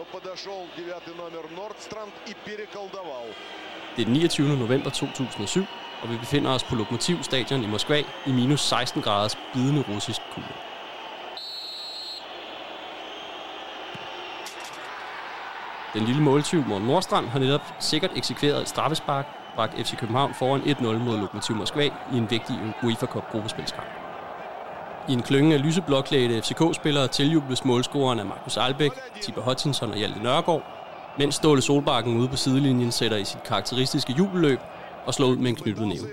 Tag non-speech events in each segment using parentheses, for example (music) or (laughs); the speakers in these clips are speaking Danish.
Но подошел девятый номер Нордстранд и переколдовал. Det er den 29. november 2007, og vi befinder os på Lokomotiv Stadion i Moskva i minus 16 graders bidende russisk kulde. Den lille måltyv Morten Nordstrand har netop sikkert eksekveret et straffespark, bragt FC København foran 1-0 mod Lokomotiv Moskva i en vigtig UEFA Cup gruppespilskamp. I en klynge af lyseblåklædte FCK-spillere tiljubles målscoren af Markus Albæk, Tibbe Hutchinson og Hjalte Nørgaard, mens Ståle Solbakken ude på sidelinjen sætter i sit karakteristiske jubelløb og slår ud med en knyttet næve.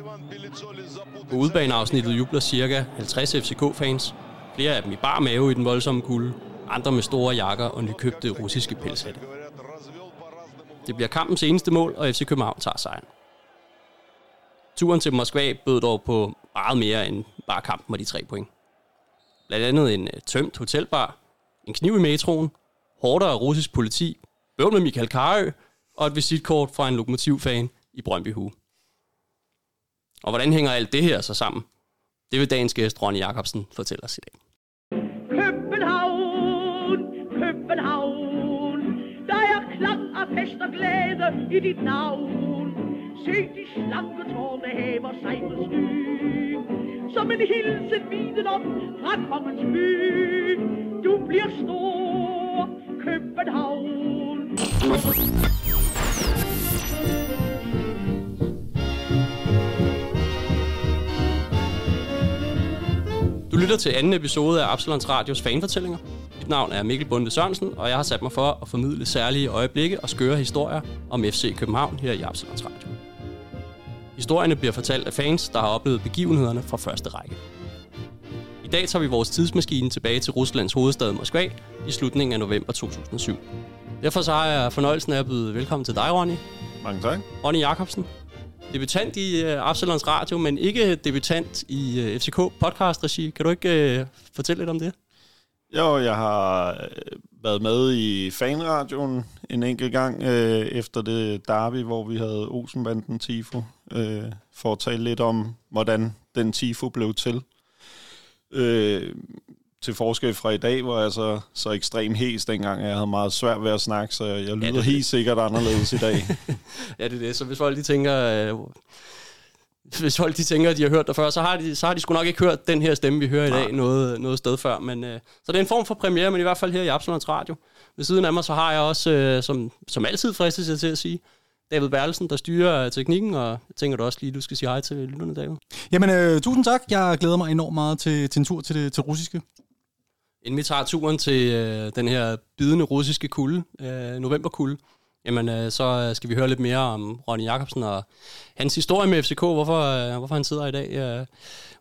På udebaneafsnittet jubler ca. 50 FCK-fans, flere af dem i bar mave i den voldsomme kulde, andre med store jakker og nykøbte russiske pelshatte. Det bliver kampens eneste mål, og FC København tager sejren. Turen til Moskva bød dog på meget mere end bare kampen og de tre point. Blandt andet en øh, tømt hotelbar, en kniv i metroen, hårdere af russisk politi, bøvl med Michael Karø og et visitkort fra en lokomotivfan i Brøndby Hue. Og hvordan hænger alt det her så sammen? Det vil dagens gæst, Ronny Jacobsen, fortælle os i dag. København, København, der er klang af fest og glæde i dit navn. Se de slanke tårne hæver sig på sky, som en hilsen viden om fra kongens by. Du bliver stor, København. Du lytter til anden episode af Absalons Radios fanfortællinger. Mit navn er Mikkel Bunde Sørensen, og jeg har sat mig for at formidle særlige øjeblikke og skøre historier om FC København her i Absalons Radio. Historierne bliver fortalt af fans, der har oplevet begivenhederne fra første række. I dag tager vi vores tidsmaskine tilbage til Ruslands hovedstad Moskva i slutningen af november 2007. Derfor så har jeg fornøjelsen af at byde velkommen til dig, Ronny. Mange tak. Ronny Jacobsen. Debutant i uh, Absalons Radio, men ikke debutant i uh, FCK podcast-regi. Kan du ikke uh, fortælle lidt om det? Jo, jeg har øh, været med i fanradioen en enkelt gang øh, efter det derby, hvor vi havde Olsenbanden Tifo, øh, for at tale lidt om, hvordan den Tifo blev til. Øh, til forskel fra i dag, hvor jeg så, så ekstrem hes dengang, jeg havde meget svært ved at snakke, så jeg lyder ja, helt sikkert anderledes i dag. (laughs) ja, det er det. Så hvis folk de tænker, øh, (laughs) hvis folk de tænker, at de har hørt dig før, så har de, så har de sgu nok ikke hørt den her stemme, vi hører i dag, noget, noget sted før. Men, øh, så det er en form for premiere, men i hvert fald her i Absalons Radio. Ved siden af mig, så har jeg også, øh, som, som altid fristes jeg til at sige, David Berlesen, der styrer teknikken, og jeg tænker du også lige, du skal sige hej til lytterne, David. Jamen, øh, tusind tak. Jeg glæder mig enormt meget til, til en tur til det til russiske. Inden vi tager turen til øh, den her bidende russiske kulde, øh, novemberkulde, jamen øh, så skal vi høre lidt mere om Ronny Jacobsen og hans historie med FCK, hvorfor, øh, hvorfor han sidder i dag. Øh,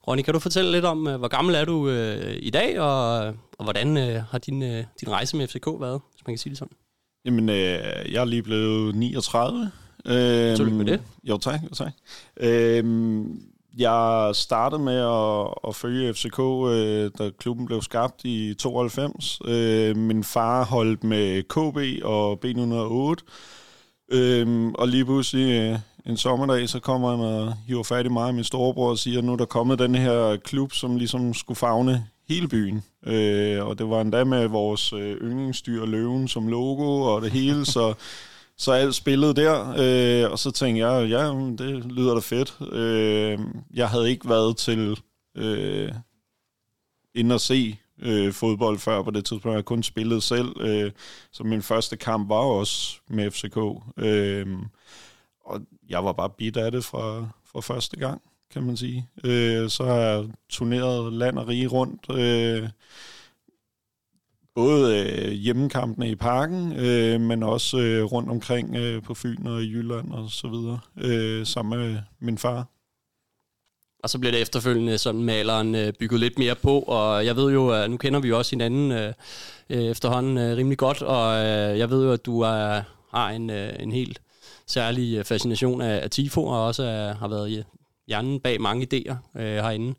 Ronny, kan du fortælle lidt om, øh, hvor gammel er du øh, i dag, og, og hvordan øh, har din, øh, din rejse med FCK været, hvis man kan sige det sådan? Jamen, øh, jeg er lige blevet 39. Øh, Tillykke med det. Jo, tak. Jo, tak. Øh, jeg startede med at, at følge FCK, øh, da klubben blev skabt i 92. Øh, min far holdt med KB og B908. Øh, og lige pludselig øh, en sommerdag, så kommer han og hiver fat i mig og min storebror og siger, at nu er der kommet den her klub, som ligesom skulle fagne hele byen. Øh, og det var endda med vores øh, yndlingsdyr Løven som logo og det hele, så så alt spillet der, øh, og så tænkte jeg, ja, det lyder da fedt. Øh, jeg havde ikke været til øh, ind og se øh, fodbold før på det tidspunkt. Jeg havde kun spillet selv, øh, så min første kamp var også med FCK. Øh, og jeg var bare bit af det fra, fra første gang, kan man sige. Øh, så har jeg turneret land og rige rundt, øh, både øh, hjemmekampene i parken, øh, men også øh, rundt omkring øh, på Fyn og i Jylland og så videre, øh, sammen med min far. Og så bliver det efterfølgende sådan maleren øh, bygget lidt mere på, og jeg ved jo, at nu kender vi jo også hinanden øh, øh efterhånden øh, rimelig godt, og øh, jeg ved jo, at du er, har en, øh, en helt særlig øh, fascination af, af TIFO, og også er, har været hjernen bag mange idéer øh, herinde.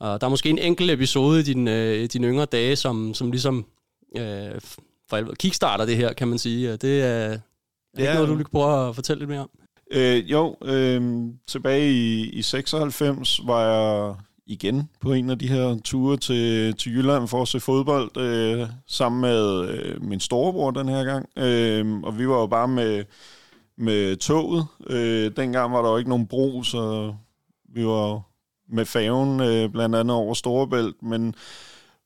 Og der er måske en enkelt episode i din, øh, dine yngre dage, som, som ligesom øh, for alvor kickstarter det her, kan man sige. Det er, er det ja. noget, du kan prøve at fortælle lidt mere om? Øh, jo, øh, tilbage i, i 96 var jeg igen på en af de her ture til, til Jylland for at se fodbold, øh, sammen med øh, min storebror den her gang. Øh, og vi var jo bare med, med toget. Øh, dengang var der jo ikke nogen bro, så vi var med færgen øh, blandt andet over Storebælt, men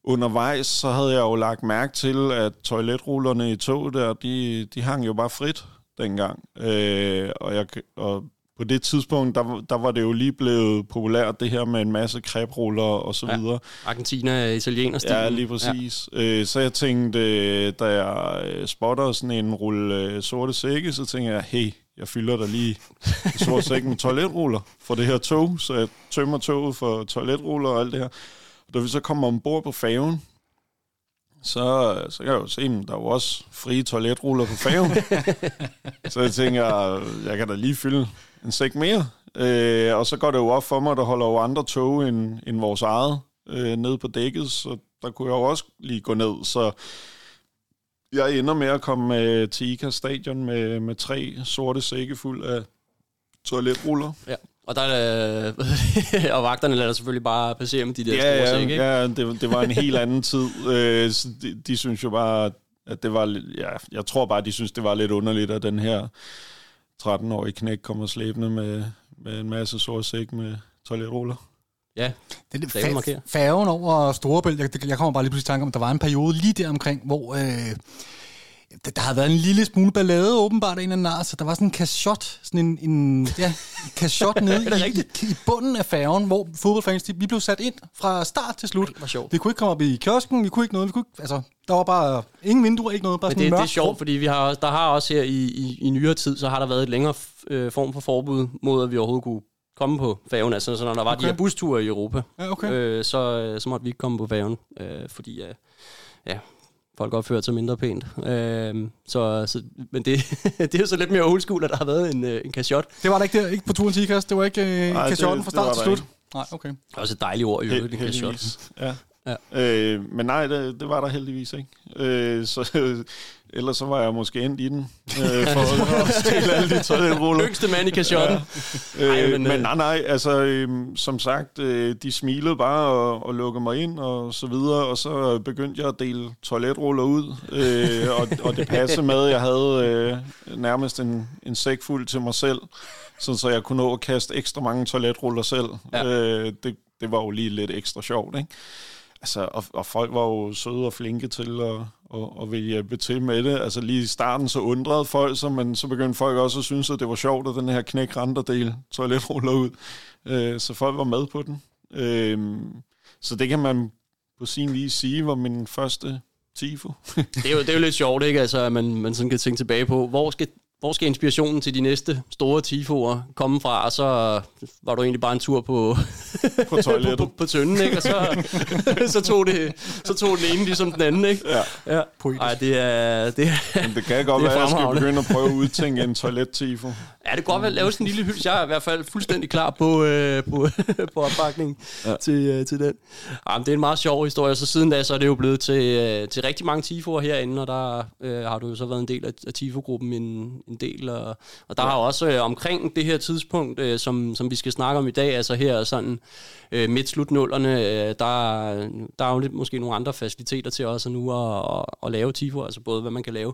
undervejs så havde jeg jo lagt mærke til, at toiletrullerne i toget der, de, de hang jo bare frit dengang. Øh, og, jeg, og på det tidspunkt, der, der var det jo lige blevet populært, det her med en masse krebruller og så Ja. videre. Argentina, italiener Ja, lige præcis. Ja. Øh, så jeg tænkte, øh, da jeg øh, spotter sådan en rulle øh, sorte sække, så tænkte jeg, hey, jeg fylder der lige en sort sæk med toiletruller for det her tog, så jeg tømmer toget for toiletruller og alt det her. Da vi så kommer ombord på færgen, så, så kan jeg jo se, at der er jo også frie toiletruller på færgen. (laughs) så jeg tænker, jeg kan da lige fylde en sæk mere. Øh, og så går det jo op for mig, der holder jo andre tog end, end vores eget øh, nede på dækket, så der kunne jeg jo også lige gå ned. Så jeg ender med at komme øh, til ICA stadion med, med tre sorte sække fuld af toiletruller. Ja. Og, der, er, (laughs) og vagterne lader selvfølgelig bare passere med de der store Ja, sække, ikke? ja, ja det, det var en helt anden tid. Øh, de, de synes jo bare, at det var ja, jeg tror bare, de synes, det var lidt underligt, at den her 13-årige knæk kommer slæbende med, med en masse sorte sæk med toiletruller. Ja, Det er fa- færgen over Storebælt. Jeg, jeg kommer bare lige pludselig i tanke om, at der var en periode lige der omkring, hvor øh, der, der havde været en lille smule ballade åbenbart af en eller anden så der var sådan en cachot, sådan en, en ja, en cachot nede (laughs) i, i, i, bunden af færgen, hvor fodboldfans, de, vi blev sat ind fra start til slut. hvor sjovt. Vi kunne ikke komme op i kiosken, vi kunne ikke noget, vi kunne ikke, altså, der var bare ingen vinduer, ikke noget, bare Men sådan det, det er mørkt sjovt, fordi vi har, også- der har også her i, i, i nyere tid, så har der været et længere øh, form for forbud mod, at vi overhovedet kunne komme på færgen. Altså, så når der var okay. de her busture i Europa, Ja, okay. øh, så, øh, så måtte vi ikke komme på færgen, øh, fordi øh, ja, folk opførte sig mindre pænt. Øh, så, så, men det, (laughs) det er jo så lidt mere old school, at der har været en, øh, en cachot. Det var der ikke der, ikke på turen til Ikast, det var ikke øh, det- fra det start til slut. Nej, okay. Også et dejligt ord i øvrigt, en heldigvis. Ja. Ja. ja. Øh, men nej, det, det var der heldigvis ikke. Øh, så (laughs) ellers så var jeg måske endt i den. Øh, for at stille alle de toiletruller. Yngste mand i cachotten. (laughs) Øh, Ej, men, men, øh, men nej, nej, altså øh, som sagt, øh, de smilede bare og, og lukkede mig ind og så videre, og så begyndte jeg at dele toiletruller ud, øh, og, og det passede med, at jeg havde øh, nærmest en, en sæk fuld til mig selv, sådan så jeg kunne nå at kaste ekstra mange toiletruller selv. Ja. Øh, det, det var jo lige lidt ekstra sjovt, ikke? Altså, og, og folk var jo søde og flinke til at, og, og ville hjælpe til med det. Altså lige i starten så undrede folk sig, men så begyndte folk også at synes, at det var sjovt, at den her knæk rent toiletruller ud. Øh, så folk var med på den. Øh, så det kan man på sin vis sige var min første tifo. det, er jo, det er jo lidt sjovt, ikke? Altså, at man, man sådan kan tænke tilbage på, hvor skal, hvor skal inspirationen til de næste store tifoer komme fra? Og så var du egentlig bare en tur på, på toilettet. på, (laughs) på, på tønden, ikke? Og så, (laughs) så, tog det, så tog den ene ligesom den anden, ikke? Ja. Ja. Ej, det er... Det er Men det kan godt Det være, at jeg skal begynde at prøve at udtænke en toilet-tifo. Ja, det kan godt være lave sådan en lille hyld. Jeg er i hvert fald fuldstændig klar på, øh, på, (laughs) på opbakningen ja. Til, øh, til den. Jamen, det er en meget sjov historie, så siden da så er det jo blevet til, øh, til rigtig mange tifoer herinde, og der øh, har du jo så været en del af, af tifogruppen en, en del, og, og der ja. har også øh, omkring det her tidspunkt, øh, som, som vi skal snakke om i dag, altså her sådan øh, midt-slut-nullerne, øh, der, der er jo lidt, måske nogle andre faciliteter til også nu at, at, at lave tifo, altså både hvad man kan lave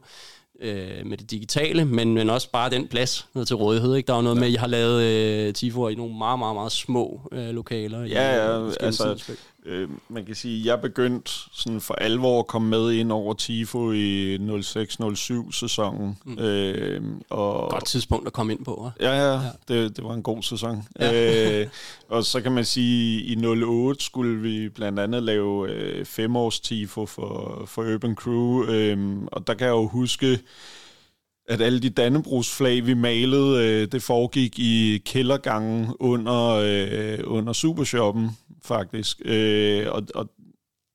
øh, med det digitale, men, men også bare den plads noget til rådighed. Ikke? Der er noget ja. med, at I har lavet øh, tifoer i nogle meget, meget, meget små øh, lokaler. i, Ja, ja, øh, altså, øh, man kan sige, jeg begyndte sådan for alvor at komme med ind over Tifo i 06-07 sæsonen. Mm. Øh, og, Godt tidspunkt at komme ind på. hva'? Ja, ja, ja. Det, det var en god sæson. Ja. Øh, og så kan man sige, i 08 skulle vi blandt andet lave øh, femårs tifo for, for Urban Crew, øh, og der kan jeg jo huske, at alle de Dannebrugsflag, vi malede, øh, det foregik i kældergangen under, øh, under Supershoppen, faktisk. Øh, og, og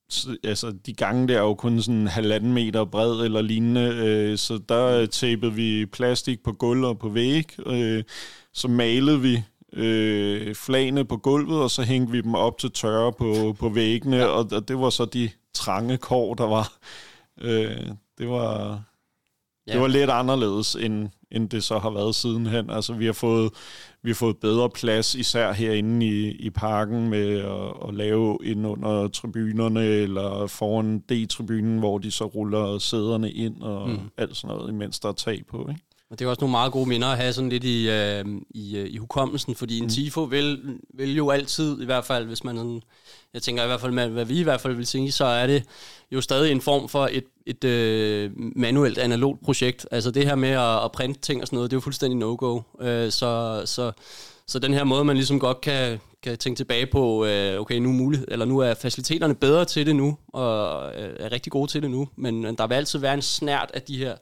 så, altså, de gange der er jo kun sådan en halvanden meter bred eller lignende, øh, så der tapede vi plastik på gulv og på væg. Øh, så malede vi øh, flagene på gulvet, og så hængte vi dem op til tørre på, på væggene, og, og det var så de trange kår, der var. Øh, det var... Ja. Det var lidt anderledes end, end det så har været sidenhen. Altså, vi har fået, vi har fået bedre plads, især herinde i, i parken, med at, at lave ind under tribunerne, eller foran D-tribunen, hvor de så ruller sæderne ind, og mm. alt sådan noget, imens der er tag på, ikke? Og det er også nogle meget gode minder at have sådan lidt i, øh, i, i hukommelsen, fordi en mm. tifo vil, vil jo altid, i hvert fald hvis man sådan, jeg tænker i hvert fald med, hvad vi i hvert fald vil sige, så er det jo stadig en form for et, et øh, manuelt analogt projekt. Altså det her med at, at printe ting og sådan noget, det er jo fuldstændig no-go. Øh, så, så, så den her måde, man ligesom godt kan, kan tænke tilbage på, øh, okay, nu, mulighed, eller nu er faciliteterne bedre til det nu, og øh, er rigtig gode til det nu, men der vil altid være en snært af de her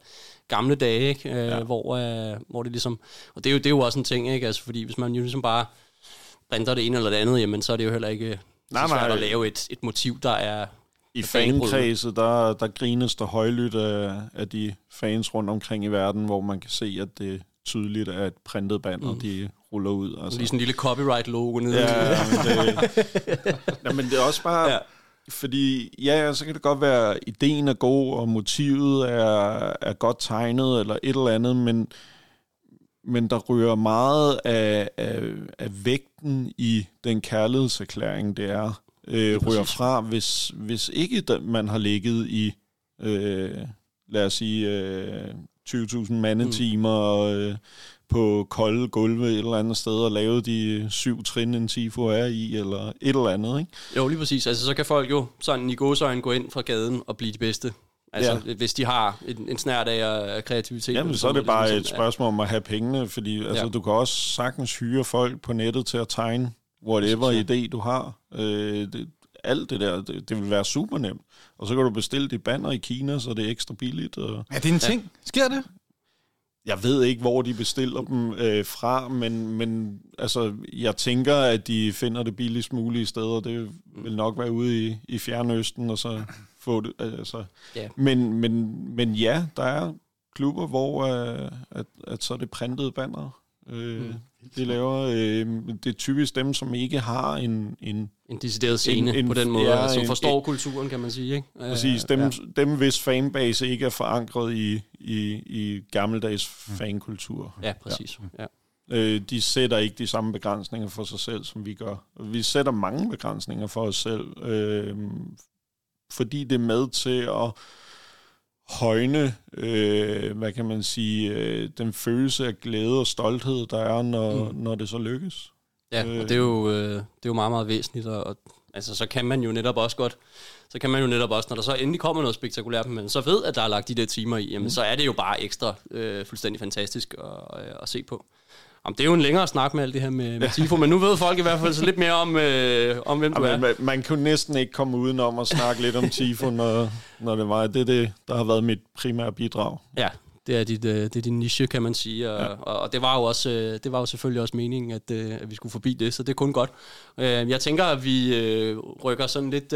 gamle dage, ikke? Øh, ja. hvor, øh, hvor det ligesom... Og det er, jo, det er jo også en ting, ikke? Altså, fordi hvis man jo ligesom bare printer det ene eller det andet, jamen så er det jo heller ikke nej, så svært nej. at lave et, et motiv, der er i fankredse, der, der grines der højlydt af, af de fans rundt omkring i verden, hvor man kan se, at det tydeligt er et printet banner, mm. de ruller ud. Altså. Lige sådan en lille copyright-logo nede. Ja, men det, ja, (laughs) men det er også bare... Ja. Fordi ja, så kan det godt være, at ideen er god, og motivet er, er godt tegnet, eller et eller andet, men, men der rører meget af, af, af vægten i den kærlighedserklæring, det er, øh, rører fra, hvis, hvis ikke man har ligget i, øh, lad os sige, øh, 20.000 mandetimer mm. øh, på kolde gulve et eller andet sted og lavet de syv trin, en tifo er i, eller et eller andet, ikke? Jo, lige præcis. Altså, så kan folk jo sådan i godsøjne gå ind fra gaden og blive de bedste. Altså, ja. hvis de har en, en snært af kreativitet. Jamen, så er det bare et spørgsmål om at have pengene, fordi altså, ja. du kan også sagtens hyre folk på nettet til at tegne whatever ja. idé du har. Øh, det, alt det der, det, det vil være super nemt. Og så kan du bestille de banner i Kina, så det er ekstra billigt. Og, er det en ting? Ja. Sker det? Jeg ved ikke, hvor de bestiller dem øh, fra, men, men altså, jeg tænker, at de finder det billigst mulige steder. Det vil nok være ude i, i Fjernøsten, og så få det. Altså. Yeah. Men, men, men ja, der er klubber, hvor øh, at, at så er det printede banner. Øh, mm. De laver, øh, det er typisk dem, som ikke har en... En, en decideret scene en, en, på den måde, ja, som forstår en, kulturen, kan man sige. Ikke? Præcis, dem, ja. dem hvis fanbase ikke er forankret i, i, i gammeldags mm. fankultur. Ja, præcis. Ja. Ja. Øh, de sætter ikke de samme begrænsninger for sig selv, som vi gør. Vi sætter mange begrænsninger for os selv, øh, fordi det er med til at højne, øh, hvad kan man sige, øh, den følelse af glæde og stolthed, der er, når, mm. når det så lykkes. Ja, øh. og det er jo, øh, det er jo meget, meget væsentligt, og, og altså, så kan man jo netop også godt, så kan man jo netop også, når der så endelig kommer noget spektakulært, men så ved, at der er lagt de der timer i, jamen, mm. så er det jo bare ekstra øh, fuldstændig fantastisk at, øh, at se på. Jamen, det er jo en længere snak med alt det her med, med Tifo, men nu ved folk i hvert fald så lidt mere om, øh, om hvem du Jamen, er. Man, man kunne næsten ikke komme udenom at snakke lidt om Tifo, når, når det var. Det er det, der har været mit primære bidrag. Ja, det er, dit, øh, det er din niche, kan man sige. Og, ja. og, og det, var jo også, øh, det var jo selvfølgelig også meningen, at, øh, at vi skulle forbi det, så det er kun godt. Jeg tænker, at vi rykker sådan lidt...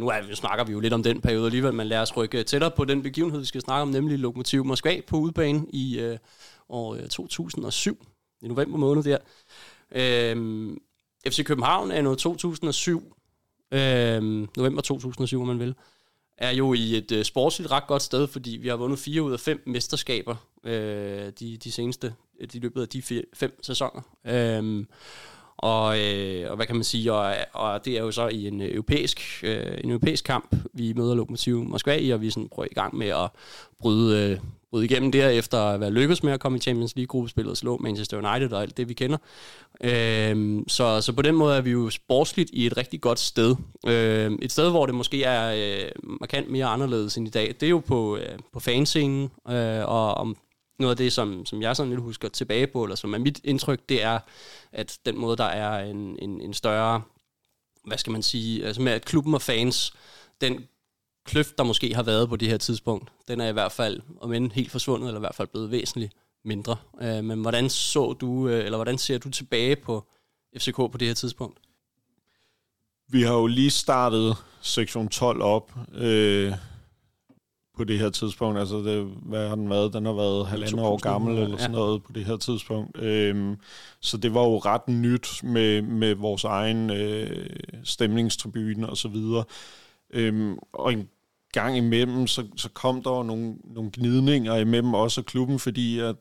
Nu, er, nu snakker vi jo lidt om den periode alligevel, men lad os rykke tættere på den begivenhed, vi skal snakke om, nemlig Lokomotiv Moskva på udebane i år 2007 i november måned der. Øhm, FC København er noget 2007, øhm, november 2007, om man vil, er jo i et øh, sportsligt ret godt sted, fordi vi har vundet fire ud af fem mesterskaber øh, de, de seneste, øh, de løbet af de fire, fem sæsoner. Øhm, og, øh, og hvad kan man sige, og, og det er jo så i en øh, europæisk, øh, en europæisk kamp, vi møder Lokomotiv Moskva i, og vi sådan prøver i gang med at bryde, øh, bryde igennem der, efter at være lykkedes med at komme i Champions League-gruppespillet og slå Manchester United og alt det, vi kender. Øh, så, så på den måde er vi jo sportsligt i et rigtig godt sted. Øh, et sted, hvor det måske er øh, markant mere anderledes end i dag, det er jo på, øh, på fanscenen, øh, og om noget af det, som, som jeg sådan lidt husker tilbage på, eller som er mit indtryk, det er, at den måde, der er en, en, en større, hvad skal man sige, altså med at klubben og fans, den kløft, der måske har været på det her tidspunkt, den er i hvert fald, om end helt forsvundet, eller i hvert fald blevet væsentligt mindre. Øh, men hvordan så du, øh, eller hvordan ser du tilbage på FCK på det her tidspunkt? Vi har jo lige startet sektion 12 op. Øh, på det her tidspunkt. Altså, det, hvad har den været? Den har været halvandet år gammel eller sådan ja. noget på det her tidspunkt. Øhm, så det var jo ret nyt med, med vores egen øh, stemningstribune og så videre. Øhm, og en gang imellem, så, så kom der nogle, nogle gnidninger imellem os og klubben, fordi at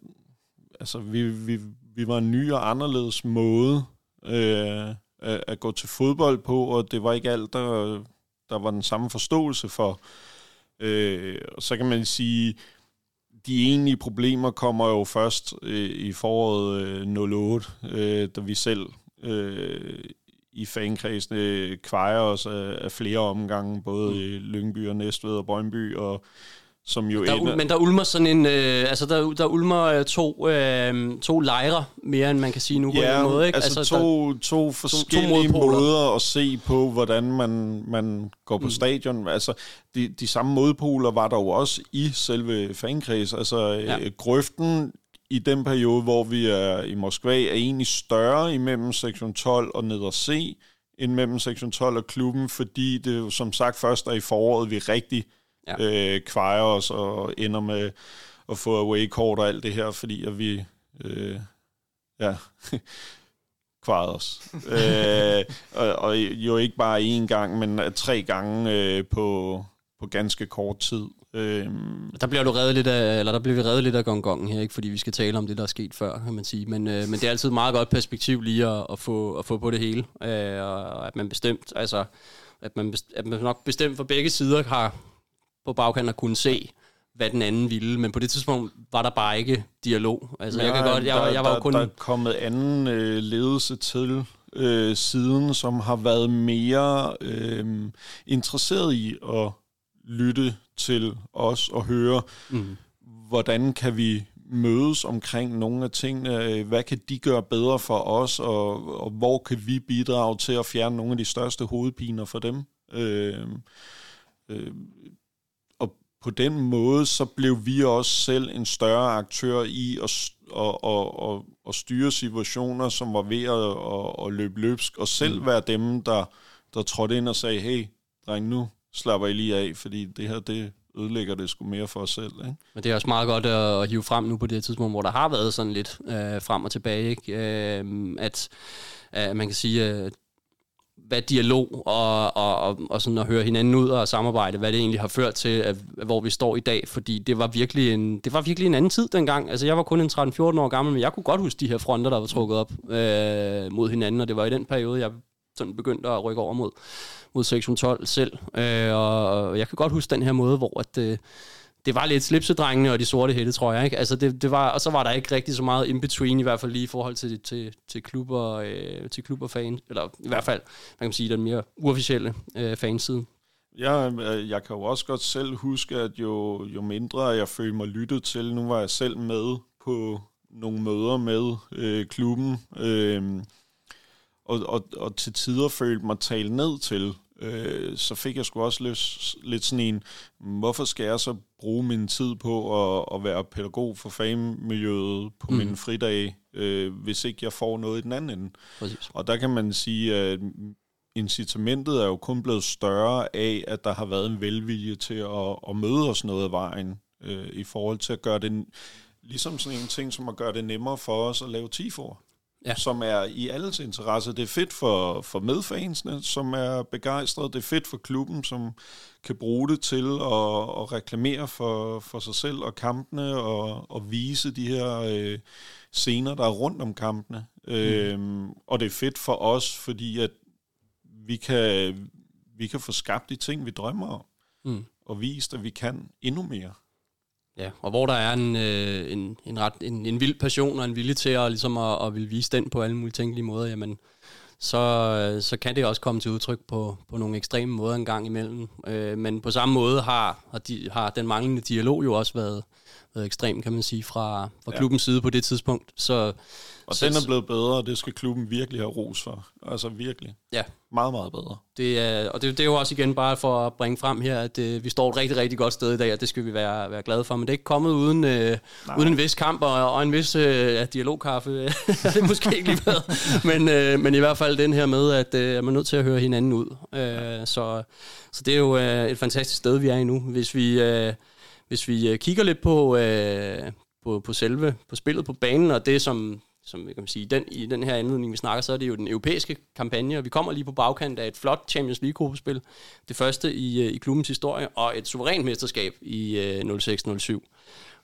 altså, vi, vi, vi var en ny og anderledes måde øh, at, at gå til fodbold på, og det var ikke alt, der, der var den samme forståelse for. Øh, og så kan man sige, de egentlige problemer kommer jo først øh, i foråret øh, 08, øh, da vi selv øh, i fankredsene kvejer os af, af flere omgange, både i Lyngby og Næstved og Brøndby, og som jo Der, ender, men der ulmer sådan en, øh, altså der, der ulmer øh, to, øh, to lejre, mere end man kan sige nu på Ja, en måde, ikke? altså, altså to, to forskellige modpoler. måder at se på, hvordan man, man går på mm. stadion. Altså, de, de samme modpoler var der jo også i selve fankreds. Altså, Ja. ja. grøften i den periode, hvor vi er i Moskva, er egentlig større imellem sektion 12 og ned og C, end mellem sektion 12 og klubben, fordi det jo som sagt først er i foråret, vi rigtig Ja. øh, kvejer os og ender med at få away-kort og alt det her, fordi at vi... Øh, ja, (laughs) kvaret os. (laughs) øh, og, og jo ikke bare én gang, men tre gange øh, på, på ganske kort tid. Øh, Der bliver du reddet lidt af, eller der bliver vi reddet lidt af gongongen her, ikke? fordi vi skal tale om det, der er sket før, kan man sige. Men, øh, men det er altid et meget godt perspektiv lige at, at, få, at få på det hele. Øh, og at man bestemt, altså, at man, best, at man nok bestemt for begge sider har på bagkanten at kunne se, hvad den anden ville. Men på det tidspunkt var der bare ikke dialog. Altså, jeg kan godt, jeg, der, jeg var der, kun... Der er kommet anden øh, ledelse til øh, siden, som har været mere øh, interesseret i at lytte til os og høre, Mm. hvordan kan vi mødes omkring nogle af tingene, hvad kan de gøre bedre for os, og, og hvor kan vi bidrage til at fjerne nogle af de største hovedpiner for dem. Øh, øh, og på den måde, så blev vi også selv en større aktør i at, at, at, at, at styre situationer, som var ved at, at, at løbe løbsk, og selv Mm. være dem, der, der trådte ind og sagde, hey, dreng, nu slapper I lige af, fordi det her, det ødelægger det sgu mere for os selv. Ikke? Men det er også meget godt at, at hive frem nu på det tidspunkt, hvor der har været sådan lidt øh, frem og tilbage, ikke? Øh, at øh, man kan sige, øh, hvad dialog og, og, og, og sådan at høre hinanden ud og samarbejde, hvad det egentlig har ført til, at, hvor vi står i dag, fordi det var virkelig en, det var virkelig en anden tid dengang. Altså jeg var kun en 13-14 år gammel, men jeg kunne godt huske de her fronter, der var trukket op øh, mod hinanden, og det var i den periode, jeg sådan begyndte at rykke over mod, mod sektion 12 selv. Øh, og, og jeg kan godt huske den her måde, hvor at, øh, det var lidt slipsedrengene og de sorte hætte, tror jeg. Ikke? Altså det, det var, og så var der ikke rigtig så meget in-between, i hvert fald lige i forhold til, til, til klubber, øh, til klubber fan, eller i hvert fald, man kan sige, den mere uofficielle øh, fanside. Jeg, øh, jeg kan jo også godt selv huske, at jo, jo mindre jeg følte mig lyttet til, nu var jeg selv med på nogle møder med øh, klubben, øh, og, og, og til tider følte mig talt ned til, øh, så fik jeg sgu også lidt, lidt sådan en, hvorfor skal jeg så bruge min tid på at, at være pædagog for fanmiljøet på Mm. mm. min fridag, øh, hvis ikke jeg får noget i den anden ende? Præcis. Og der kan man sige, at incitamentet er jo kun blevet større af, at der har været en velvilje til at, at møde os noget af vejen, øh, i forhold til at gøre det, ligesom sådan en ting som at gøre det nemmere for os at lave tifor. Ja. Som er i alles interesse. Det er fedt for, for medfansene, som er begejstrede. Det er fedt for klubben, som kan bruge det til at, at reklamere for, for sig selv og kampene, og, og vise de her øh, scener, der er rundt om kampene. Mm. Øhm, og det er fedt for os, fordi at vi kan, vi kan få skabt de ting, vi drømmer om, Mm. og vist, at vi kan endnu mere. Ja, og hvor der er en, øh, en, en, ret, en, en vild passion og en vilje til at, ligesom at, at vil vise den på alle mulige tænkelige måder, jamen, så, øh, så kan det også komme til udtryk på, på nogle ekstreme måder en gang imellem. Øh, men på samme måde har, har, de, har den manglende dialog jo også været, været ekstrem, kan man sige, fra, fra Ja. klubbens side på det tidspunkt. Så, Og så, den er blevet bedre, og det skal klubben virkelig have ros for. Altså virkelig. Ja. Meget, meget bedre. Det er, og det, det er jo også igen bare for at bringe frem her, at øh, vi står et rigtig, rigtig godt sted i dag, og det skal vi være, være glade for. Men det er ikke kommet uden, øh, uden en vis kamp og, og en vis øh, ja, dialogkaffe. (laughs) er det måske ikke lige været. Men, øh, men i hvert fald den her med, at øh, man er nødt til at høre hinanden ud. Øh, så, så det er jo øh, et fantastisk sted, vi er i nu. Hvis vi, øh, hvis vi øh, kigger lidt på, øh, på, på selve på spillet på banen, og det som som jeg kan sige, den, i den her anledning, vi snakker, så er det jo den europæiske kampagne, og vi kommer lige på bagkant af et flot Champions League-gruppespil, det første i, øh, i klubbens historie, og et suverænt mesterskab i øh, 06-07.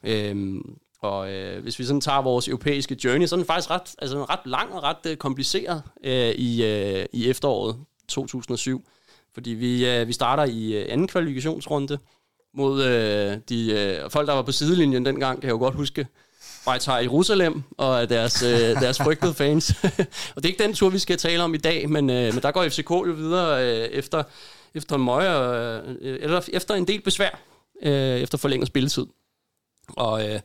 Øhm, Og øh, hvis vi sådan tager vores europæiske journey, så er den faktisk ret, altså ret lang og ret øh, kompliceret øh, i, øh, i efteråret 2007. Fordi vi, øh, vi starter i øh, anden kvalifikationsrunde mod øh, de øh, folk, der var på sidelinjen dengang, kan jeg jo godt huske. Beitar Jerusalem og deres, øh, (laughs) deres frygtede fans. (laughs) og det er ikke den tur, vi skal tale om i dag, men, øh, men der går FCK jo videre øh, efter, efter en møje, øh, eller efter en del besvær, øh, efter forlænget spilletid. Og øh,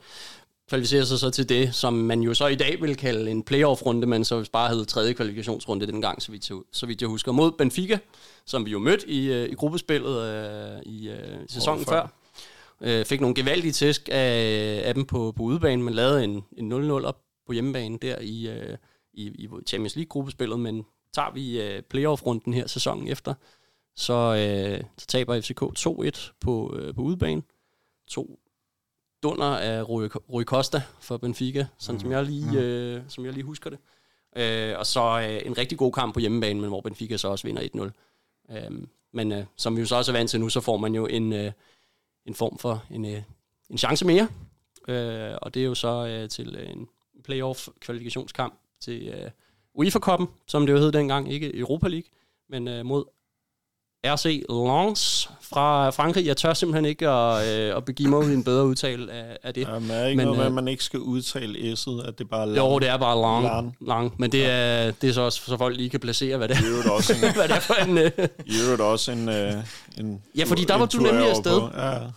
kvalificerer sig så til det, som man jo så i dag vil kalde en playoff-runde, men så bare hed tredje kvalifikationsrunde dengang, så vidt, jeg, så vidt jeg husker, mod Benfica, som vi jo mødte i, øh, i gruppespillet øh, i øh, sæsonen før. Øh, fik nogle gevaldige tæsk af, af dem på, på udebane, men lavede en, en 0-0 op på hjemmebane der i, øh, i, i Champions League-gruppespillet, men tager vi øh, playoff-runden her sæsonen efter, så, øh, så taber FCK 2-1 på, øh, på udebane. To dunder af Rui, Rui Costa for Benfica, sådan mm. som, jeg lige, øh, som jeg lige husker det. Øh, og så øh, en rigtig god kamp på hjemmebane, men hvor Benfica så også vinder 1-0. Øh, men øh, som vi jo så også er vant til nu, så får man jo en, øh, en form for en, øh, en chance mere. Øh, og det er jo så øh, til en playoff-kvalifikationskamp til øh, UEFA-koppen, som det jo hed dengang, ikke Europa League, men øh, mod RC Lens fra Frankrig. Jeg tør simpelthen ikke at, øh, at begive mig ud i en bedre udtale af, af det. Jamen, er ikke men, noget med, øh, at man ikke skal udtale S'et, at det bare er lang? Jo, det er bare lang. lang. lang. Men det er, det er så også, så folk lige kan placere, hvad det er. Det er også en, (laughs) hvad det er for en... Øh... I øvrigt også en, øh, en Ja, fordi der var du nemlig afsted.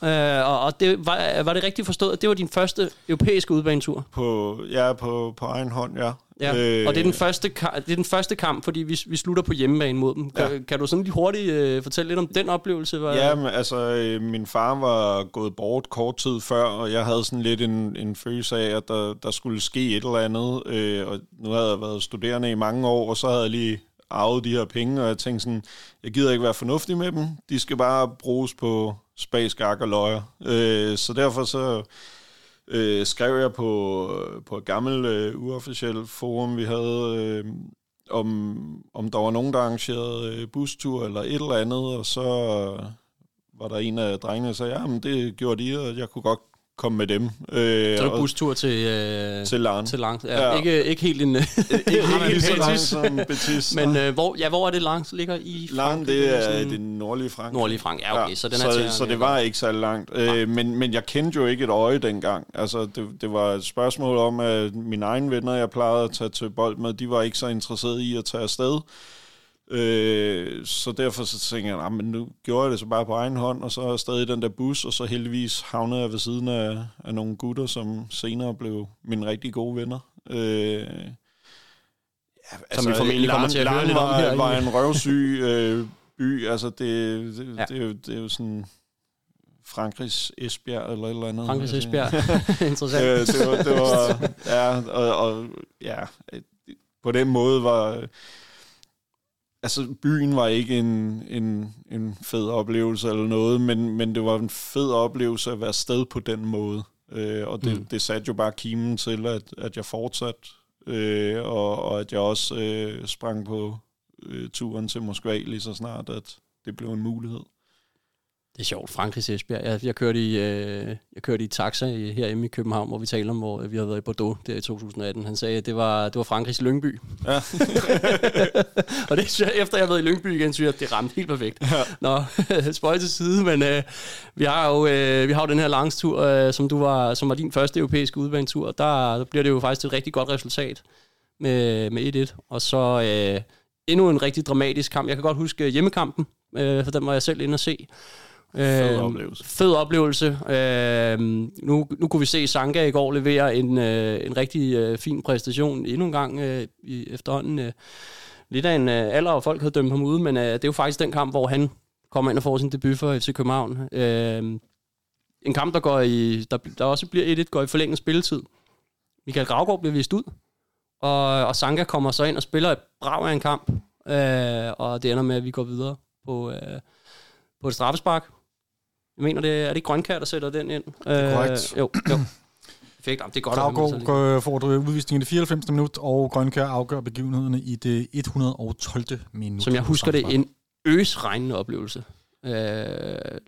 Ja. Øh, og, og det, var, var det rigtigt forstået, at det var din første europæiske udbanetur? På, ja, på, på egen hånd, ja. Ja, øh, og det er, den første, det er den første kamp, fordi vi, vi slutter på hjemmebane mod dem. Kan, ja. kan du sådan lige hurtigt øh, fortælle lidt om den oplevelse? Var, ja, men, altså, øh, min far var gået bort kort tid før, og jeg havde sådan lidt en, en følelse af, at der, der skulle ske et eller andet. Øh, og nu havde jeg været studerende i mange år, og så havde jeg lige arvet de her penge, og jeg tænkte sådan, jeg gider ikke være fornuftig med dem. De skal bare bruges på spagskak og løjer. Øh, så derfor så øh, skrev jeg på, på et gammelt øh, uofficielt forum, vi havde, øh, om, om der var nogen, der arrangerede øh, bustur eller et eller andet, og så var der en af drengene, der sagde, ja, men det gjorde de, og jeg kunne godt komme med dem. Øh, så er bustur til, øh, til Lang. Til Lang. Ja, ja. Ikke, ikke helt en... (laughs) ikke helt så lang som Betis. Men øh, hvor, ja, hvor er det Lang ligger i Lang, det er sådan... det nordlige Frankrig. Nordlige Frankrig, ja, okay. Ja, så, den er så, til, så det var ikke så langt. Øh, men, men jeg kendte jo ikke et øje dengang. Altså, det, det var et spørgsmål om, at mine egne venner, jeg plejede at tage til bold med, de var ikke så interesserede i at tage afsted. Øh, så derfor så tænkte jeg, men nu gjorde jeg det så bare på egen hånd, og så er jeg stadig i den der bus, og så heldigvis havnede jeg ved siden af, af nogle gutter, som senere blev mine rigtig gode venner. Øh, ja, altså, som vi formentlig kommer til at høre lidt om her. var en røvsyg øh, by, altså det, det, ja. det, er jo, det er jo sådan... Frankrigs Esbjerg eller et eller andet. Frankrigs Esbjerg. (laughs) Interessant. det, øh, det, var, det var, ja, og, og ja, på den måde var, altså byen var ikke en, en, en fed oplevelse eller noget, men, men det var en fed oplevelse at være sted på den måde. Øh, og det, mm. det satte jo bare kimen til, at, at jeg fortsatte, øh, og, og at jeg også øh, sprang på øh, turen til Moskva lige så snart, at det blev en mulighed. Det er sjovt, Frankrig Esbjerg. Jeg, jeg, kørte i, øh, jeg kørte i taxa herhjemme i København, hvor vi talte om, hvor vi havde været i Bordeaux der i 2018. Han sagde, at det var, det var Frankrigs Lyngby. Ja. (laughs) og det, efter jeg har været i Lyngby igen, synes jeg, det ramte helt perfekt. Ja. Nå, (laughs) spøj til side, men øh, vi, har jo, øh, vi har jo den her langstur, øh, som, du var, som var din første europæiske udbanetur. Der, der bliver det jo faktisk et rigtig godt resultat med, med 1-1. Og så øh, endnu en rigtig dramatisk kamp. Jeg kan godt huske hjemmekampen, øh, for den var jeg selv inde og se. Fed øhm, oplevelse. Fed oplevelse. Øh, nu, nu kunne vi se Sanka i går levere en, øh, en rigtig øh, fin præstation endnu en gang øh, i, efterhånden. Øh, lidt af en øh, alder, og folk havde dømt ham ude, men øh, det er jo faktisk den kamp, hvor han kommer ind og får sin debut for FC København. Øh, en kamp, der, går i, der, der også bliver 1-1, går i forlænget spilletid. Michael Gravgaard bliver vist ud, og, og Sanka kommer så ind og spiller et brav af en kamp, øh, og det ender med, at vi går videre på, øh, på et straffespark, jeg mener, det er, er det Grønkær, der sætter den ind? Det er korrekt. Øh, jo, jo. (clears throat) Perfekt. det er godt. Kravgaard får du udvisningen i det 94. minut, og Grønkær afgør begivenhederne i det 112. minut. Som jeg husker det, en øsregnende oplevelse. Øh,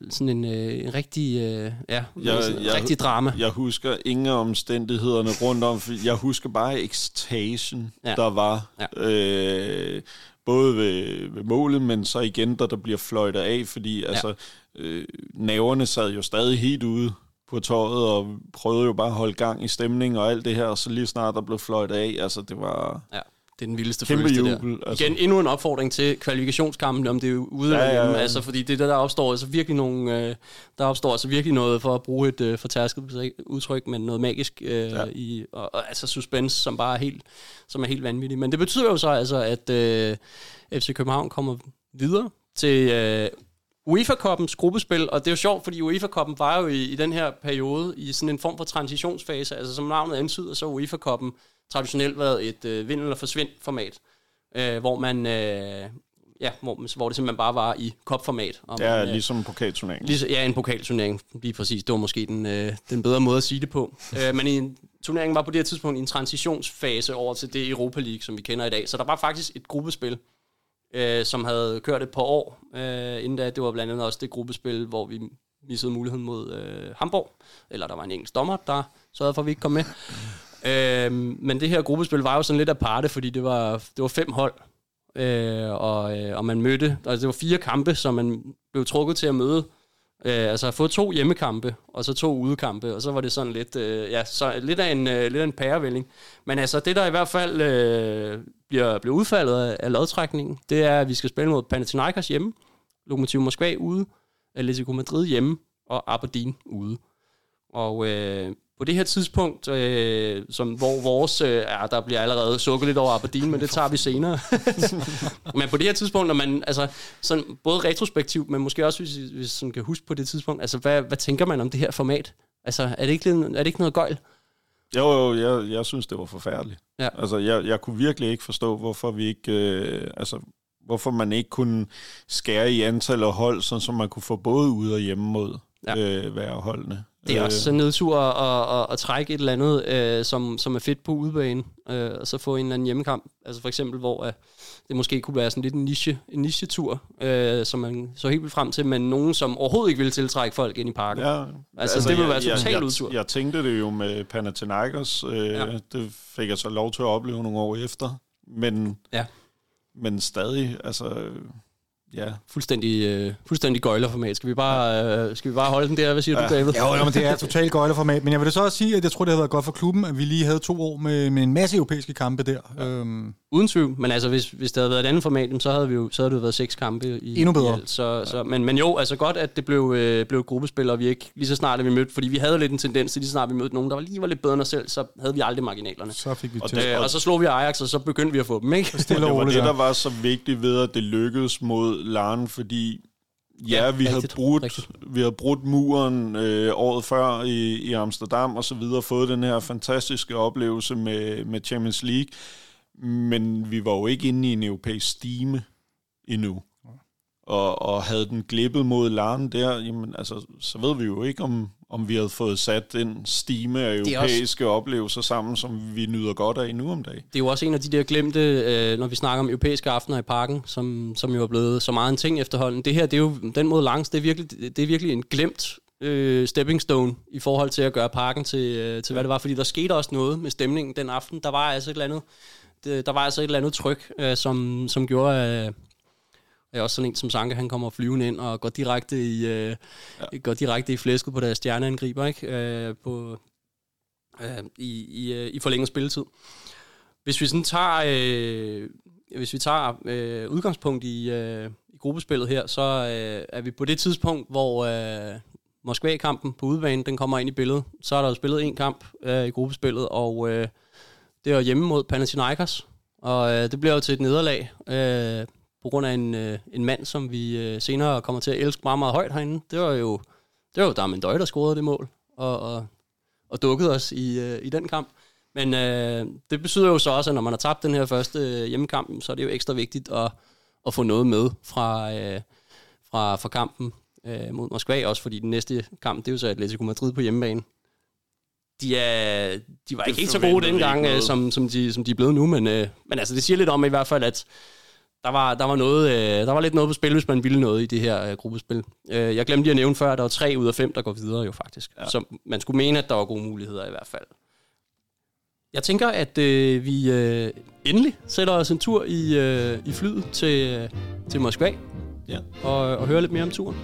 sådan en, øh, en rigtig, øh, ja, Jeg- sådan en jeg- rigtig drama. Jeg husker ingen af omstændighederne rundt om. for Jeg husker bare ekstasen, Ja. ja. der var. Ja. Øh, både ved, ved målet, men så igen, da der bliver fløjtet af, fordi Ja. altså, øh, naverne sad jo stadig helt ude på tøjet, og prøvede jo bare at holde gang i stemningen og alt det her, og så lige snart der blev fløjtet af, altså det var Ja, det er den vildeste kæmpe følelse, jubel. der. Altså. Igen, endnu en opfordring til kvalifikationskampen, om det er ude Ja, ja, ja. Altså, fordi det er det, der opstår altså virkelig nogle, øh, der opstår altså virkelig noget, for at bruge et øh, fortærsket udtryk, men noget magisk øh, ja. Ja. i, og, og, altså suspense, som bare er helt, som er helt vanvittigt. Men det betyder jo så altså, at øh, FC København kommer videre til øh, UEFA-koppens gruppespil, og det er jo sjovt, fordi UEFA-koppen var jo i, i den her periode i sådan en form for transitionsfase, altså som navnet antyder, så UEFA-koppen traditionelt været et øh, vind eller forsvind format, øh, hvor man øh, ja, hvor, hvor det simpelthen bare var i kopformat. Og Ja, man, øh, ligesom pokalturneringen. Lige, så- ja, en pokalturnering, lige præcis. Det var måske den, øh, den bedre måde at sige det på. øh, men i en, turneringen var på det her tidspunkt i en transitionsfase over til det Europa League, som vi kender i dag. Så der var faktisk et gruppespil, øh, som havde kørt et par år. Øh, inden da, det var blandt andet også det gruppespil, hvor vi missede muligheden mod øh, Hamburg. Eller der var en engelsk dommer, der sørgede for, at vi ikke kom med. Øh, men det her gruppespil var jo sådan lidt aparte, fordi det var, det var fem hold, øh, og, øh, og man mødte, altså det var fire kampe, som man blev trukket til at møde. Øh, altså at få to hjemmekampe, og så to udekampe, og så var det sådan lidt, øh, ja, så lidt af en, øh, lidt af en pærevælling. Men altså det, der i hvert fald øh, bliver, bliver udfaldet af, af lodtrækningen, det er, at vi skal spille mod Panathinaikos hjemme, Lokomotiv Moskva ude, Atletico Madrid hjemme, og Aberdeen ude. Og øh, på det her tidspunkt, øh, som, hvor vores, øh, ja, der bliver allerede sukket lidt over Aberdeen, men det tager vi senere. (laughs) men på det her tidspunkt, når man, altså, sådan, både retrospektivt, men måske også, hvis, hvis man kan huske på det tidspunkt, altså, hvad, hvad tænker man om det her format? Altså, er det ikke, er det ikke noget gøjl? Jo, jo, jeg, jeg synes, det var forfærdeligt. Ja. Altså, jeg, jeg kunne virkelig ikke forstå, hvorfor vi ikke... Øh, altså, hvorfor man ikke kunne skære i antallet af hold, sådan så man kunne få både ude og hjemme mod ja. øh, hver holdene. Det er Øh, også en nedtur at, at, at trække et eller andet, øh, som, som er fedt på udebane, øh, og så få en eller anden hjemmekamp. Altså for eksempel, hvor øh, det måske kunne være sådan lidt en, niche, en niche-tur, øh, som man så helt vildt frem til, men nogen, som overhovedet ikke ville tiltrække folk ind i parken. Ja, Altså, det ville være totalt jeg, udtur. jeg, jeg tænkte det jo med Panathinaikos. Øh, ja. Det fik jeg så lov til at opleve nogle år efter. Men, Ja. men stadig, altså... Ja, Fuldstændig, øh, fuldstændig gøjlerformat. Skal vi bare, øh, skal vi bare holde den der? Hvad siger ja. du, David? Jo, jo, men det er totalt gøjlerformat. Men jeg vil da så også sige, at jeg tror, det havde været godt for klubben, at vi lige havde to år med, med en masse europæiske kampe der. Øhm, Uden tvivl, men altså hvis, hvis det havde været et andet format, så havde vi jo så havde det jo været seks kampe i Endnu bedre. I alt. så, så, men, men jo, altså godt, at det blev, øh, blev et gruppespil, og vi ikke lige så snart, at vi mødte, fordi vi havde lidt en tendens til lige så snart, vi mødte nogen, der var lige var lidt bedre end os selv, så havde vi aldrig marginalerne. så fik vi Og til. det- og så slog vi Ajax, og så begyndte vi at få dem, ikke? Stille og (laughs) det var det, der. var så vigtigt ved, at det lykkedes mod Larn, fordi ja, Ja, vi, havde brudt, rigtigt. vi havde brudt muren øh, året før i, i Amsterdam og så videre, fået den her fantastiske oplevelse med, med Champions League, men vi var jo ikke inde i en europæisk stime endnu. Og, og havde den glippet mod Larn der, jamen, altså, så ved vi jo ikke, om, om vi havde fået sat den stime af er også- europæiske oplevelser sammen, som vi nyder godt af nu om dagen. Det er jo også en af de der glemte, øh, når vi snakker om europæiske aftener i parken, som, som jo er blevet så meget en ting efterhånden. Det her, det er jo den mod langs, det er virkelig, det er virkelig en glemt øh, stepping stone i forhold til at gøre parken til, øh, til hvad det var. Fordi der skete også noget med stemningen den aften. Der var altså et eller andet, det, der var altså et eller andet tryk, øh, som, som gjorde, at er også sådan en som Sanka, han kommer flyvende ind og går direkte i, øh, ja. går direkte i flæsket på deres stjerneangriber, ikke? Øh, på, øh, i, i, øh, i forlænget spilletid. Hvis vi sådan tager, øh, hvis vi tager øh, udgangspunkt i, øh, i gruppespillet her, så øh, er vi på det tidspunkt, hvor øh, Moskva-kampen på udebane, den kommer ind i billedet. Så er der jo spillet en kamp øh, i gruppespillet, og øh, det er hjemme mod Panathinaikos. Og øh, det bliver jo til et nederlag, øh, på grund af en, øh, en mand, som vi øh, senere kommer til at elske meget, meget højt herinde. Det var jo, det var jo Darmen Døj, der scorede det mål, og, og, og dukkede os i, øh, i den kamp. Men øh, det betyder jo så også, at når man har tabt den her første øh, hjemmekamp, så er det jo ekstra vigtigt at, at få noget med fra, øh, fra, fra kampen øh, mod Moskva, også fordi den næste kamp, det er jo så Atletico Madrid på hjemmebane. De, er, de var Det ikke helt så gode dengang, øh, som, som, de, som de er blevet nu, men, øh, men altså, det siger lidt om i hvert fald, at der var, der var, noget, øh, der var lidt noget på spil, hvis man ville noget i det her øh, gruppespil. Øh, jeg glemte lige at nævne før, at der var tre ud af fem, der går videre jo faktisk. Ja. Så man skulle mene, at der var gode muligheder i hvert fald. Jeg tænker, at øh, vi øh, endelig sætter os en tur i, øh, i flyet til, øh, til Moskva. Ja. Og, og hører lidt mere om turen.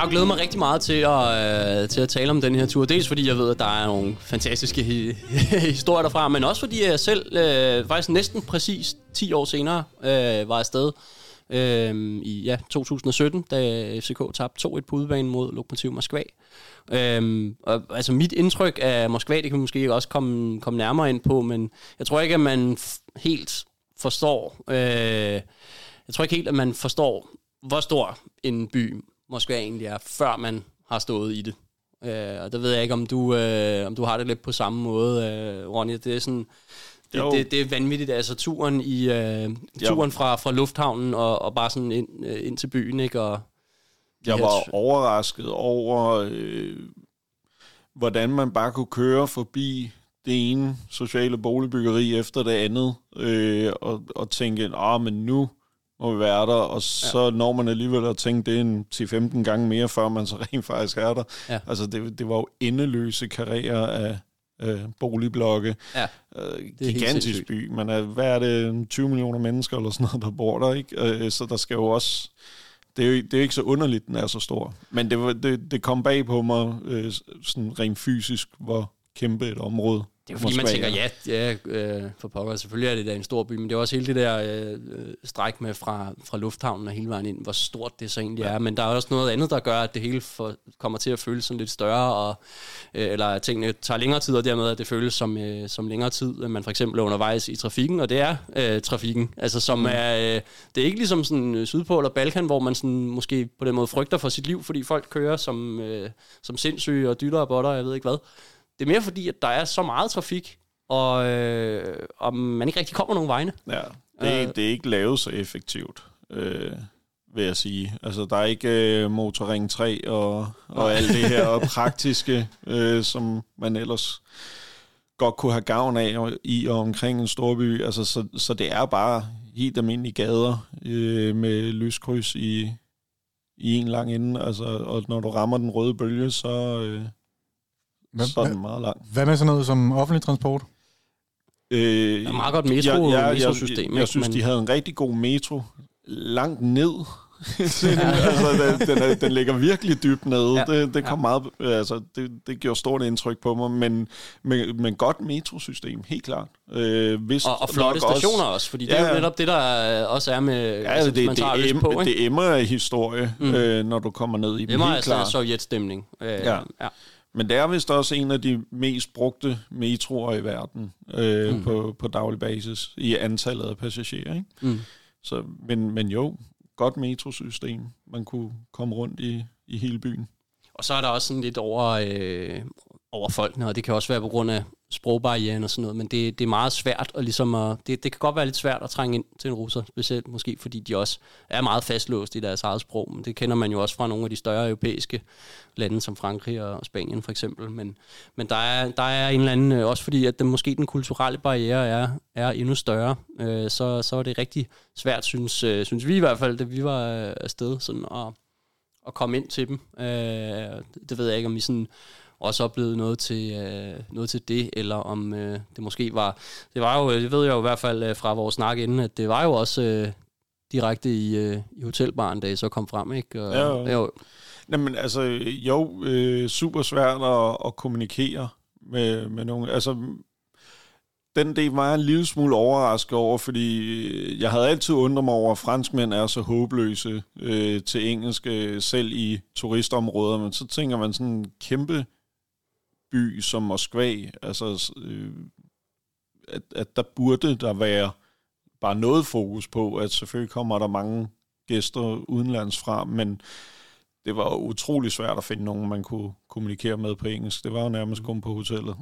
Jeg har glædet mig rigtig meget til at, øh, til at tale om den her tur. Dels fordi jeg ved, at der er nogle fantastiske hi- (laughs) historier derfra, men også fordi jeg selv øh, faktisk næsten præcis 10 år senere øh, var afsted øh, i ja, 2017, da FCK tabte 2-1 på udebane mod Lokomotiv Moskva. Øhm, og, altså mit indtryk af Moskva, det kan vi måske også komme, komme nærmere ind på, men jeg tror ikke, at man f- helt forstår, øh, jeg tror ikke helt, at man forstår, hvor stor en by Moskva egentlig er, før man har stået i det. Øh, og der ved jeg ikke, om du, øh, om du har det lidt på samme måde, øh, Ronny. Det er sådan, det, Jo. det, det er vanvittigt. Altså turen, i, øh, turen fra, fra lufthavnen og, og bare sådan ind, øh, ind til byen, ikke? Og Jeg her var t- overrasket over, øh, hvordan man bare kunne køre forbi det ene sociale boligbyggeri efter det andet, øh, og, og tænke, ah, men nu må vi være der, og så ja. når man alligevel at tænke, det en 10-15 gange mere, før man så rent faktisk er der. Ja. Altså, det, det var jo endeløse karrierer af øh, boligblokke. Ja, Øh, gigantisk by, men er, hvad er det, 20 millioner mennesker eller sådan noget, der bor der, ikke? Øh, så der skal jo også... Det er jo det er ikke så underligt, den er så stor. Men det, var- det, det kom bag på mig, øh, sådan rent fysisk, hvor kæmpe et område Det er jo fordi, man tænker, er. ja, ja øh, for pokker, selvfølgelig er det da en stor by, men det er også hele det der øh, stræk med fra, fra lufthavnen og hele vejen ind, hvor stort det så egentlig ja. er. Men der er også noget andet, der gør, at det hele for, kommer til at føles sådan lidt større, og, øh, eller at tingene tager længere tid, og dermed at det føles som, øh, som længere tid, end man for eksempel er undervejs i trafikken, og det er øh, trafikken, altså som mm. er, øh, det er ikke ligesom sådan øh, Sydpå eller Balkan, hvor man sådan måske på den måde frygter for sit liv, fordi folk kører som, øh, som sindssyge og dytter og botter, jeg ved ikke hvad. Det er mere fordi, at der er så meget trafik, og, øh, og man ikke rigtig kommer nogen vegne. Ja, det er, Øh. det er ikke lavet så effektivt, øh, vil jeg sige. Altså, der er ikke øh, motorring 3 og, og alt det her (laughs) praktiske, øh, som man ellers godt kunne have gavn af i og omkring en storby. Altså, så, så det er bare helt almindelige gader øh, med lyskryds i, i en lang ende. Altså, og når du rammer den røde bølge, så, øh, Hvad, så er hvad, meget lang. hvad med sådan noget som offentlig transport? Øh, Der er meget godt metro, jeg, jeg, metrosystem. Jeg, ikke? jeg synes, Men- de havde en rigtig god metro langt ned. (laughs) altså, den, den, er, den ligger virkelig dybt nede. Ja. Ja. Det, det, kom Ja. meget, altså, det, det gjorde stort indtryk på mig, men, men, men godt metrosystem, helt klart. Øh, vist og, og flotte stationer også, fordi det er Ja, jo ja. netop det, der øh, også er med, Ja, altså, hvis det, man tager det, på, em, ikke? det emmer af historie, Mm. øh, når du kommer ned i Det dem, er meget helt altså klart. sovjetstemning. Øh, Ja. ja. Men det er vist også en af de mest brugte metroer i verden øh, Mm. på, på daglig basis i antallet af passagerer. Ikke? Mm. Så, men, men jo, godt metrosystem. Man kunne komme rundt i, i hele byen. Og så er der også sådan lidt over, øh, over folkene, og det kan også være på grund af sprogbarrieren og sådan noget, men det, det er meget svært at ligesom at, det, det kan godt være lidt svært at trænge ind til en russer, specielt måske fordi de også er meget fastlåst i deres eget sprog, men det kender man jo også fra nogle af de større europæiske lande, som Frankrig og Spanien for eksempel, men, men der, er, der er en eller anden, øh, også fordi at den, måske den kulturelle barriere er, er endnu større, øh, så, så er det rigtig svært, synes, øh, synes vi i hvert fald, da vi var øh, afsted, sådan at, at komme ind til dem. Øh, det ved jeg ikke, om vi sådan også oplevede noget til, øh, noget til det, eller om øh, det måske var... Det var jo, det ved jeg jo i hvert fald øh, fra vores snak inden, at det var jo også øh, direkte i, øh, i hotelbaren, da I så kom frem, ikke? Og, Ja, er jo, Jamen, altså, jo, øh, super svært at, at kommunikere med, med nogen. Altså, den del var jeg en lille smule overrasket over, fordi jeg havde altid undret mig over, at franskmænd er så håbløse øh, til engelsk, øh, selv i turistområder, men så tænker man sådan en kæmpe by som Moskva, altså, øh, at, at der burde der være bare noget fokus på, at selvfølgelig kommer der mange gæster udenlands fra, men det var utrolig svært at finde nogen, man kunne kommunikere med på engelsk. Det var jo nærmest kun på hotellet.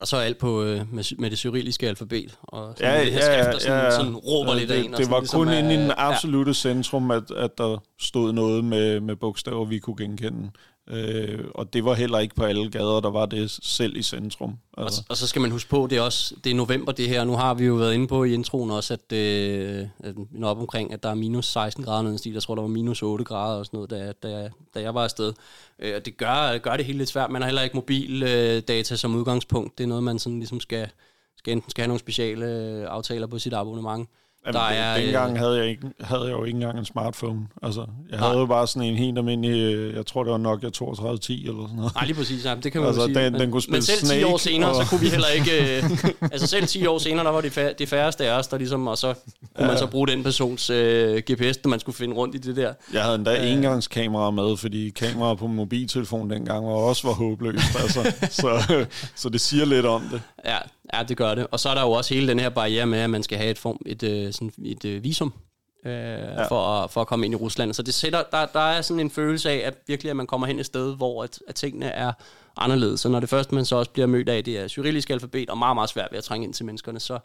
og så alt på, øh, med, med det cyrilliske alfabet, og sådan Ja, de her ja, ja, skrifter, sådan, ja. sådan råber Ja, lidt af det, en. og det sådan var ligesom kun inde i den ja. absolute centrum, at, at der stod noget med, med bogstaver, vi kunne genkende. Øh, og det var heller ikke på alle gader, der var det selv i centrum. Og, Altså, og så skal man huske på, det er også det er november det her. Nu har vi jo været inde på i introen også, at, øh, at op omkring, at der er minus 16 grader noget stil. Jeg tror, der var minus 8 grader og sådan noget, da, da, da jeg var afsted. Øh, og det gør, gør det helt lidt svært. Man har heller ikke mobildata øh, data som udgangspunkt. Det er noget, man sådan ligesom skal, skal enten skal have nogle speciale øh, aftaler på sit abonnement. Jamen, der er, er, øh, dengang havde jeg, ikke, havde jeg jo ikke engang en smartphone. Altså, jeg Nej. havde jo bare sådan en helt almindelig, øh, jeg tror det var Nokia 3210 eller sådan noget. Nej, lige præcis. Ja, det kan man Altså, sige. den- den kunne spille men selv 10 Snake, år senere, og- så kunne vi heller ikke... Øh, (laughs) altså selv 10 år senere, der var det, det færreste af os, der ligesom... Og så kunne man så bruge den persons øh, GPS, når man skulle finde rundt i det der. Jeg havde endda Øh. engangskamera med, fordi kameraer på mobiltelefon dengang var også var håbløst. Altså, (laughs) så, så det siger lidt om det. Ja, ja, det gør det. Og så er der jo også hele den her barriere med, at man skal have et, form, et, øh, sådan et øh, visum øh, ja. for, at, for at komme ind i Rusland. Så det sætter, der, der er sådan en følelse af, at virkelig at man kommer hen et sted, hvor at, at tingene er anderledes. Så når det første, man så også bliver mødt af, det er cyrillisk alfabet, og meget, meget svært ved at trænge ind til menneskerne, så,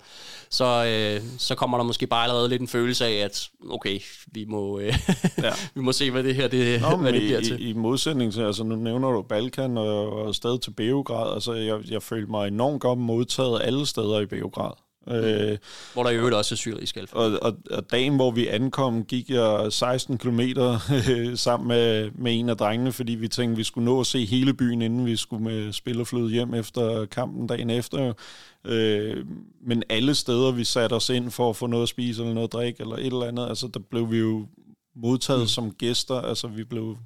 så, øh, så kommer der måske bare allerede lidt en følelse af, at okay, vi må, øh, (laughs) Ja. vi må se, hvad det her det, Nå, hvad det bliver i, til. i, i modsætning til, altså nu nævner du Balkan og, og stadig til Beograd, altså jeg, jeg følte mig enormt godt modtaget alle steder i Beograd. Øh, Hvor der i øvrigt også er cyrillisk alfabet. og, og, og dagen, hvor vi ankom, gik jeg 16 km (laughs) sammen med, med en af drengene, fordi vi tænkte, vi skulle nå at se hele byen, inden vi skulle med spil og flyde hjem efter kampen dagen efter. Øh, men alle steder, vi satte os ind for at få noget at spise eller noget at drikke eller et eller andet, altså der blev vi jo modtaget mm. som gæster. Altså vi blev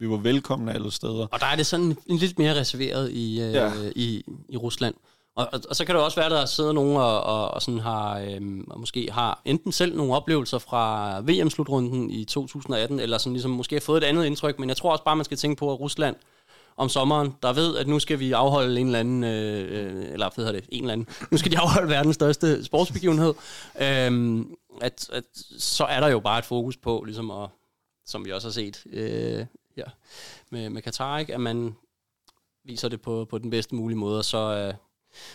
vi var velkomne alle steder. Og der er det sådan en lidt mere reserveret i, øh, ja. i, i Rusland. Og, og, og så kan det også være, at der sidder nogen og, og, og sådan har, øhm, og måske har enten selv nogle oplevelser fra VM-slutrunden i 2018, eller sådan ligesom måske har fået et andet indtryk, men jeg tror også bare, man skal tænke på, at Rusland om sommeren, der ved, at nu skal vi afholde en eller anden, øh, eller hvad hedder det, en eller anden, nu skal de afholde verdens største sportsbegivenhed, øhm, at, at så er der jo bare et fokus på, ligesom at, som vi også har set øh, her med, med Katar, ikke? at man viser det på, på den bedste mulige måde, og så, øh,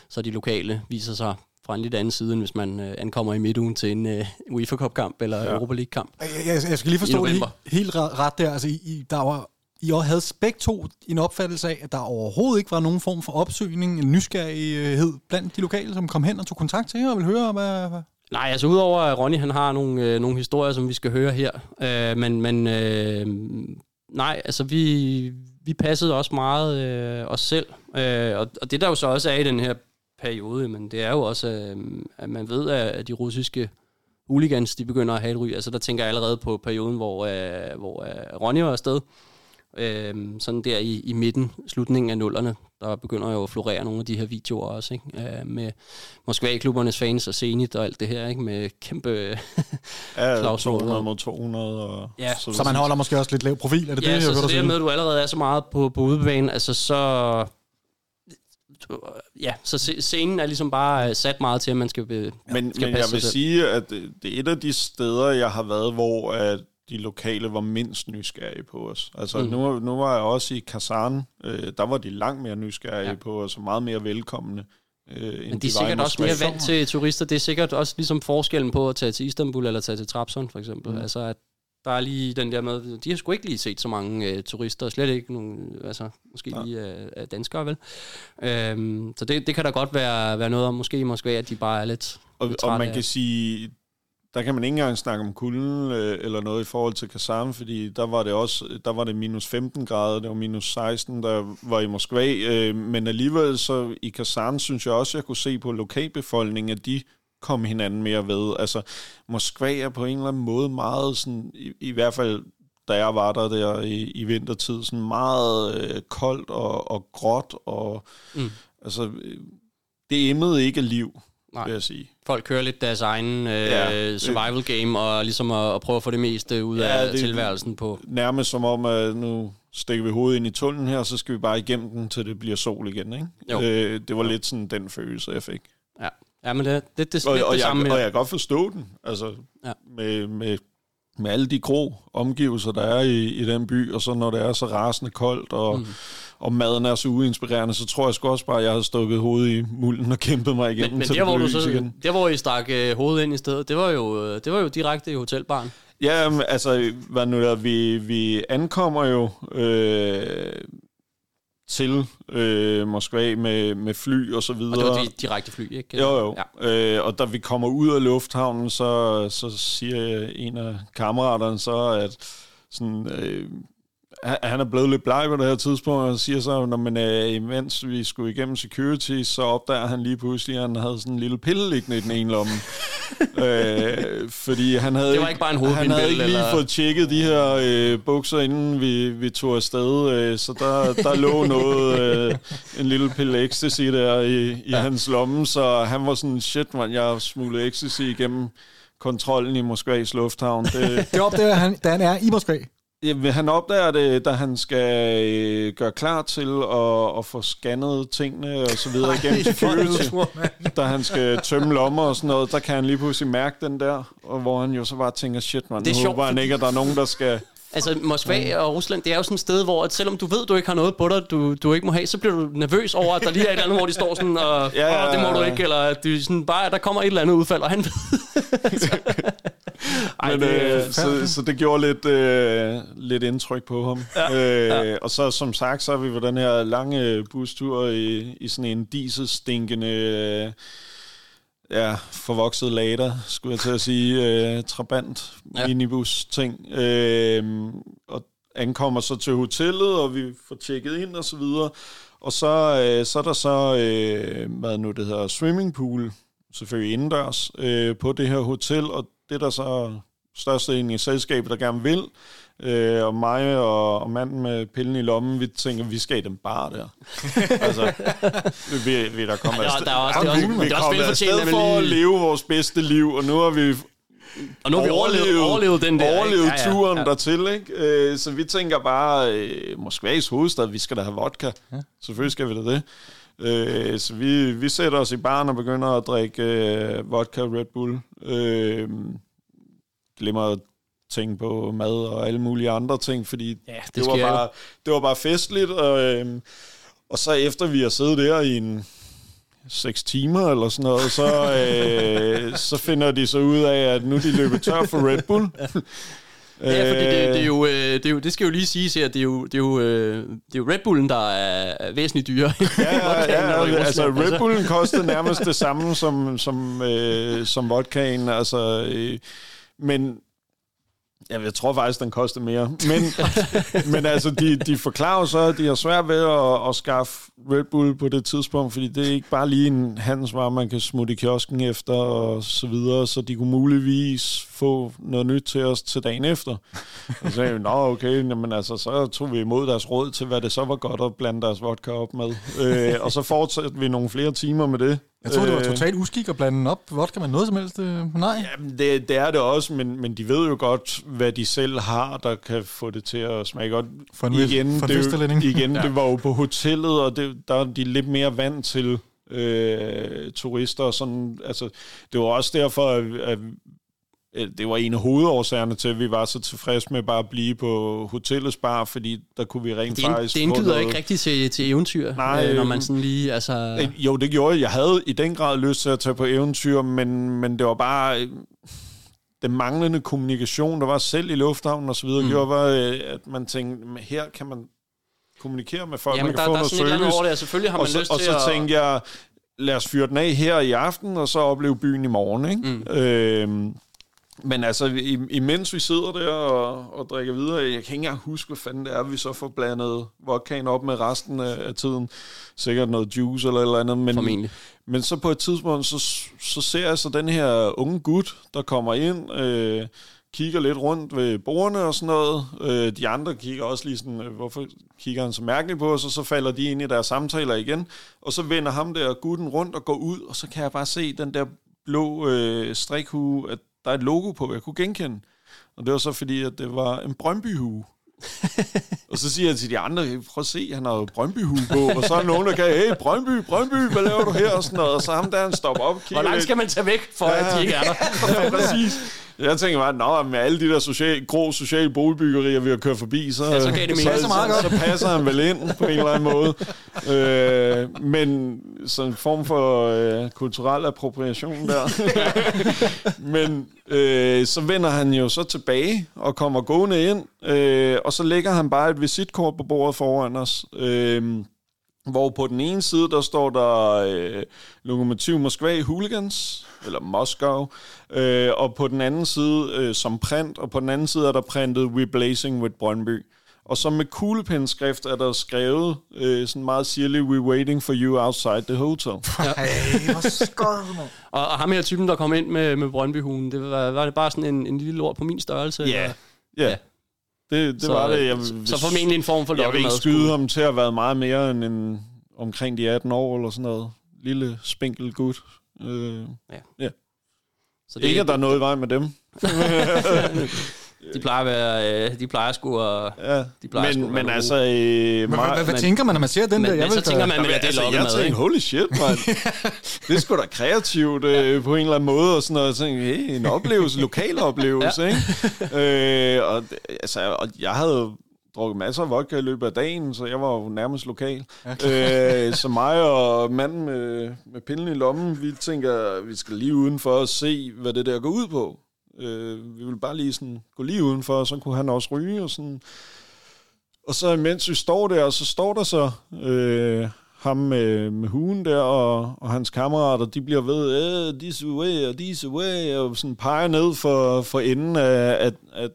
så de lokale viser sig fra en lidt anden side, end hvis man øh, ankommer i midtugen til en øh, UEFA Cup-kamp eller ja. Europa League-kamp. Jeg, jeg, jeg skal lige forstå det helt, helt ret, der. Altså, I, der var, I også havde begge to en opfattelse af, at der overhovedet ikke var nogen form for opsøgning eller nysgerrighed blandt de lokale, som kom hen og tog kontakt til jer og ville høre, hvad... hvad Nej, altså udover at Ronny han har nogle, øh, nogle historier, som vi skal høre her, øh, men, men øh, nej, altså vi, vi passede også meget øh, os selv, øh, og, og det der jo så også er i den her periode, men det er jo også, øh, at man ved, at de russiske hooligans, de begynder at have et ry. Altså der tænker jeg allerede på perioden, hvor, øh, hvor øh, Ronny var afsted, øh, sådan der i, i midten, slutningen af nullerne, der begynder jo at florere nogle af de her videoer også, ikke? Øh, med Moskva-klubbernes fans og Zenit og alt det her, ikke? med kæmpe... (laughs) Ja, (laughs) Claus 200 Rode. mod 200. Og Ja, så, Så man holder måske også lidt lav profil, er det ja, det, jeg så, hører så dig det her med, at du allerede er så meget på, på udebane, altså så... Ja, så sc- scenen er ligesom bare øh, sat meget til, at man skal, be, Men, skal men jeg vil sig sige, at det det er et af de steder, jeg har været, hvor at de lokale var mindst nysgerrige på os. Altså mm. nu, nu var jeg også i Kazan, øh, der var de langt mere nysgerrige Ja. ja. på os, og meget mere velkomne. Øh, Men de er sikkert også mere vant til turister. Det er sikkert også ligesom forskellen på at tage til Istanbul eller tage til Trabzon, for eksempel. Mm. Altså, at der er lige den der med, de har sgu ikke lige set så mange uh, turister, slet ikke nogen, altså måske Nej. lige uh, danskere, vel? Um, så det, det kan da godt være, være noget om, måske i Moskva, at de bare er lidt, Og, lidt og man af- kan sige, der kan man ikke engang snakke om kulden øh, eller noget i forhold til Kazan, fordi der var det også, der var det minus 15 grader, det var minus 16, der var i Moskva, øh, men alligevel så i Kazan synes jeg også, jeg kunne se på lokalbefolkningen, at de kom hinanden mere ved. Altså, Moskva er på en eller anden måde meget sådan, i, i hvert fald da jeg var der der i, i vintertid, sådan meget øh, koldt og, og gråt, og Mm. altså, øh, det emmede ikke liv, Nej. vil jeg sige. folk kører lidt deres egen uh, Ja, det- survival game, og ligesom at, at prøve at få det meste ud Ja, af det- tilværelsen på. nærmest som om, at nu stikker vi hovedet ind i tunnelen her, så skal vi bare igennem den, til det bliver sol igen. Ikke? Jo. Øh, det var lidt sådan den følelse, jeg fik. Ja, ja men det, det, det, Og, lidt og, det jeg, samme. og jeg kan godt forstå den. Altså, Ja. med, med, med alle de grå omgivelser, der er i, i den by, og så når det er så rasende koldt, og, Mm. Og maden er så uinspirerende, så tror jeg sgu også bare, at jeg havde stukket hovedet i mulden og kæmpet mig igennem Men, men der, det hvor du så, igen. der, hvor I stak øh, hovedet ind i stedet, det var jo, øh, det var jo direkte i hotelbaren. Ja, altså, hvad nu der, vi, vi ankommer jo øh, til øh, Moskva med, med fly og så videre. Og det var de direkte fly, ikke? Jo, jo. Ja. Ja. Øh, og da vi kommer ud af lufthavnen, så, så siger en af kammeraterne så, at sådan, øh, han- han er blevet lidt bleg på det her tidspunkt, og siger så, når man øh, imens vi skulle igennem security, så opdager han lige pludselig, at han havde sådan en lille pille liggende i den ene lomme. (laughs) øh, fordi han havde, Det var ikke bare en Han havde ikke lige eller- fået tjekket de her øh, bukser, inden vi, vi tog afsted, øh, så der, der lå noget, øh, en lille pille ecstasy der i, i ja. hans lomme, så han var sådan, shit man, jeg har smuglet ecstasy igennem kontrollen i Moskvas lufthavn. Det, Det opdager han, da han er i Moskva. Jamen, han opdager det, da han skal øh, gøre klar til at, at få scannet tingene og så videre igennem security. da han skal tømme lommer og sådan noget, der kan han lige pludselig mærke den der, og hvor han jo så bare tænker, shit man, Det er nu sjovt, håber han ikke, at der er nogen, der skal... Altså, Moskva og Rusland, det er jo sådan et sted, hvor at selvom du ved, du ikke har noget på dig, du, du ikke må have, så bliver du nervøs over, at der lige er et eller andet, hvor de står sådan, og Ja, ja, ja, det må du ikke, eller at de sådan bare, der kommer et eller andet udfald, og han ved, (laughs) Ej, Men, øh, så, så det gjorde lidt, øh, lidt indtryk på ham. Ja, øh, Og så som sagt, så er vi på den her lange bustur i, i sådan en dieselstinkende... Øh, ja, forvokset lader, skulle jeg til at sige, øh, trabant, Ja. ja. minibus ting. Øh, og ankommer så til hotellet, og vi får tjekket ind og så videre. Og så, øh, så er der så, øh, hvad nu det hedder, swimmingpool, selvfølgelig indendørs, øh, på det her hotel, og det er der så størstedelen i selskabet, der gerne vil. Øh, og mig og, og manden med pillen i lommen, vi tænker, vi skal i den bar der. (laughs) altså, vi, vi der kommer Ja, afsted. der er også- det er vi, også- vi det er også afsted for at leve vores bedste liv, og nu har vi og nu har vi overlevet, overlevet den der. ikke? overlevet Ja, ja, turen ja. dertil, ikke? Øh, så vi tænker bare, øh, Moskvas hovedstad, vi skal da have vodka. Ja. Selvfølgelig skal vi da det. Øh, så vi, vi sætter os i baren og begynder at drikke øh, vodka Red Bull. Øh, glemmer at tænke på mad og alle mulige andre ting, fordi Ja, det det, var jo. bare, det var bare festligt. Og, øh, og så efter vi har siddet der i en seks timer eller sådan noget, så, (laughs) øh, så finder de så ud af, at nu de løbet tør for Red Bull. (laughs) Ja, fordi det, det, er jo, øh, det, er jo, det skal jo lige siges her, det er jo, det er jo, øh, det er jo Red Bullen, der er væsentligt dyrere. Ja, ja, ja, altså. Red Bullen kostede nærmest det samme som, som, øh, som vodkaen, altså, øh, men ja, jeg tror faktisk, den koster mere. Men, (laughs) men altså, de, de forklarer så, at de har svært ved at, at skaffe Red Bull på det tidspunkt, fordi det er ikke bare lige en handelsvare, man kan smutte i kiosken efter og så videre, så de kunne muligvis få noget nyt til os til dagen efter. Og så sagde vi, nå okay, men altså, så tog vi imod deres råd til, hvad det så var godt at blande deres vodka op med. Øh, og så fortsatte vi nogle flere timer med det. Jeg tror, det var Øh, totalt uskik at blande op. Vodka med noget som helst. Øh, nej. Jamen, det, det er det også, men, men de ved jo godt, hvad de selv har, der kan få det til at smage godt. For en vel- for en det, (laughs) igen det var jo på hotellet, og det, der er de lidt mere vant til øh, turister. Og sådan, altså, det var også derfor, at at det var en af hovedårsagerne til, at vi var så tilfredse med bare at blive på hotellets bar, fordi der kunne vi rent Det, faktisk det indgyder noget- ikke rigtigt til, til eventyr, Nej, øh, når øh, man sådan lige, altså... Øh, Jo, det gjorde jeg. Jeg havde i den grad lyst til at tage på eventyr, men, men det var bare øh, den manglende kommunikation, der var selv i lufthavnen og så videre, mm. gjorde øh, at man tænkte, "Men her kan man kommunikere med folk, Jamen, man kan der, få der er noget service. over det, og selvfølgelig har man Og så, lyst og til så at... tænkte jeg, lad os fyre den af her i aften, og så opleve byen i morgen. Ikke? Mm. Øhm, men altså, imens vi sidder der og, og drikker videre, jeg kan ikke engang huske, hvad fanden det er, vi så får blandet vodkaen op med resten af, af tiden. Sikkert noget juice eller et eller andet. Men, Formentlig. men så på et tidspunkt, så, så ser jeg så den her unge gut, der kommer ind, øh, kigger lidt rundt ved bordene og sådan noget. Øh, de andre kigger også lige sådan, øh, hvorfor kigger han så mærkeligt på os, og så falder de ind i deres samtaler igen. Og så vender ham der gutten rundt og går ud, og så kan jeg bare se den der blå øh, strikhue, at der er et logo på, jeg kunne genkende. Og det var så fordi, at det var en Brøndby-hue. (laughs) og så siger jeg til de andre, "Hey, prøv at se, han har jo Brøndby-hue på, og så er nogen, der kan, hey, Brøndby, Brøndby, hvad laver du her? Og, sådan noget. og så ham der, han stopper op kigger Hvor langt skal man tage væk, for at de ikke er der? (laughs) Ja, præcis. Jeg tænker bare, nå, med alle de der social, grå sociale boligbyggerier, vi har kørt forbi, så, Ja, så gav det så, Så meget så, så passer han vel ind på en eller anden måde. Øh, men sådan en form for øh, kulturel appropriation der. (laughs) men øh, så vender han jo så tilbage og kommer gående ind, øh, og så lægger han bare et visitkort på bordet foran os. Øh, hvor på den ene side, der står der øh, Lokomotiv Moskva Hooligans, eller Moskov, øh, og på den anden side øh, som print, og på den anden side er der printet We Blazing with Brøndby. Og så med kuglepindskrift er der skrevet øh, sådan meget sirligt, We're waiting for you outside the hotel. Hey, hvor skørt, mand. Og, og ham her typen, der kom ind med, med Brøndby-hugen, det var, var det bare sådan en, en lille lort på min størrelse? Ja, eller? ja. Ja. Det, det Så, var det. Jeg, så, så formentlig en form for jeg vil ikke lokkemad. skyde ham til at have været meget mere end en, omkring de 18 år eller sådan noget. Lille spinkel gut. Øh, Så ikke, at der er noget i vejen med dem. (laughs) De plejer at være, øh, de plejer sgu at... Ja, De plejer sgu men, at være men altså... Øh, Hvad, hvad, hvad tænker man, når man ser den Men, der? men så tænker man, at det er altså, jeg tænkte, ikke? holy shit, man. (laughs) det er sgu da kreativt øh, på en eller anden måde, og sådan noget. Jeg tænkte, hey, en oplevelse, lokal (laughs) oplevelse, ja. ikke? Øh, og, det- altså, og jeg havde drukket masser af vodka i løbet af dagen, så jeg var jo nærmest lokal. Ja, øh, så mig og manden med, med pinden i lommen, vi tænker, vi skal lige udenfor og se, hvad det der går ud på. Øh, vi vil bare lige sådan gå lige udenfor, og så kunne han også ryge, og sådan... Og så mens vi står der, så står der så øh, ham med, med huen der, og, og hans kammerater, de bliver ved, eh, this way, og this way, og sådan peger ned for, for enden af, at, at,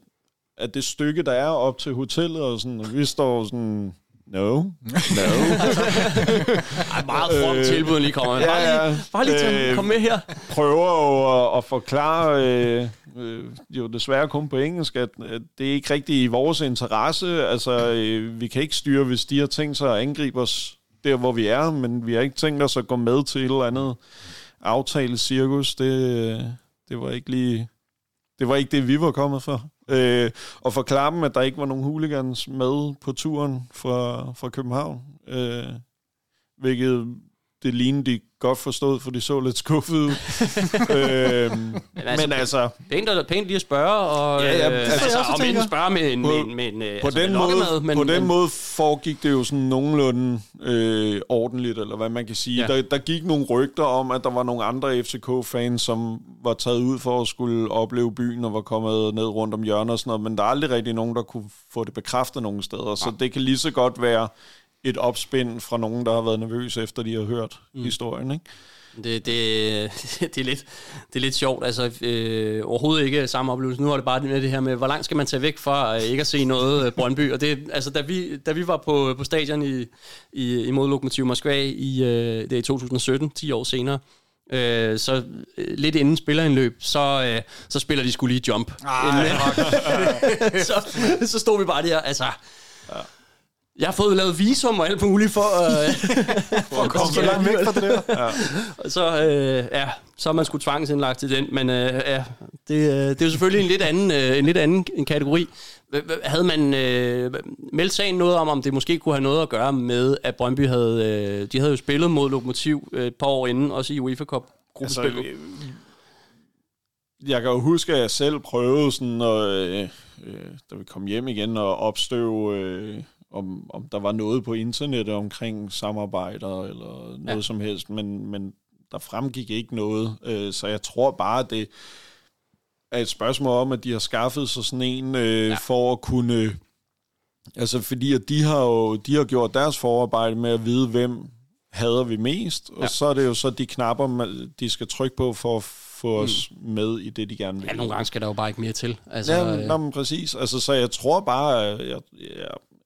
at det stykke, der er op til hotellet, og, sådan, og vi står sådan, no, no. (laughs) Ej, meget fromt tilbud, han lige kommer. Ja, Bare lige, bare lige til Øh, at komme med her. prøver jo at, at forklare, øh, øh, jo desværre kun på engelsk, at, at det er ikke rigtig i vores interesse. Altså, øh, vi kan ikke styre, hvis de har tænkt sig at angribe os der, hvor vi er, men vi har ikke tænkt os at gå med til et eller andet aftale cirkus. Det, det var ikke lige... Det var ikke det, vi var kommet for. Øh, og forklare dem, at der ikke var nogen hooligans med på turen fra, fra København. Øh, hvilket det lignede de godt forstået, for de så lidt skuffet ud. (laughs) øhm, altså, men altså, Pænt, og- pænt lige at spørge, og, Ja, ja, øh, altså, altså, ikke tænker. spørge med en, På- med en, med en øh, på, altså, den med måde, men, på den men, måde foregik det jo sådan nogenlunde øh, ordentligt, eller hvad man kan sige. Ja. Ja. Der, der gik nogle rygter om, at der var nogle andre FCK-fans, som var taget ud for at skulle opleve byen, og var kommet ned rundt om hjørnet og sådan noget, men der er aldrig rigtig nogen, der kunne få det bekræftet nogen steder. Så det kan lige så godt være et opspind fra nogen, der har været nervøse efter, de har hørt mm. historien. Ikke? Det, det, (laughs) det, er lidt, det er lidt sjovt. Altså, øh, overhovedet ikke samme oplevelse. Nu er det bare med det her med, hvor langt skal man tage væk fra øh, ikke at se noget øh, Brøndby. Og det, altså, da, vi, da vi var på, på stadion i, i, imod Lokomotiv Moskva i, øh, det er i 2017, 10 år senere, Øh, så øh, lidt inden spillerindløb, så, øh, så spiller de skulle lige jump. Inden- (laughs) så, så stod vi bare der, altså... Jeg har fået lavet visum og alt muligt for, øh, (laughs) for at komme Så langt væk fra det der. (laughs) så, øh, ja, så er man skulle tvangsindlagt til den, men øh, ja, det, øh, det er jo selvfølgelig en lidt anden, øh, en lidt anden en kategori. Havde man øh, meldt sagen noget om, om det måske kunne have noget at gøre med, at Brøndby havde, øh, de havde jo spillet mod Lokomotiv øh, et par år inden, også i UEFA Cup gruppespillet. Altså, jeg kan jo huske, at jeg selv prøvede sådan, at, øh, øh, da vi kom hjem igen, og opstøve, øh, om, om der var noget på internettet omkring samarbejder eller noget Ja. som helst, men, men der fremgik ikke noget. Øh, så jeg tror bare, det er et spørgsmål om, at de har skaffet sig sådan en øh, Ja. for at kunne... Altså fordi at de har jo de har gjort deres forarbejde med at vide, hvem hader vi mest, og Ja. så er det jo så de knapper, man- de skal trykke på for at få os med i det, de gerne vil. Ja, nogle gange skal der jo bare ikke mere til. Altså, Ja, øh, men præcis. Altså, så jeg tror bare, jeg, jeg,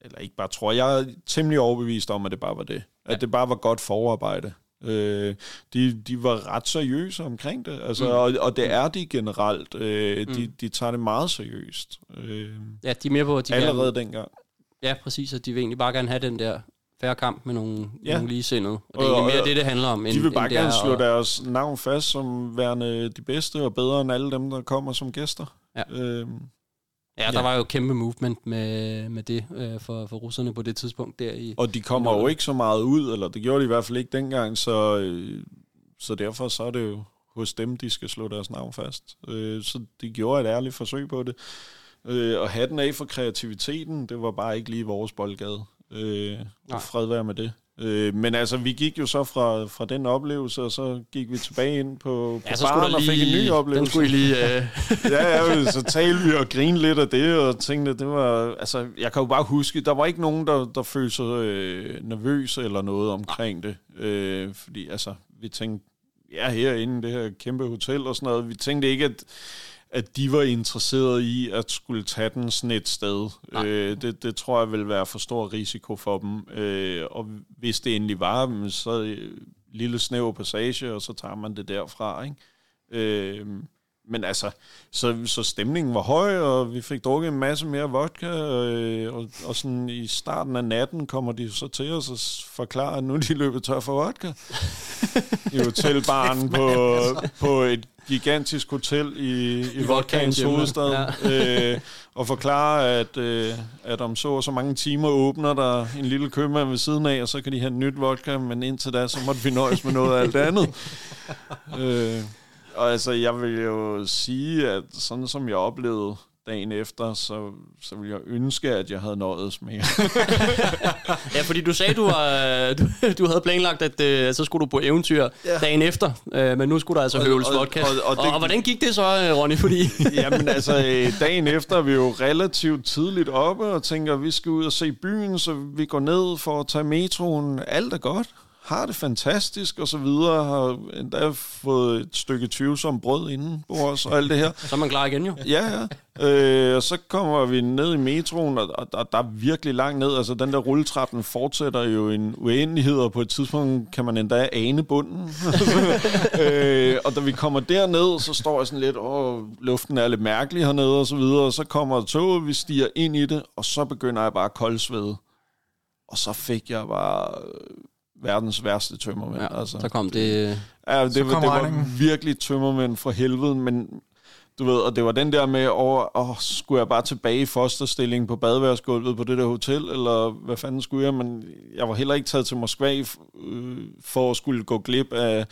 eller ikke bare tror, jeg er temmelig overbevist om, at det bare var det. At det bare var godt forarbejde. Øh, de, de var ret seriøse omkring det, altså, mm. og, og det er de generelt. Øh, de, de tager det meget seriøst. Øh, ja, de er mere på, de allerede Gerne, dengang. ja, præcis, at de vil egentlig bare gerne have den der færre kamp med nogle, Ja. nogle ligesindede. Og det er Og- egentlig mere og- det, det handler om. De end- vil bare end gerne er slå at- deres navn fast som værende de bedste og bedre end alle dem, der kommer som gæster. Ja. Øh, Ja, der Ja. var jo kæmpe movement med, med det øh, for, for russerne på det tidspunkt der i... Og de kommer jo ikke så meget ud, eller det gjorde de i hvert fald ikke dengang, så, øh, så derfor så er det jo hos dem, de skal slå deres navn fast. Øh, så de gjorde et ærligt forsøg på det. Øh, og hatten af for kreativiteten, det var bare ikke lige vores boldgade. Øh, og fred være med det. Øh, men altså, vi gik jo så fra, fra den oplevelse, og så gik vi tilbage ind på, på Ja, så baren og fik en ny oplevelse. den skulle I lige... Øh, (laughs) ja, ja, så talte vi og grinede lidt af det, og tænkte, det var, altså, jeg kan jo bare huske, der var ikke nogen, der, der følte sig øh, nervøs eller noget omkring det, øh, fordi altså, vi tænkte, ja, herinde det her kæmpe hotel og sådan noget, vi tænkte ikke, at, at de var interesserede i at skulle tage den sådan et sted. Øh, det, det tror jeg vil være for stor risiko for dem, øh, og hvis det endelig var, så øh, lille snæver passage, og så tager man det derfra, ikke? Øh, men altså, så, så stemningen var høj, og vi fik drukket en masse mere vodka, øh, og, og sådan i starten af natten kommer de så til os og forklarer, at nu de løbet tør for vodka. (laughs) I hotelbaren på, på et gigantisk hotel i, i vodkaens vodkaens hovedstad, ja. øh, og forklarer, at, øh, at om så og så mange timer åbner der en lille købmand ved siden af, og så kan de have nyt vodka, men indtil da, så måtte vi nøjes med noget af alt andet. (laughs) øh, og altså, jeg vil jo sige, at sådan som jeg oplevede dagen efter, så, så ville jeg ønske, at jeg havde nøjes mere. (laughs) ja, fordi du sagde, du, var, du, du havde planlagt, at øh, så skulle du på eventyr ja. dagen efter, øh, men nu skulle der altså Og- høvles og- vodka. Og, og- og og, det- og hvordan gik det så, øh, Ronny? Fordi (laughs) Jamen altså, øh, dagen efter er vi jo relativt tidligt oppe og tænker, at vi skal ud og se byen, så vi går ned for at tage metroen. Alt er godt. Har det fantastisk og så videre. Har endda fået et stykke tvivlsom brød inden på os og alt det her. (laughs) så er man klar igen jo. Ja, ja. Øh, og så kommer vi ned i metroen, og, og der, der er virkelig langt ned. Altså, den der rulletrappen fortsætter jo en uendelighed, og på et tidspunkt kan man endda ane bunden. (laughs) øh, og da vi kommer derned, så står jeg sådan lidt, åh, luften er lidt mærkelig hernede, og så videre. Og så kommer toget, vi stiger ind i det, og så begynder jeg bare at koldsvede. Og så fik jeg bare verdens værste tømmermænd. Ja, altså. så kom det... Ja, det, Så var, kom det var regningen. virkelig tømmermænd fra helvede, men du ved, og det var den der med over, åh, skulle jeg bare tilbage i fosterstilling på badeværelsesgulvet på det der hotel, eller hvad fanden skulle jeg, men jeg var heller ikke taget til Moskva øh, for at skulle gå glip af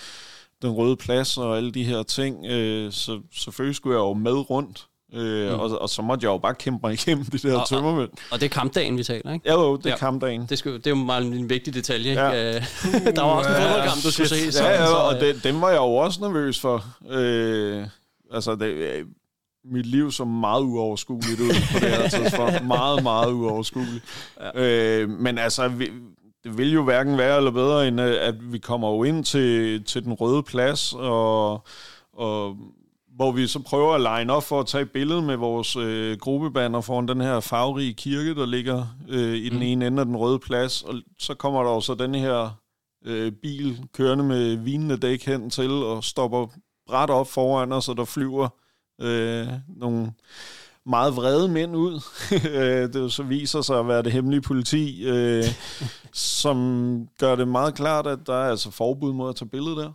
den røde plads og alle de her ting, øh, så selvfølgelig skulle jeg jo med rundt, øh, mm. og, og så måtte jeg jo bare kæmpe mig igennem det der Og- og- tømmermænd. Og det er kampdagen, vi taler, ikke? Ja, jo, det er Ja. kampdagen. Det, skal, det er jo meget en vigtig detalje, ikke? Ja. Ja. (laughs) der var også en fodboldkamp, du skulle se. Så, Ja, ja, så, og øh, det, dem var jeg jo også nervøs for. Øh, altså, det, øh, mit liv så meget uoverskueligt ud på det her (laughs) tidspunkt. Meget, meget uoverskueligt. Ja. Øh, men altså, vi, det vil jo hverken være eller bedre, end øh, at vi kommer jo ind til, til den røde plads, og, og hvor vi så prøver at line op for at tage et billede med vores øh, gruppebanner foran den her farverige kirke, der ligger øh, i den Mm. ene ende af den røde plads. Og så kommer der jo så den her øh, bil kørende med vinende dæk hen til og stopper bræt op foran os, og der flyver øh, nogle meget vrede mænd ud. (laughs) Øh, det så viser sig at være det hemmelige politi, øh, (laughs) som gør det meget klart, at der er altså forbud mod at tage billeder der.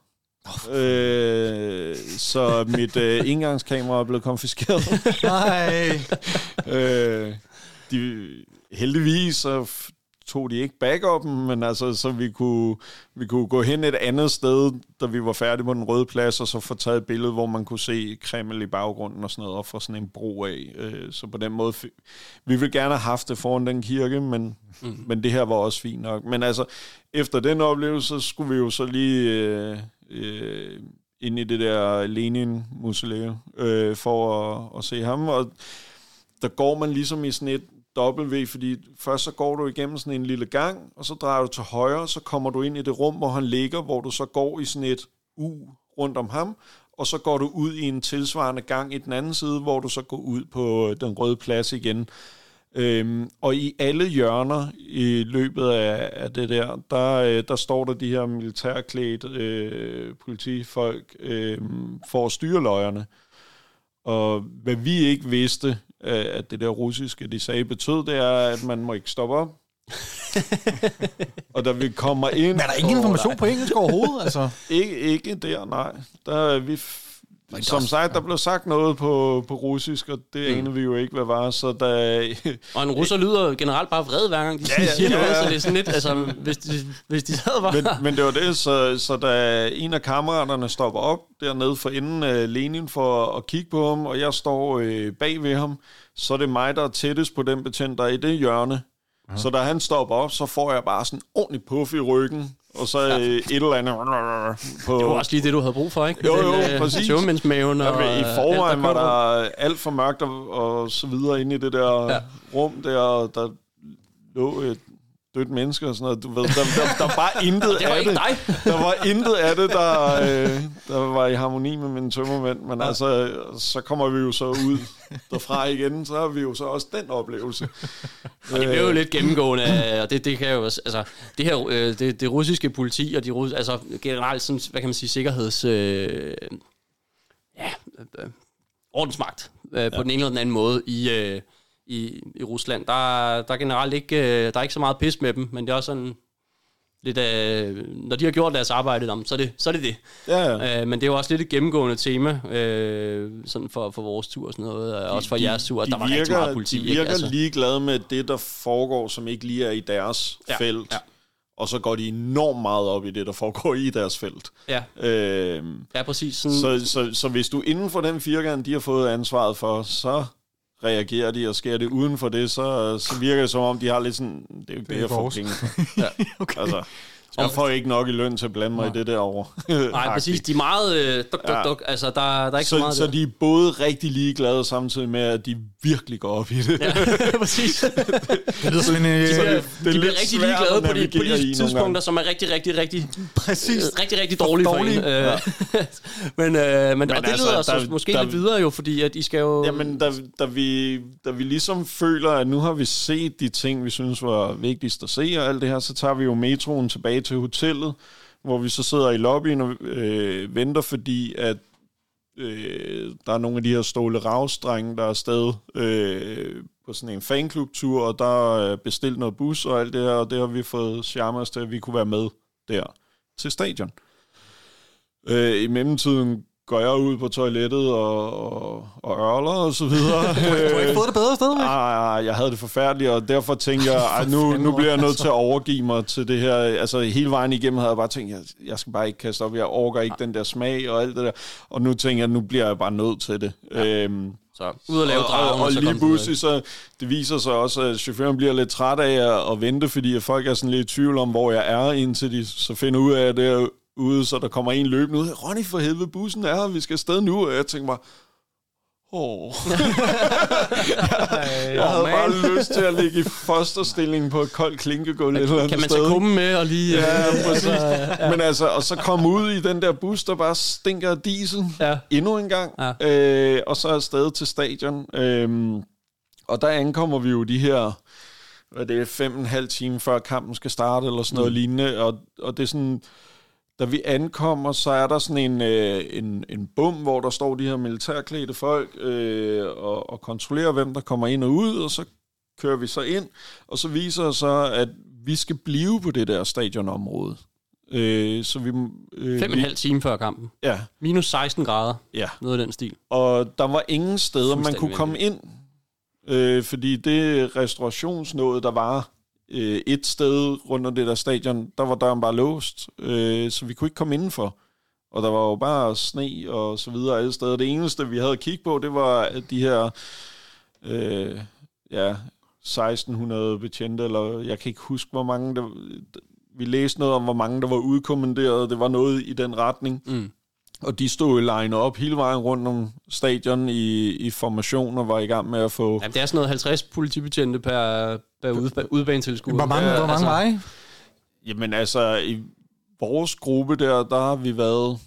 Øh, så mit øh, indgangskamera er blevet konfiskeret. Nej. (laughs) øh, de, heldigvis så tog de ikke backupen, men altså, så vi kunne, vi kunne gå hen et andet sted, da vi var færdige på den røde plads, og så få taget et billede, hvor man kunne se Kreml i baggrunden og sådan noget, og få sådan en bro af. Øh, så på den måde, vi ville gerne have haft det foran den kirke, men, mm. men det her var også fint nok. Men altså, efter den oplevelse, skulle vi jo så lige øh, ind i det der Lenin-museum øh, for at, at se ham, og der går man ligesom i sådan et W, fordi først så går du igennem sådan en lille gang, og så drejer du til højre, så kommer du ind i det rum, hvor han ligger, hvor du så går i sådan et U rundt om ham, og så går du ud i en tilsvarende gang i den anden side, hvor du så går ud på den røde plads igen. Øhm, og i alle hjørner i løbet af, af det der, der, øh, der står der de her militærklædt øh, politifolk øh, for at styre løjerne. Og hvad vi ikke vidste, øh, at det der russiske, de sagde, betød, det er, at man må ikke stoppe op. (laughs) og da vi kommer ind... Men er der ingen information på engelsk overhovedet? Altså, Ikke, ikke der, nej. Der, er vi, f- som sagt, der blev sagt noget på, på russisk, og det mm. anede vi jo ikke, hvad var. Så da, Og en russer (laughs) lyder generelt bare vred, hver gang de Ja, ja, siger ja, noget, ja. så det er sådan lidt, altså, hvis de, hvis de sad bare... men, men det var det, så, så da en af kammeraterne stopper op dernede for inden uh, Lenin for at kigge på ham, og jeg står uh, bag ved ham, så er det mig, der er tættest på den betjent, der er i det hjørne. Ja. Så da han stopper op, så får jeg bare sådan en ordentlig puff i ryggen, og så ja. et eller andet på... Det var også lige det, du havde brug for, ikke? Jo, jo, Den, øh, præcis. Og... Ja, I øh, forvejen var der alt for mørkt og, og så videre inde i det der Ja. rum der, og der lå et dødt menneske og sådan noget. Du ved, der, der, der var intet (laughs) Det var af det. dig. Der var intet af det, der, (laughs) øh, der var i harmoni med min tømmermænd. Men ja. altså, så kommer vi jo så ud derfra igen, så har vi jo så også den oplevelse. (laughs) Og det blev jo lidt gennemgående, og det, det kan jo også, altså, det her, øh, det, det russiske politi og de rus, altså generelt sådan, hvad kan man sige, sikkerheds, øh, ja, øh, ordensmagt, øh, ja. på den ene eller den anden måde i, øh, i, i Rusland. Der, er- der er generelt ikke, øh, der er ikke så meget pis med dem, men det er også sådan lidt, øh, når de har gjort deres arbejde, om, så er det så er det. det. Ja, ja. Øh, men det er jo også lidt et gennemgående tema, øh, sådan for, for vores tur og sådan noget, og også for jeres tur, at der var rigtig meget politi. De ikke? virker Altså, ligeglade med det, der foregår, som ikke lige er i deres Ja, felt. ja. Og så går de enormt meget op i det, der foregår i deres felt. ja, Øh, ja, præcis. Sådan, så, så, så hvis du inden for den firkant, de har fået ansvaret for, så reagerer de, og sker det uden for det, så, så virker det som om, de har lidt sådan, det er jo det, er jeg får penge for. (laughs) ja. Okay. Altså, jeg får ikke nok i løn til at blande mig i det derovre. (laughs) Nej, præcis. De er meget øh, duk, duk, Ja. duk. Altså, der, der er ikke så, Så, meget så der. de er både rigtig ligeglade, samtidig med, at de virkelig går op i det. Ja, (laughs) præcis. Det lyder som en... Øh, (laughs) De bliver, det er de bliver rigtig ligeglade på de, på de tidspunkter, som er rigtig, rigtig, rigtig, præcis. øh, rigtig, rigtig dårlige for dårlige. en. Øh, men, øh, men, Men og det altså, leder os der- måske der- lidt videre jo, fordi at I skal jo... Jamen, da, da, vi, da vi ligesom føler, at nu har vi set de ting, vi synes var vigtigst at se, og alt det her, så tager vi jo metroen tilbage til hotellet, hvor vi så sidder i lobbyen og øh, venter, fordi at øh, der er nogle af de her Ståle Ravsdrenge, der er afsted øh, på sådan en fanklubtur, og der er bestilt noget bus og alt det her, og det har vi fået charme til, at vi kunne være med der til stadion. Øh, I mellemtiden går jeg ud på toilettet og, og, og ørler og så videre. (laughs) Du har ikke fået det bedre sted, Ej, ej, ej, jeg havde det forfærdeligt, og derfor tænkte jeg, ej, nu, nu bliver jeg nødt til at overgive mig til det her. Altså hele vejen igennem havde jeg bare tænkt, jeg, jeg skal bare ikke kaste op, jeg overgår ikke den der smag og alt det der. Og nu tænker jeg, nu bliver jeg bare nødt til det. Ja. Øhm, Så ud og lave og, dragen, og, og så lige pludselig så, det viser sig også, at chaufføren bliver lidt træt af at, at vente, fordi at folk er sådan lidt i tvivl om, hvor jeg er, indtil de så finder ud af, at det er ude, så der kommer en løbende ud. Ronny, for helvede, bussen er her, vi skal afsted nu. Og jeg tænker bare, åh. (laughs) jeg havde man. bare lyst til at ligge i fosterstilling på et koldt klinkegulv eller andet Kan man sted. tage kummen med og lige... Ja, øh, præcis. altså, Men altså, og så komme ud i den der bus, der bare stinker af diesel Ja. endnu en gang, Ja. øh, og så afsted til stadion. Øhm, og der ankommer vi jo de her, hvad det er, fem og en halv time før kampen skal starte, eller sådan noget Mm. lignende, og, og det er sådan, da vi ankommer, så er der sådan en, øh, en, en bum, hvor der står de her militærklædte folk øh, og, og kontrollerer, hvem der kommer ind og ud, og så kører vi så ind, og så viser det sig, at vi skal blive på det der stadionområde. Øh, så vi, øh, Fem og en halv time før kampen. Ja, Minus 16 grader. ja. Noget af den stil. Og der var ingen steder, man kunne komme ind. Øh, fordi det restaurationsnået, der var øh, et sted rundt om det der stadion, der var døren bare låst. Øh, så vi kunne ikke komme indenfor. Og der var jo bare sne og så videre alle steder. Det eneste, vi havde at kigge på, det var de her øh, ja, 1600 betjente, eller jeg kan ikke huske, hvor mange der... Vi læste noget om, hvor mange der var udkommanderet. Det var noget i den retning. Mm. Og de stod jo line op hele vejen rundt om stadion i, i formation og var i gang med at få... Jamen, det er sådan noget 50 politibetjente per, per ude, udebanetilskuer. Hvor mange, hvor mange altså- var I? Jamen altså, i vores gruppe der, der har vi været...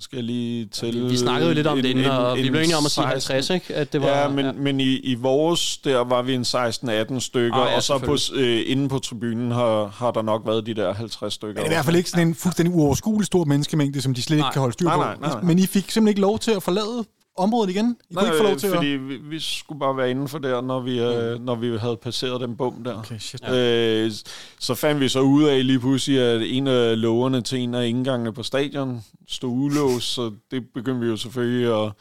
Skal jeg lige til... Vi, vi snakkede jo lidt om det inden, og vi blev enige om at sige 16 50, ikke? At det var, ja, men, ja. men i, i vores, der var vi en 16-18 stykker, Ah, ja, og så på, øh, inde på tribunen har, har der nok været de der 50 stykker. Men det er i hvert fald ikke sådan en fuldstændig uoverskuelig stor menneskemængde, som de slet ikke Nej. kan holde styr Nej, på. nej, nej, nej. Men I fik simpelthen ikke lov til at forlade området igen? I kunne ikke få lov til fordi at... vi, vi skulle bare være inden for der, når vi, øh, når vi havde passeret den bum der. Okay, shit. Øh, så fandt vi så ud af lige pludselig, at en af lågerne til en af indgangene på stadion stod ulåst, så det begyndte vi jo selvfølgelig at,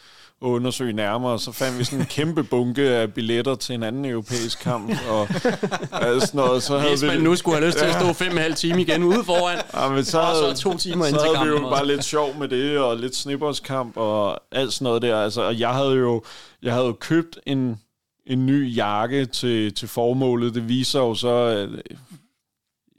at undersøge nærmere. Så fandt vi sådan en kæmpe bunke af billetter til en anden europæisk kamp. Og, (laughs) altså sådan noget, så havde Hvis man vi, nu skulle have lyst til at stå fem og en halv time igen ude foran, (laughs) Ja, men så, og så havde- to timer så ind til havde vi kampen. jo bare lidt sjov med det, og lidt snibborskamp og alt sådan noget der. Altså, og jeg havde jo jeg havde jo købt en, en ny jakke til, til formålet. Det viser jo så, at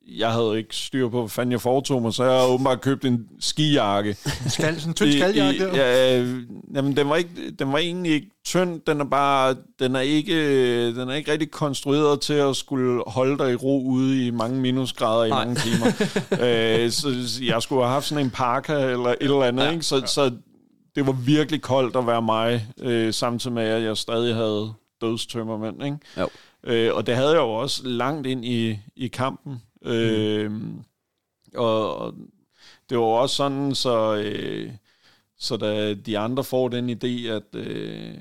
jeg havde ikke styr på, hvad fanden jeg foretog mig, så jeg havde åbenbart købt en skijakke. (laughs) Skal, sådan en tynd skaljakke der. ja, øh, jamen, den var, ikke, den var egentlig ikke tynd, den er bare, den er ikke, den er ikke rigtig konstrueret til at skulle holde dig i ro ude i mange minusgrader i Nej. mange timer. (laughs) øh, så så jeg skulle have haft sådan en parka eller et eller andet, ja, ikke? Så, ja. så det var virkelig koldt at være mig, øh, samtidig med, at jeg stadig havde dødstømmermænd, ikke? Jo. Øh, og det havde jeg jo også langt ind i, i kampen. Øh, og, og det var også sådan, så, øh, så da de andre får den idé, at, øh,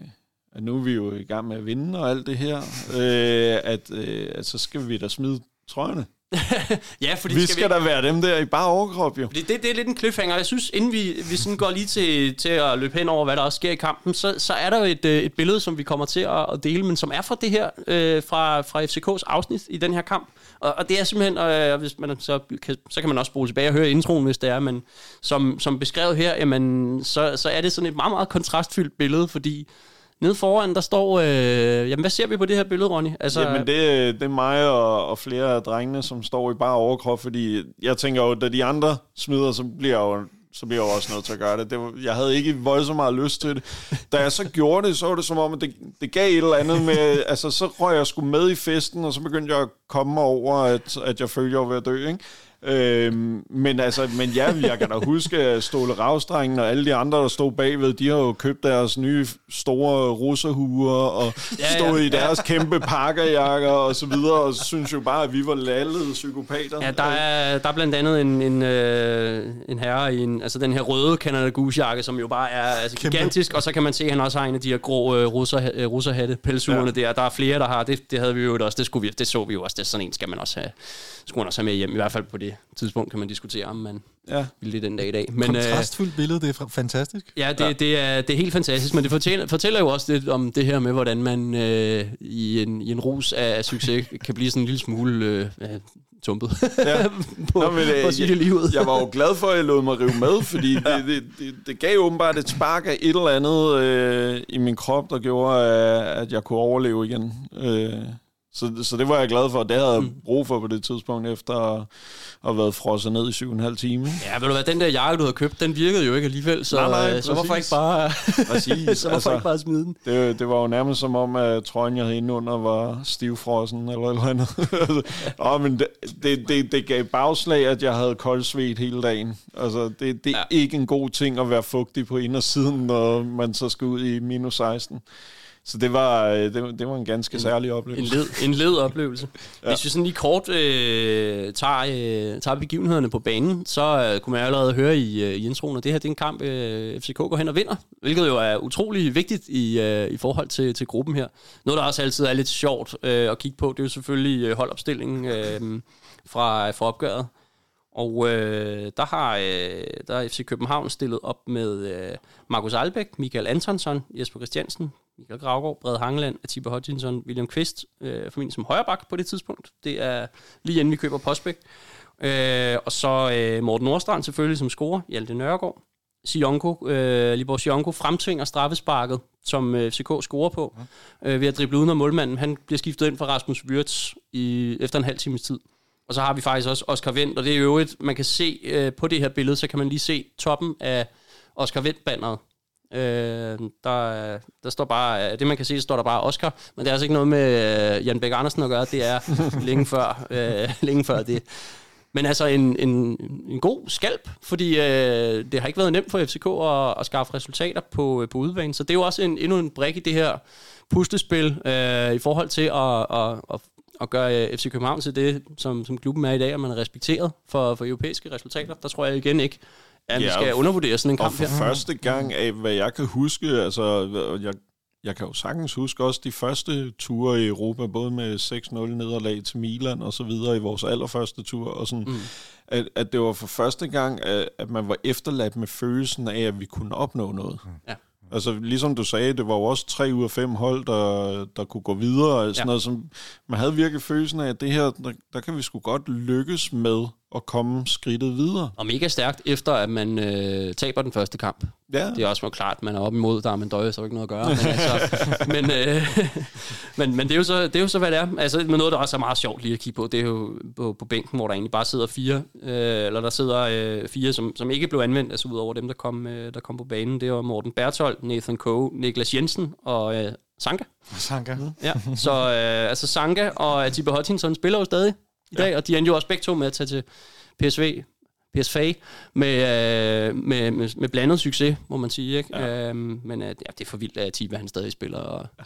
at nu er vi jo i gang med at vinde og alt det her, øh, at, øh, at så skal vi da smide trøjerne. (laughs) Ja, fordi Vi skal da være dem der i bare overkrop, jo. Det, det, det er lidt en cliffhanger. Jeg synes, inden vi, vi sådan går lige til, til at løbe hen over, hvad der også sker i kampen, så, så er der jo et, øh, et billede, som vi kommer til at, at dele, men som er fra det her, øh, fra, fra FCK's afsnit i den her kamp. Og, og det er simpelthen, øh, hvis man så, kan, så kan man også spole tilbage og høre introen, hvis det er, men som, som beskrevet her, jamen, så, så er det sådan et meget, meget kontrastfyldt billede, fordi nede foran, der står, øh, jamen hvad ser vi på det her billede, Ronny? Altså, Jamen det, det er mig og, og flere af drengene, som står i bare overkrop, fordi jeg tænker jo, da de andre smider, så bliver jeg jo så bliver jeg jo også nødt til at gøre det. det var, jeg havde ikke voldsomt meget lyst til det. Da jeg så gjorde det, så var det som om, at det, det gav et eller andet med... Altså, så røg jeg sgu med i festen, og så begyndte jeg at komme over, at, at jeg følte, jeg var ved at dø, ikke? Øhm, men altså, men ja, jeg kan da huske, at Ståle Ravstrengen og alle de andre, der stod bagved, de har jo købt deres nye store russerhuer og Ja, ja, stod ja. i deres kæmpe pakkerjakker og så videre, og så synes jo bare, at vi var lallede psykopater. Ja, der er, der er blandt andet en, en, øh, en herre i en, altså den her røde Canada Goose jakke, som jo bare er altså, gigantisk, og så kan man se, at han også har en af de her grå øh, russer, øh, russerhatte, pelsugerne ja. der. Der er flere, der har det. Det havde vi jo også, det, skulle vi, det så vi jo også. Det sådan en skal man også have, skulle man også have med hjem. I hvert fald på det tidspunkt kan man diskutere, om man Ja. vil det den dag i dag. Men, øh, Kontrastfyldt billede, det er fantastisk. Ja, det, ja. Det, er, det er helt fantastisk, men det fortæller, fortæller jo også lidt om det her med, hvordan man øh, i, en, i en rus af, af succes kan blive sådan en lille smule øh, ja, tumpet Ja. (laughs) på, Nå, men, øh, på det lige ud. Jeg var jo glad for, at jeg lod mig rive med, (laughs) fordi det, det, det, det gav åbenbart et spark af et eller andet øh, i min krop, der gjorde, øh, at jeg kunne overleve igen. Øh, så, så det var jeg glad for. Det havde jeg brug for på det tidspunkt, efter at have været frosset ned i syv og en halv time. ikke? Ja, ved du hvad, den der jakke, du havde købt, den virkede jo ikke alligevel, så, Nej, nej, øh, så hvorfor ikke bare, Præcis. (laughs) så hvorfor altså, ikke bare smide den? det, det var jo nærmest som om, at trøjen, jeg havde inde under, var stivfrossen eller eller andet. (laughs) oh, men det, det, det, det gav bagslag, at jeg havde koldsvedt hele dagen. Altså, det, det er ja. ikke en god ting at være fugtig på indersiden, når man så skal ud i minus 16. Så det var, øh, det, var- det var en ganske særlig En oplevelse. led, en led oplevelse. (laughs) Ja. Hvis vi sådan lige kort øh, tager, øh, tager begivenhederne på banen, så øh, kunne man allerede høre i, øh, i introen, at det her det er en kamp, øh, FCK går hen og vinder, hvilket jo er utrolig vigtigt i, øh, i forhold til, til gruppen her. Noget, der også altid er lidt sjovt øh, at kigge på, det er jo selvfølgelig øh, holdopstillingen øh, fra, fra opgøret. Og øh, der har øh, der har FC København stillet op med øh, Markus Albæk, Michael Antonsson, Jesper Christiansen, Michael Gravgaard, Brede Hangeland, Atiba Hodgkinson, William Kvist, øh, formentlig som højreback på det tidspunkt. Det er lige inden vi køber Postbæk. Øh, og så øh, Morten Nordstrand selvfølgelig som scorer, Hjalte Nørgaard. Sionko, øh, Libor Sionko fremtvinger straffesparket, som øh, FCK scorer på, øh, ved at drible uden om målmanden. Han bliver skiftet ind for Rasmus Wirtz i, efter en halv times tid. Og så har vi faktisk også Oscar Vendt, og det er jo et, man kan se øh, på det her billede, så kan man lige se toppen af Oscar Vendt-banneret. Øh, der, der står bare, det man kan se, står der bare Oscar, men det er altså ikke noget med øh, Jan Bæk Andersen at gøre, det er (laughs) længe før, øh, længe før det. Men altså en, en, en god skalp, fordi øh, det har ikke været nemt for FCK at, at skaffe resultater på, på udbanen, så det er jo også en, endnu en brik i det her puslespil øh, i forhold til at, at, at, at gøre øh, FC København til det, som, som klubben er i dag, at man er respekteret for, for europæiske resultater. Der tror jeg igen ikke, at vi Ja, skal og- undervurdere sådan en Og kamp for her. første gang af, hvad jeg kan huske, altså, og jeg jeg kan jo sagtens huske også de første ture i Europa, både med 6-0 nederlag til Milan og så videre i vores allerførste tur, og sådan, mm. at, at det var for første gang, at, at man var efterladt med følelsen af, at vi kunne opnå noget. Mm. Ja. Altså, ligesom du sagde, det var jo også tre ud af fem hold, der, der kunne gå videre. Og sådan Ja. noget, som, man havde virkelig følelsen af, at det her, der, der kan vi sgu godt lykkes med at komme skridtet videre. Og mega stærkt, efter at man øh, taber den første kamp. Ja, Det er også meget klart, man er op imod, der er man døje, så er ikke noget at gøre. Men, altså, (laughs) men, øh, (laughs) men, men det, er jo så, det er jo så, hvad det er. Altså, men noget, der også er meget sjovt lige at kigge på, det er jo på, på bænken, hvor der egentlig bare sidder fire, øh, eller der sidder øh, fire, som, som ikke blev anvendt, altså ud over dem, der kom, øh, der kom på banen. Det var Morten Berthold, Nathan Coe, Niklas Jensen og øh, Sanka. Sanka. Ja, så øh, altså Sanka og Atiba Hutchinson spiller jo stadig i dag, ja. og de endte jo også begge to med at tage til PSV, PSV med, øh, med, med, med blandet succes, må man sige. Ikke? Ja. Øhm, men øh, ja, det er for vildt, at Atiba han stadig spiller, og ja,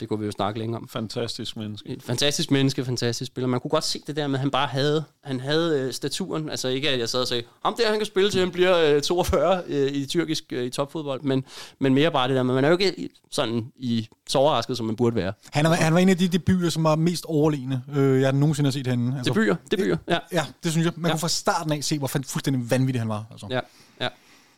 det kunne vi jo snakke længere om. fantastisk menneske. Et fantastisk menneske, fantastisk spiller. Man kunne godt se det der med, at han bare havde, han havde øh, staturen. Altså ikke, at jeg sad og sagde, ham der, han kan spille til, han bliver øh, 42 øh, i tyrkisk øh, i topfodbold. Men, men mere bare det der med, man er jo ikke i- sådan i så overrasket, som man burde være. Han, er, han var en af de debuter, som var mest overlegne, øh, jeg nogensinde har set henne. Altså, Debuter, debuter, ja. Ja, det synes jeg. Man Ja. ja. kunne fra starten af se, hvor fuldstændig vanvittig han var. Altså. Ja, ja.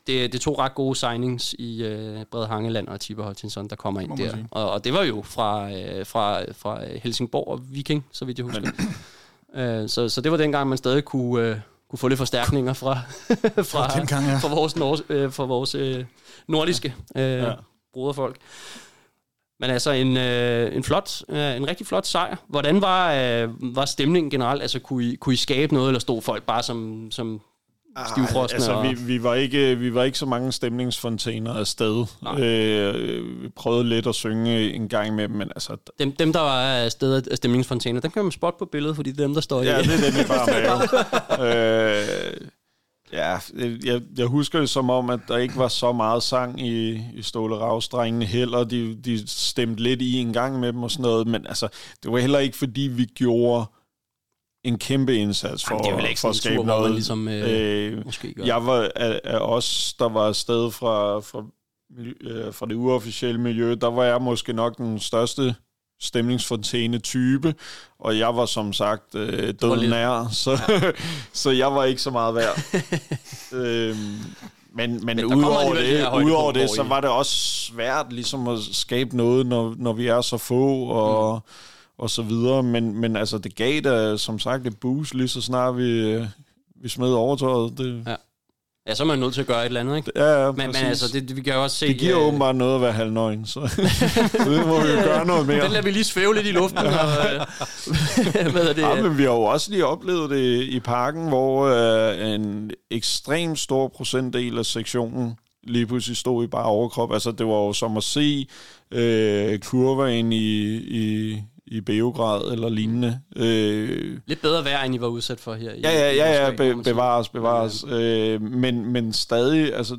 Det, det er to ret gode signings i øh, Brede Hangeland og Tiber Hutchinson, der kommer ind der. sige. Og, og det var jo fra, øh, fra, fra Helsingborg og Viking, så vidt jeg husker. (laughs) øh, så, så det var dengang, man stadig kunne, øh, kunne få lidt forstærkninger fra, (laughs) fra, dengang, ja. fra vores, nord, øh, fra vores øh, nordiske øh. Ja. broderfolk. Men altså en, øh, en flot, øh, en rigtig flot sejr. Hvordan var, øh, var stemningen generelt? Altså kunne I, kunne I skabe noget, eller stod folk bare som, som stivfrosne? Altså, og... vi, vi, var ikke, vi var ikke så mange stemningsfontæner afsted. Nej. Øh, vi prøvede lidt at synge en gang med dem, men altså... Dem, dem der var afsted af stemningsfontæner, dem kan man spotte på billedet, fordi det er dem, der står Ja, i. det er dem, vi bare (laughs) med. øh, ja, jeg, jeg husker det som om, at der ikke var så meget sang i, i Ståle Ravsdrengene heller. De, de stemte lidt i en gang med dem og sådan noget, men altså, det var heller ikke, fordi vi gjorde en kæmpe indsats for, Jamen, det for at skabe tur, hvor man noget. ligesom, øh, øh, måske gør. jeg var af, af os, der var afsted fra, fra, øh, fra det uofficielle miljø, der var jeg måske nok den største stemningsfontæne-type, og jeg var som sagt øh, døden nær, så, ja. (laughs) så jeg var ikke så meget værd. (laughs) øhm, men, men, Men udover det, højdepunkter, udover det, så var det også svært ligesom at skabe noget, når, når vi er så få, og, mm. Og så videre. Men, men altså, det gav da som sagt et boost, lige så snart vi, vi smed overtøjet. Det, Ja. Ja, så er man nødt til at gøre et eller andet, ikke? Ja, ja, Men, men altså, det, vi kan jo også se... det giver øh, åbenbart noget at være halvnøgen, så (laughs) det må vi jo gøre noget mere. Den lader vi lige svæve lidt i luften. og, øh, (laughs) hvad er det? Ja, men vi har jo også lige oplevet det i parken, hvor øh, en ekstremt stor procentdel af sektionen lige pludselig stod i bare overkrop. Altså, det var jo som at se øh, kurven i, i, i Beograd eller lignende. Øh, Lidt bedre vejr, end I var udsat for her. i- Ja, ja, ja, ja be, bevares, bevares. Øh, men, men stadig, altså,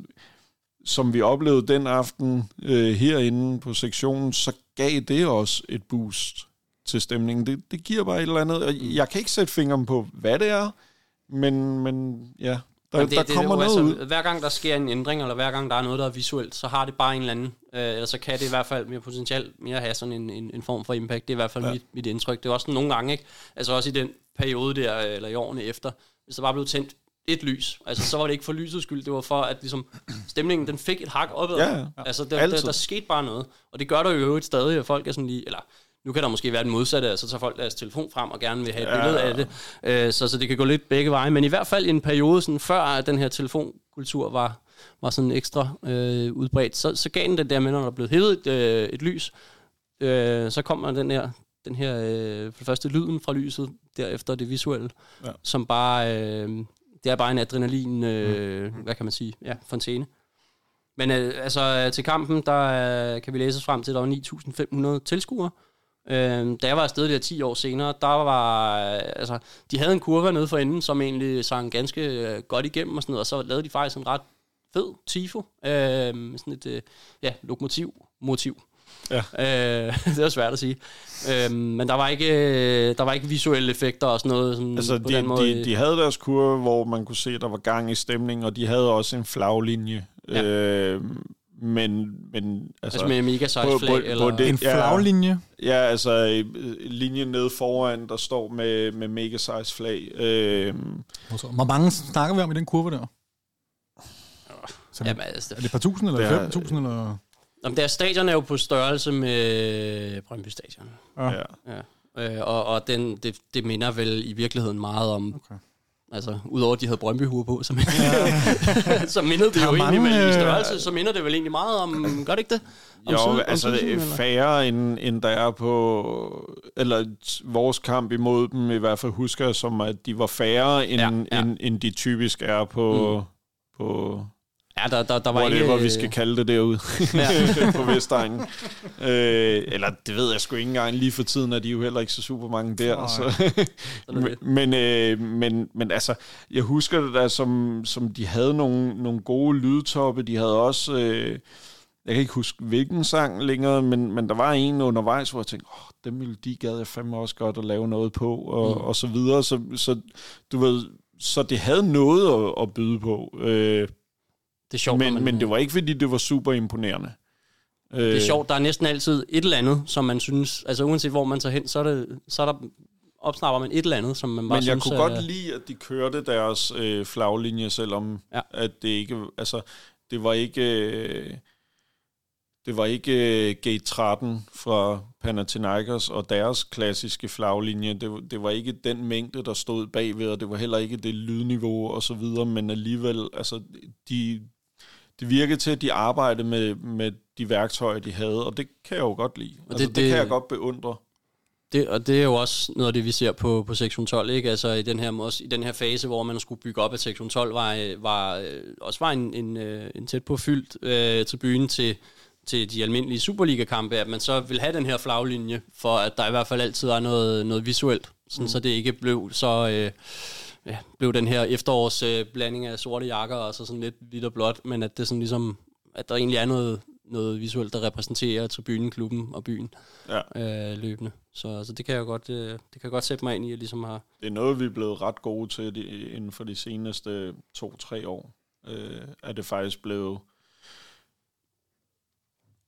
som vi oplevede den aften øh, herinde på sektionen, så gav det også et boost til stemningen. Det, det giver bare et eller andet. Og Jeg kan ikke sætte fingeren på, hvad det er, men, men ja, der, Jamen, der kommer jo noget ud. Hver gang der sker en ændring, eller hver gang der er noget, der er visuelt, så har det bare en eller anden, øh, eller så kan det i hvert fald mere potentielt mere have sådan en, en, en form for impact. Det er i hvert fald ja. mit, mit indtryk. Det er også nogle gange, ikke? Altså også i den periode der, øh, eller i årene efter, hvis der bare blev tændt et lys. Altså, så var det ikke for lysets skyld, det var for, at ligesom, stemningen den fik et hak opad. Ja, ja. Altså, der, der, Altid. der, skete bare noget. Og det gør der jo øvrigt stadig, at folk er sådan lige, eller nu kan der måske være den modsatte, altså så tager folk deres telefon frem og gerne vil have et Ja. billede af det. Øh, så, så det kan gå lidt begge veje. Men i hvert fald i en periode, sådan, før den her telefonkultur var, var sådan ekstra øh, udbredt, så, så gav den det der med, når der blev hævet et, øh, et lys, øh, så kommer den her, den her øh, for det første lyden fra lyset, derefter det visuelle, ja. Som bare, øh, det er bare en adrenalin, øh, hvad kan man sige, ja, fontæne. Men øh, altså til kampen, der øh, kan vi læse os frem til, at der var 9.500 tilskuere. Øh, da jeg var afsted der 10 år senere, der var, øh, altså, de havde en kurve nede for enden, som egentlig sang ganske øh, godt igennem og sådan noget, og så lavede de faktisk en ret fed tifo, øh, sådan et, øh, ja, lokomotiv-motiv. Ja. Øh, (laughs) det er svært at sige. Øh, men der var, ikke, øh, der var ikke visuelle effekter og sådan noget. Sådan Altså, på den de, måde. de, de havde deres kurve, hvor man kunne se, at der var gang i stemningen, og de havde også en flaglinje. Ja. Øh, men, men altså, Altså med mega size flag, på- eller... på det- En ja. flaglinje. Ja, altså øh, linjen nede foran, der står med, med mega size flag. Øh, Hvor mange snakker vi om i den kurve der? Så Jamen, altså, er det et par tusind, eller er- fem tusind, eller... Jamen, deres stadion er jo på størrelse med Brøndby Stadion. Ja. ja. Ja. Øh, og og den, det, det minder vel i virkeligheden meget om... Okay. Altså, udover at de havde brøndby på, så, (laughs) så mindede det jo er egentlig mange, vel i øh, størrelse, så minder det vel egentlig meget om... Gør det ikke det? Om Jo, syd- altså det er færre, end, end der er på... Eller vores kamp imod dem, i hvert fald husker jeg som, at de var færre, end, Ja, ja, ja. ja. End, end de typisk er på... Mm. på Ja, der, der, der var whatever ikke... vi skal kalde det derude Ja. (laughs) på Vestegnen. øh, eller det ved jeg sgu ikke engang. Lige for tiden er de jo heller ikke så super mange der. Nej. Så. (laughs) Men, øh, men, men altså, jeg husker det der, som, som de havde nogle, nogle gode lydtoppe. De havde også... Øh, jeg kan ikke huske, hvilken sang længere, men, men der var en undervejs, hvor jeg tænkte, åh, den melodi gad jeg fandme også godt at lave noget på, og, mm. og så videre. Så, så du ved, så det havde noget at, at byde på. Øh, Det er sjovt, men, man, men det var ikke, fordi det var super imponerende. Øh, Det er sjovt, der er næsten altid et eller andet, som man synes, altså uanset hvor man tager hen, så er, det, så er der, opsnapper man et eller andet, som man bare Men jeg synes kunne godt lide, at de kørte deres øh, flaglinje, selvom Ja. at det ikke, altså, det var ikke, øh, det var ikke øh, gate 13 fra Panathinaikos og deres klassiske flaglinje. Det, var- det var ikke den mængde, der stod bagved, og det var heller ikke det lydniveau og så videre, men alligevel, altså, de, det virkede til, at de arbejdede med, med de værktøjer, de havde, og det kan jeg jo godt lide. Og Altså, det- det, det, det- kan jeg godt beundre. Det, og det er jo også noget af det, vi ser på, på sektion 12, ikke? Altså i den her, også i den her fase, hvor man skulle bygge op, at sektion 12 var, var øh, også var en, en, øh, en tæt på fyldt øh, tribune til, til de almindelige Superliga-kampe, at man så vil have den her flaglinje, for at der i hvert fald altid er noget, noget visuelt, sådan, mm. så det ikke blev så... Øh, ja, blev den her efterårs øh, blanding af sorte jakker og så sådan lidt hvidt og blåt, men at det sådan ligesom, at der egentlig er noget, noget visuelt, der repræsenterer tribunen, klubben og byen Ja. øh, løbende. Så, så det kan jeg godt, øh, det kan jeg godt sætte mig ind i, at ligesom har... Det er noget, vi er blevet ret gode til de, inden for de seneste to-tre år. Øh, er det faktisk blevet...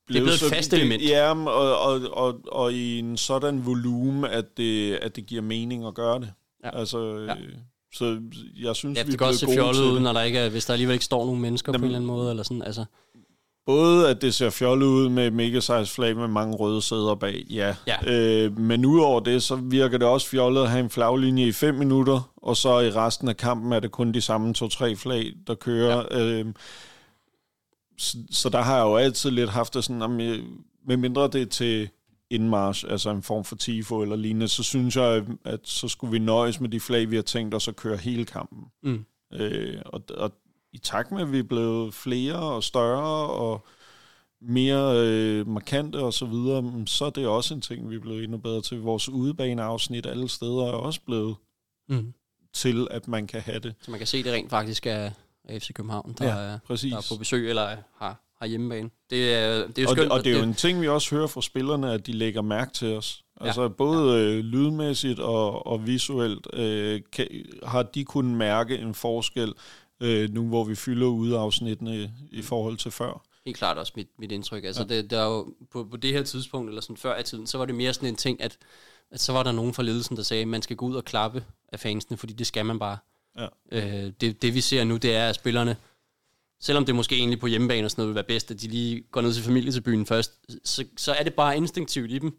Det er blevet et fast element. Ja, og, og, og, og i en sådan volumen, at det, at det giver mening at gøre det. Ja. Altså, Ja. Ja. Så jeg synes, Ja, vi det er kan også se blevet fjollet ud, når der ikke er, hvis der alligevel ikke står nogen mennesker på en Jamen- eller anden måde, eller sådan, altså... Både at det ser fjollet ud med mega size flag med mange røde sæder bag, ja. Ja. Øh, men udover det, så virker det også fjollet at have en flaglinje i 5 minutter, og så i resten af kampen er det kun de samme to-tre flag, der kører. Ja. Øh, så, så der har jeg jo altid lidt haft det sådan, om jeg, med mindre det er til indmarsch, altså en form for tifo eller lignende, så synes jeg, at så skulle vi nøjes med de flag, vi har tænkt os at køre hele kampen. Mm. Øh, og, og i takt med, at vi er blevet flere og større og mere øh, markante og så videre, så er det også en ting, vi er blevet endnu bedre til. Vores udebaneafsnit alle steder er også blevet Mm. til, at man kan have det. Så man kan se, det rent faktisk er FC København, der, Ja, er, der er på besøg, eller har, har hjemmebane. Det er, det er jo og, skønt. det, og det er jo at en ting, vi også hører fra spillerne, at de lægger mærke til os. Ja. Altså både øh, lydmæssigt og, og visuelt øh, kan, har de kunnet mærke en forskel, øh, nu hvor vi fylder udeafsnittene i, i forhold til før. helt klart også mit, mit indtryk. Altså, ja. det, der er jo, på, på det her tidspunkt, eller sådan før i tiden, så var det mere sådan en ting, at, at så var der nogen fra ledelsen, der sagde, at man skal gå ud og klappe af fansene, fordi det skal man bare. Ja. Øh, det, det vi ser nu, det er, at spillerne, selvom det måske egentlig på hjemmebane og sådan noget vil være bedst, at de lige går ned til familietribunen først, så, så er det bare instinktivt i dem,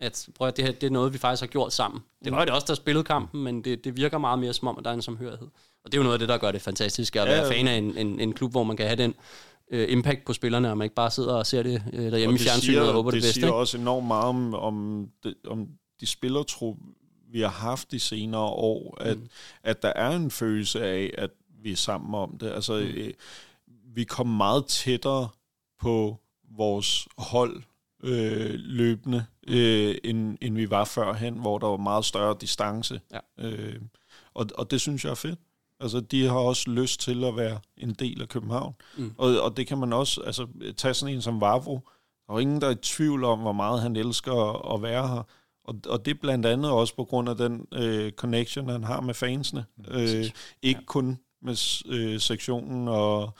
at prøv at det her, det er noget, vi faktisk har gjort sammen. Det var jo det også, der spillede kampen, men det, det virker meget mere som om, at der er en samhørighed. Og det er jo noget af det, der gør det fantastisk, at være ja. fan af en, en, en klub, hvor man kan have den øh, impact på spillerne, og man ikke bare sidder og ser det øh, derhjemme i fjernsynet og håber det, det bedste. siger ikke? også enormt meget om, om, det, om de spillertrup, vi har haft de senere år, at, mm. at der er en følelse af, at vi er sammen om det. Altså, mm. Vi kom meget tættere på vores hold øh, løbende, øh, end, end vi var førhen, hvor der var meget større distance. Ja. Øh, og, og det synes jeg er fedt. Altså, de har også lyst til at være en del af København. Mm. Og, og det kan man også, altså, tage sådan en som Vavro. Der er jo ingen, der er i tvivl om, hvor meget han elsker at, at være her. Og, og det er blandt andet også på grund af den øh, connection, han har med fansene. Øh, ikke kun med øh, sektionen og,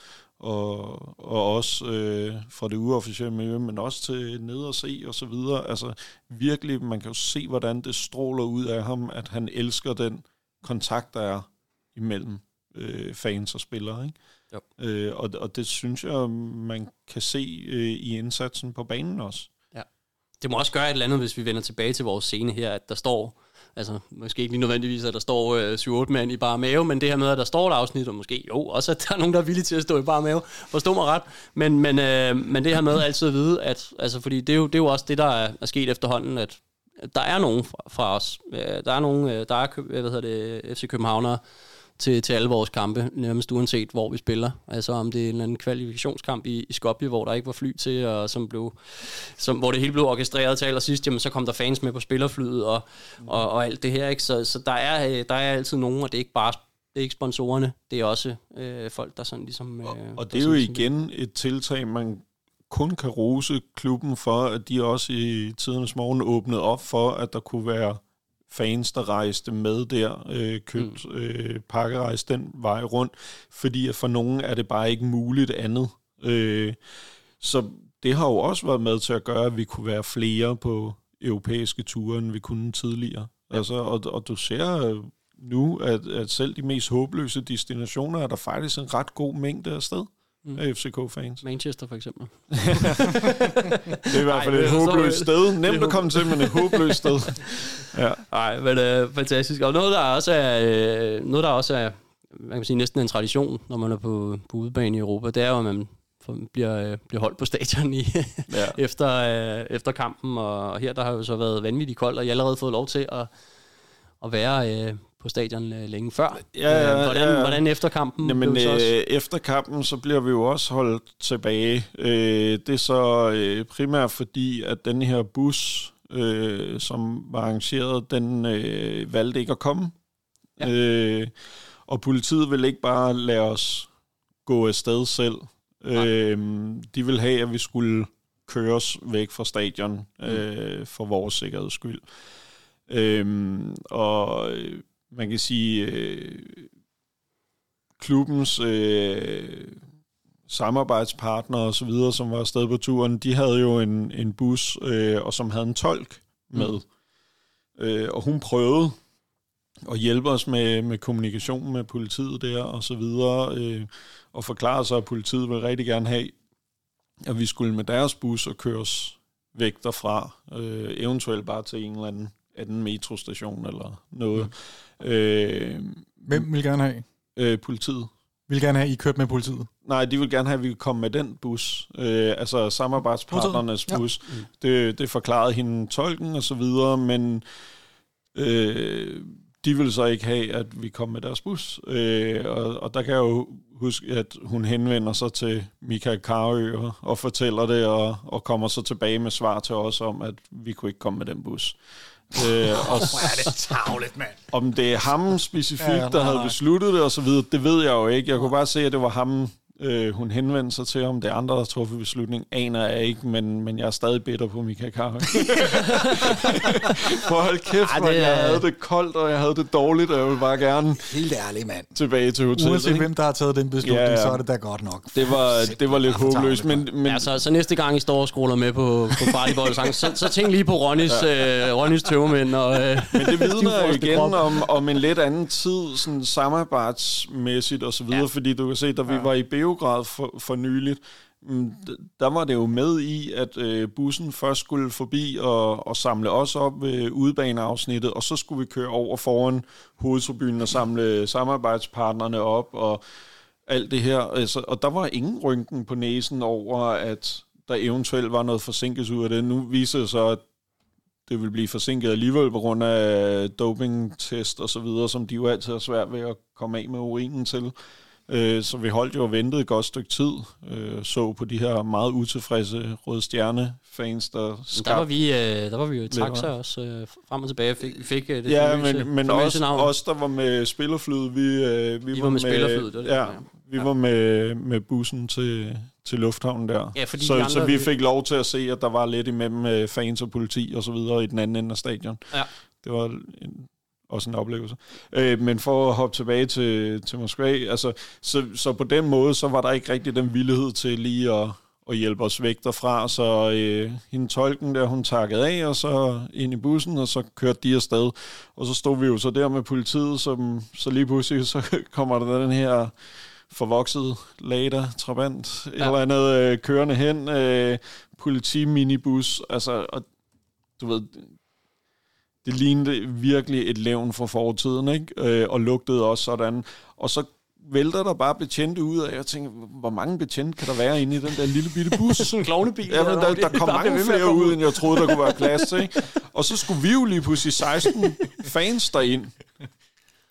og, og også øh, fra det uofficielle miljø, men også til ned og se og så videre. Altså virkelig, man kan jo se, hvordan det stråler ud af ham, at han elsker den kontakt, der er imellem øh, fans og spillere. Ikke? Jo. Øh, og, og det synes jeg, man kan se øh, i indsatsen på banen også. Det må også gøre et eller andet, hvis vi vender tilbage til vores scene her, at der står, altså måske ikke lige nødvendigvis, at der står øh, 7-8 mand i bare mave, men det her med, at der står et afsnit, og måske jo, også at der er nogen, der er villige til at stå i bare mave, forstå mig ret, men, men, øh, men det her med altid at vide, at, altså fordi det er jo, det er jo også det, der er, er sket efterhånden, at der er nogen fra, fra os, øh, der er nogen, øh, der er, hvad hedder det, FC Københavnere, til, til alle vores kampe, nærmest uanset hvor vi spiller. Altså om det er en eller anden kvalifikationskamp i, i Skopje, hvor der ikke var fly til, og som blev, som, hvor det hele blev orkestreret til allersidst, jamen så kom der fans med på spillerflyet og, mm. og, og alt det her. Ikke? Så, så der, er, øh, der er altid nogen, og det er ikke bare det er ikke sponsorerne, det er også øh, folk, der sådan ligesom... Øh, Og, og det er jo ligesom- igen et tiltag, man kun kan rose klubben for, at de også i tidernes morgen åbnede op for, at der kunne være fans, der rejste med der, øh, købt mm. øh, pakkerejse den vej rundt, fordi at for nogen er det bare ikke muligt andet. Øh, så det har jo også været med til at gøre, at vi kunne være flere på europæiske ture, end vi kunne tidligere. Ja. Altså, og, og du ser øh, nu, at, at selv de mest håbløse destinationer, er der faktisk en ret god mængde af sted Mm. af FCK-fans. Manchester for eksempel. (laughs) Det er i hvert fald Ej, et håbløst sted. det Nemt at komme til, men et håbløst sted. (laughs) Ja. Nej, men øh, fantastisk. Og noget, der også er, øh, noget, der også er man kan sige, næsten en tradition, når man er på, på udebane i Europa, det er jo, at man bliver, øh, bliver holdt på stadion i, Ja. (laughs) efter, øh, efter kampen. Og her der har jo så været vanvittigt koldt, og jeg har allerede fået lov til at, at være øh, på stadion øh, længe før. Ja, ja, Øh, hvordan, ja, ja. hvordan efter kampen Jamen, blev så også? øh, efter kampen, så bliver vi jo også holdt tilbage. Øh, det er så øh, primært fordi, at den her bus, øh, som var arrangeret, den øh, valgte ikke at komme. Ja. Øh, og politiet vil ikke bare lade os gå afsted selv. Øh, de vil have, at vi skulle køres væk fra stadion øh, for vores sikkerheds skyld. Øh, og man kan sige, øh, klubbens øh, samarbejdspartnere og så videre, som var afsted på turen, de havde jo en, en bus, øh, og som havde en tolk med. Mm. Øh, og hun prøvede at hjælpe os med, med kommunikation med politiet der og så videre, øh, og forklare sig, at politiet ville rigtig gerne have, at vi skulle med deres bus og køres væk derfra, øh, eventuelt bare til en eller anden anden metrostation eller noget. Mm. Øh, Hvem vil gerne have? øh, politiet. Vil gerne have, I kørt med politiet? Nej, de vil gerne have, at vi kan komme med den bus. Øh, altså samarbejdspartnernes Ja. bus. Det, det forklarede hende tolken og så videre, men øh, de vil så ikke have, at vi kom med deres bus. Øh, og, og der kan jeg jo huske, at hun henvender sig til Michael Karø og, og fortæller det, og, og kommer så tilbage med svar til os om, at vi kunne ikke komme med den bus. Øh, og er det tavligt, mand. om det er ham specifikt, Ja, ja, nej, der havde nej. besluttet det og så videre, det ved jeg jo ikke. Jeg kunne bare se, at det var ham, øh, hun henvendte sig til. Om det er andre, der har truffet beslutning, aner jeg ikke, men, men jeg er stadig bitter på Mika Karhøj. For hold kæft, Ej, man, det jeg er- havde det koldt, og jeg havde det dårligt, og jeg ville bare gerne Helt ærlig, mand. tilbage til hotellet. Uanset ikke? hvem, der har taget den beslutning, Ja, ja. så er det da godt nok. Det var, det var lidt Ja, for håbløst, men, men Ja, så, så næste gang I står og scroller med på, på sang, så, så tænk lige på Ronnys, ja. øh, Ronnys tøvmænd. Og, øh, Men det vidner (laughs) igen krop. om, om en lidt anden tid, sådan samarbejdsmæssigt og så videre, Ja. ja. fordi du kan se, da vi var i Beograd for, for nyligt, mm, der var det jo med i, at øh, bussen først skulle forbi og, og samle os op ved udebaneafsnittet, og så skulle vi køre over foran hovedtribunen og samle samarbejdspartnerne op og alt det her. Altså, og der var ingen rynken på næsen over, at der eventuelt var noget forsinkelse ud af det. Nu viser det så, at det vil blive forsinket alligevel på grund af dopingtest og så videre, som de jo altid har svært ved at komme af med urinen til. Øh, Så vi holdt jo og ventede et godt stykke tid, øh, så på de her meget utilfredse Røde Stjerne-fans, der der, var skabte... vi, øh, der var vi jo i taxa også øh, frem og tilbage. Fik, vi fik øh, det Ja, famøse, men, men famøse også navn. os, der var med spillerflyet, vi, øh, vi I var med spillerflyet, det var det, ja, vi Ja. var med, med bussen til, til lufthavnen der. Ja, fordi de så, andre- så vi fik lov til at se, at der var lidt imellem øh, fans og politi og så videre i den anden ende af stadion. Ja. Det var en også en oplevelse. Øh, men for at hoppe tilbage til, til Moskva, altså, så, så på den måde, så var der ikke rigtig den villighed til lige at, at hjælpe os væk derfra, så øh, hende tolken der, hun takkede af, og så ind i bussen, og så kørte de afsted. Og så stod vi jo så der med politiet, som, så lige pludselig, så (laughs) kommer der den her forvokset Lada, Trabant, ja. eller andet øh, kørende hen, øh, politi-minibus, altså, og du ved, det lignede virkelig et levn fra fortiden, ikke? Øh, og lugtede også sådan. Og så vælter der bare betjente ud, og jeg tænker, hvor mange betjente kan der være inde i den der lille bitte bus? Sådan (laughs) en klovnebil. Ja, men der, der kom mange flere ud, end jeg troede, der kunne være plads til. Ikke? Og så skulle vi jo lige pludselig 16 fans derind.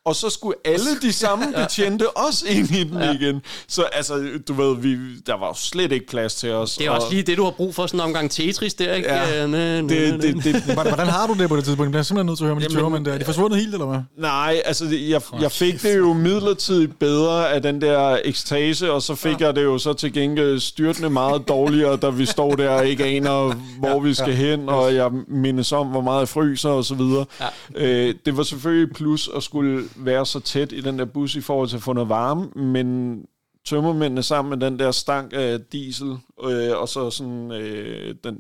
Og så skulle alle de samme betjente ja. også ind i den ja. igen. Så altså, du ved, vi, der var jo slet ikke plads til os. Det er og, også lige det, du har brug for, sådan en omgang Tetris der, ikke? Ja, næ, næ, det, det, det, Hvordan har du det på det tidspunkt? Jeg er simpelthen nødt til at høre med de tørmænd der. Er de forsvundet helt, eller hvad? Nej, altså, jeg, jeg fik det jo midlertidigt bedre af den der ekstase, og så fik ja. jeg det jo så til gengæld styrtende meget dårligere, da vi står der og ikke aner, hvor ja, vi skal ja. hen, og jeg mindes om, hvor meget jeg fryser og så videre. Ja. Øh, det var selvfølgelig plus at skulle være så tæt i den der bus i forhold til at få noget varme, men tømmermændene sammen med den der stank af diesel, øh, og så sådan øh, den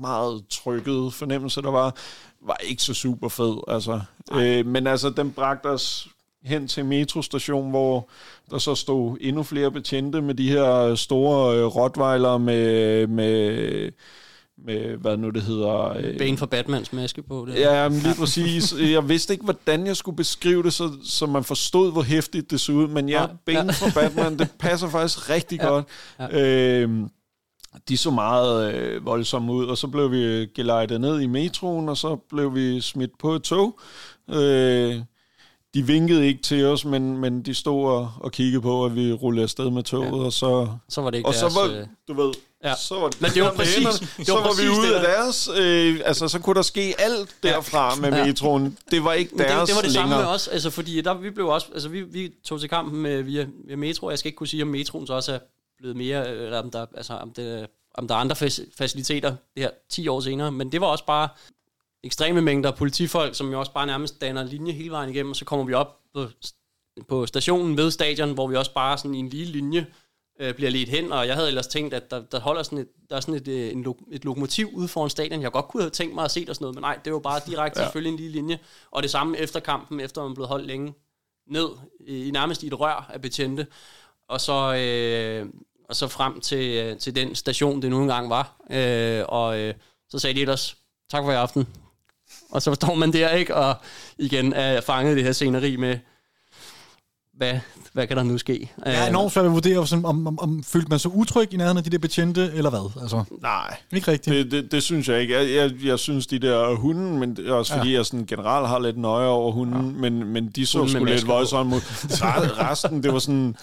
meget trykkede fornemmelse, der var, var ikke så super fed. Altså. Øh, men altså, den bragte os hen til metrostation, hvor der så stod endnu flere betjente med de her store øh, rottweiler med, med med, hvad nu det hedder... Øh, Bane for Batmans maske på. Det. Ja, men lige præcis. Jeg vidste ikke, hvordan jeg skulle beskrive det, så, så man forstod, hvor hæftigt det så ud. Men ja, ja. Bane for Batman, det passer faktisk rigtig ja. godt. Ja. Øh, de så meget øh, voldsomme ud, og så blev vi gelejtet ned i metroen, og så blev vi smidt på et tog. Øh, de vinkede ikke til os, men, men de stod og, og kiggede på, at vi rullede afsted med toget, ja. og så... Så var det ikke og deres, så var, øh, du ved, ja. så var det, men det var (laughs) præcis, det var så var vi ude af deres, øh, altså så kunne der ske alt derfra ja. med metroen. Det var ikke deres det, det var det længere. samme med os, altså fordi der, vi blev også, altså vi, vi tog til kampen med, via, via metro, jeg skal ikke kunne sige, om metroen så også er blevet mere, eller om der, altså, om det, om der er andre faciliteter det her 10 år senere, men det var også bare ekstreme mængder politifolk, som jo også bare nærmest danner linje hele vejen igennem, og så kommer vi op på, på stationen ved stadion, hvor vi også bare sådan i en lige linje øh, bliver ledt hen, og jeg havde ellers tænkt, at der, der holder sådan et, der er sådan et, øh, en, et lokomotiv ude foran stadion. Jeg godt kunne have tænkt mig at se der sådan noget, men nej, det var bare direkte (laughs) ja. selvfølgelig en lige linje. Og det samme efter kampen, efter man blev holdt længe ned, i, i nærmest i et rør af betjente. Og så, øh, og så frem til, øh, til den station, det nu engang var. Øh, og øh, så sagde de ellers, tak for i aften. Og så står man der, ikke? Og igen er fanget det her sceneri med, hvad, hvad kan der nu ske? Jeg er enormt svært at vurdere, om, om, om, om følte man så utryg i nærheden af de der betjente, eller hvad? Altså, Nej. Ikke rigtigt? Det, det, det synes jeg ikke. Jeg, jeg, jeg synes, de der hunden, men det er også fordi, ja. jeg sådan generelt har lidt nøje over hunden, ja. men, men de så sgu lidt voldsomt ud. Resten, det var sådan...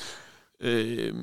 Øh,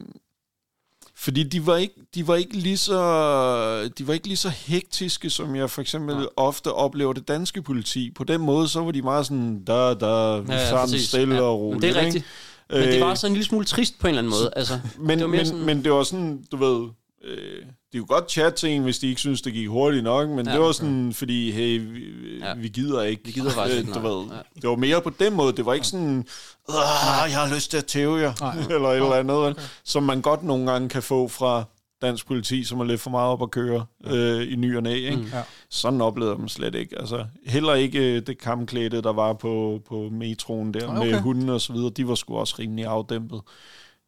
fordi de var ikke, de var ikke lige så de var ikke lige så hektiske som jeg for eksempel ja. ofte oplever det danske politi. På den måde så var de meget sådan der der ja, ja, stille ja. og roligt. Men det er rigtigt. Men det var også en lille smule trist på en eller anden måde. Altså, men, det var men, sådan... men det var sådan, du ved, øh, de kunne godt chatte til en, hvis de ikke synes, det gik hurtigt nok, men ja, det var sådan, okay. fordi, hey, vi, ja. vi gider ikke. Vi gider faktisk ikke, du ved, ja. Det var mere på den måde. Det var ikke sådan, jeg har lyst til at tæve jer, nej, eller et eller andet, okay. som man godt nogle gange kan få fra dansk politi, som er lidt for meget op at køre ja. øh, i ny og næ. Ikke? Mm. Ja. Sådan oplevede dem slet ikke. Altså, heller ikke øh, det kampklæde, der var på, på metroen der okay. med hunden og så videre. De var sgu også rimelig afdæmpet.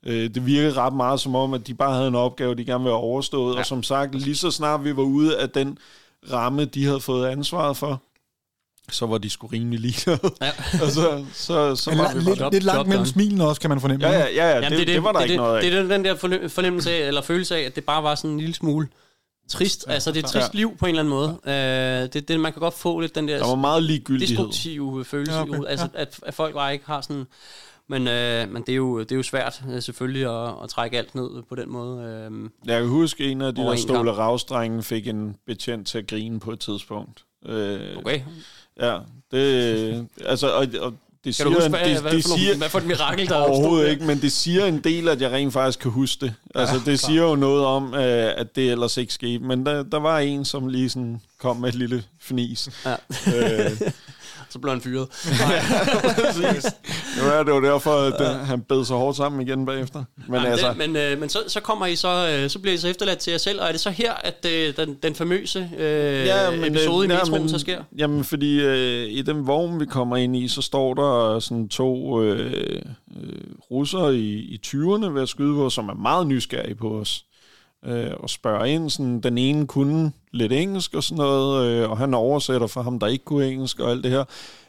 Øh, det virkede ret meget som om, at de bare havde en opgave, de gerne ville have overstået. Ja. Og som sagt, lige så snart vi var ude af den ramme, de havde fået ansvaret for, så var de sgu rimelig lige. Ja. (laughs) altså, så, så var vi lidt, lidt langt mellem smilene også, kan man fornemme. Ja, ja, ja, ja Jamen, det, det, det, var der det, ikke noget af. Det er den der fornemmelse af, eller følelse af, at det bare var sådan en lille smule trist. Ja, altså, det er et trist ja. liv på en eller anden måde. Ja. Uh, det, det, man kan godt få lidt den der... Der var meget ligegyldighed. Destruktive følelse. Ja, okay. Altså, ja. at, at folk bare ikke har sådan men, øh, men det, er jo, det er jo svært øh, selvfølgelig at, at trække alt ned på den måde. Øh, jeg kan huske, en af de der stole ravstrengen fik en betjent til at grine på et tidspunkt. Øh, okay. Ja, det, altså, og, og det siger, kan du huske, hvad, det, hvad, det siger, hvad for et mirakel, der Overhovedet ikke, men det siger en del, at jeg rent faktisk kan huske det. Altså, ja, det siger jo noget om, øh, at det ellers ikke skete. Men der, der var en, som lige sådan kom med et lille fnis. Ja. øh, så blev han fyret. Det var, (laughs) det var derfor, at øh, han bed så hårdt sammen igen bagefter. Men Men, altså, det, men, øh, men så, så kommer I så, øh, så bliver I så efterladt til jer selv, og er det så her, at øh, den, den famøse øh, ja, men, episode i ja, metroen men- så sker? Jamen, fordi øh, i den vogn, vi kommer ind i, så står der sådan to øh, øh, russere i, i 20'erne ved at skyde på, som er meget nysgerrige på os. Øh, og spørger ind, sådan, den ene kunne lidt engelsk og sådan noget, øh, og han oversætter for ham, der ikke kunne engelsk og alt det her.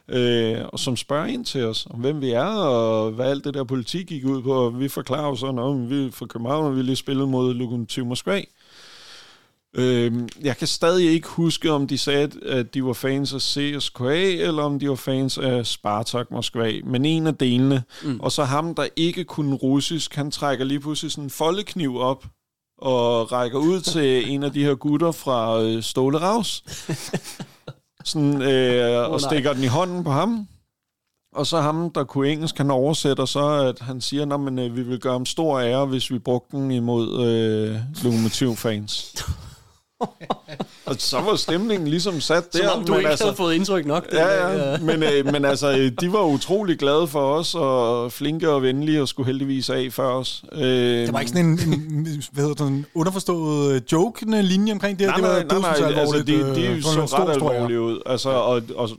Øh, og som spørger ind til os, om hvem vi er, og hvad alt det der politik gik ud på. Og vi forklarer jo sådan, om vi er fra København, og vi lige spillet mod Lokomotiv Moskva. Øh, jeg kan stadig ikke huske, om de sagde, at- at de var fans af CSKA, eller om de var fans af Spartak Moskva. Men en af delene. Mm. Og så ham, der ikke kunne russisk, han trækker lige pludselig sådan en foldekniv op, og rækker ud til en af de her gutter fra øh, Ståle Raus. Sådan, øh, og nej. stikker den i hånden på ham. Og så ham, der kunne engelsk, han oversætter så, at han siger, at øh, vi vil gøre ham stor ære, hvis vi brugte den imod øh, Lokomotiv-fans. (laughs) og så var stemningen ligesom sat der. Som om du ikke altså, havde fået indtryk nok. den Ja, ja. Men, øh, men altså, øh, de var utrolig glade for os, og flinke og venlige, og skulle heldigvis af for os. Øh, Det var ikke sådan en, en hvad hedder det, en underforstået øh, joke linje omkring det her. Nej, det var nej, nej, nej, altså, de, øh, de så ret alvorlige ud. Altså, og, og,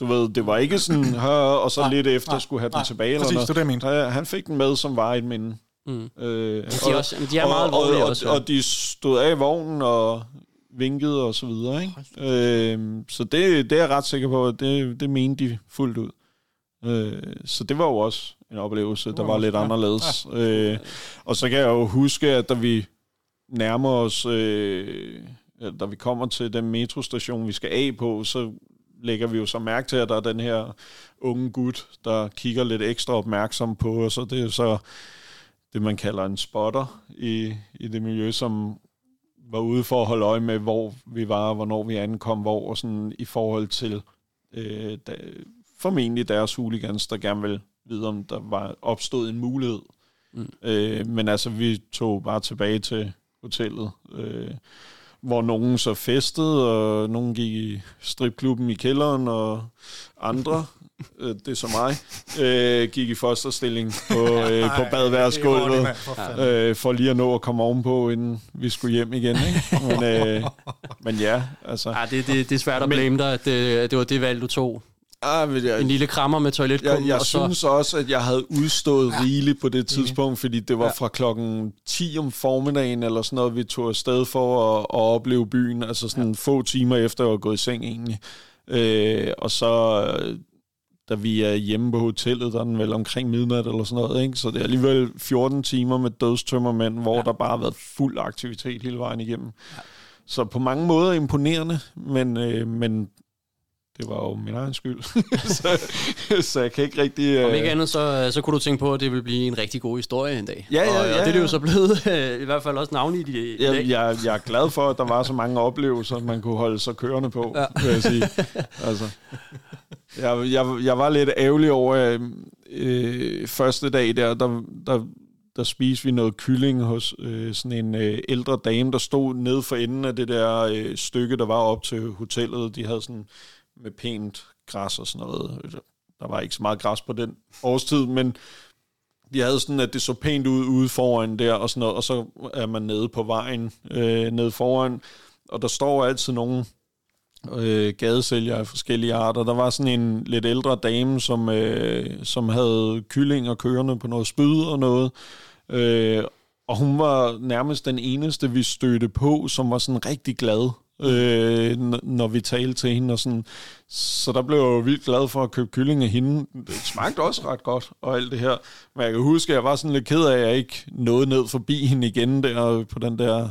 du ved, det var ikke sådan, her, og så Nej, lidt efter nej, skulle have den nej, tilbage. præcis, eller det er det, jeg mente. noget. Han fik den med, som var et minde. Mm. Øh, de er også- de er meget alvorlige og, også, og, ja. og de stod af i vognen og vinkede og så videre. Ikke? Øh, så det, det er jeg ret sikker på, at det, det mente de fuldt ud. Øh, så det var jo også en oplevelse, der var også- lidt ja, anderledes. Øh, og så kan jeg jo huske, at da vi nærmer os, øh, ja, da vi kommer til den metrostation, vi skal af på, så lægger vi jo så mærke til, at der er den her unge gut, der kigger lidt ekstra opmærksom på os, og det er jo så det, man kalder en spotter i, i det miljø, som var ude for at holde øje med, hvor vi var, hvornår vi ankom, hvor, og sådan i forhold til øh, da, formentlig deres hooligans, der gerne vil vide, om der var opstået en mulighed. Mm. Øh, men altså, vi tog bare tilbage til hotellet, øh, hvor nogen så festede, og nogen gik i stripklubben i kælderen, og andre, øh, det er så mig, øh, gik i fosterstilling på, (laughs) øh, på badeværelsesgulvet, øh, for lige at nå at komme ovenpå, inden vi skulle hjem igen. Ikke? Men, øh, (laughs) men ja, altså... Ja, det, det, det er svært at Men- blame dig, at det, at det var det valg, du tog. Ah, jeg, En lille krammer med toiletkummen, jeg, jeg og så... synes også, at jeg havde udstået ja. rigeligt på det tidspunkt, fordi det var fra klokken 10 om formiddagen, eller sådan noget, vi tog afsted for at, at opleve byen, altså sådan ja. få timer efter at have gået i seng egentlig. Øh, og så, øh, da vi er hjemme på hotellet, der er den vel omkring midnat eller sådan noget, ikke? så det er alligevel 14 timer med dødstømmermænd, hvor ja. der bare har været fuld aktivitet hele vejen igennem. Ja. Så på mange måder imponerende, men, øh, men det var jo min egen skyld. (laughs) så, så jeg kan ikke rigtig... Om øh, ikke andet, så, så kunne du tænke på, at det ville blive en rigtig god historie en dag. Ja, ja, og, ja, og det er det ja. jo så blevet, (laughs) øh, i hvert fald også navnligt i, i dag. Jeg, jeg, er glad for, at der var så mange oplevelser, man kunne holde sig kørende på, Ja. ja. vil jeg sige. Altså, jeg, jeg, jeg var lidt ærgerlig over, øh, første dag der, der, der, der spiste vi noget kylling hos øh, sådan en øh, ældre dame, der stod nede for enden af det der øh, stykke, der var op til hotellet. De havde sådan med pænt græs og sådan noget. Der var ikke så meget græs på den årstid, men de havde sådan, at det så pænt ud ude foran der og sådan noget, og så er man nede på vejen øh, nede foran, og der står altid nogle øh, gadesælgere af forskellige arter. Der var sådan en lidt ældre dame, som, øh, som havde kylling og kørende på noget spyd og noget, øh, og hun var nærmest den eneste, vi stødte på, som var sådan rigtig glad, øh, når vi talte til hende. Og sådan. Så der blev jeg jo vildt glad for at købe kylling af hende. Det smagte også ret godt, og alt det her. Men jeg kan huske, at jeg var sådan lidt ked af, at jeg ikke nåede ned forbi hende igen der på den der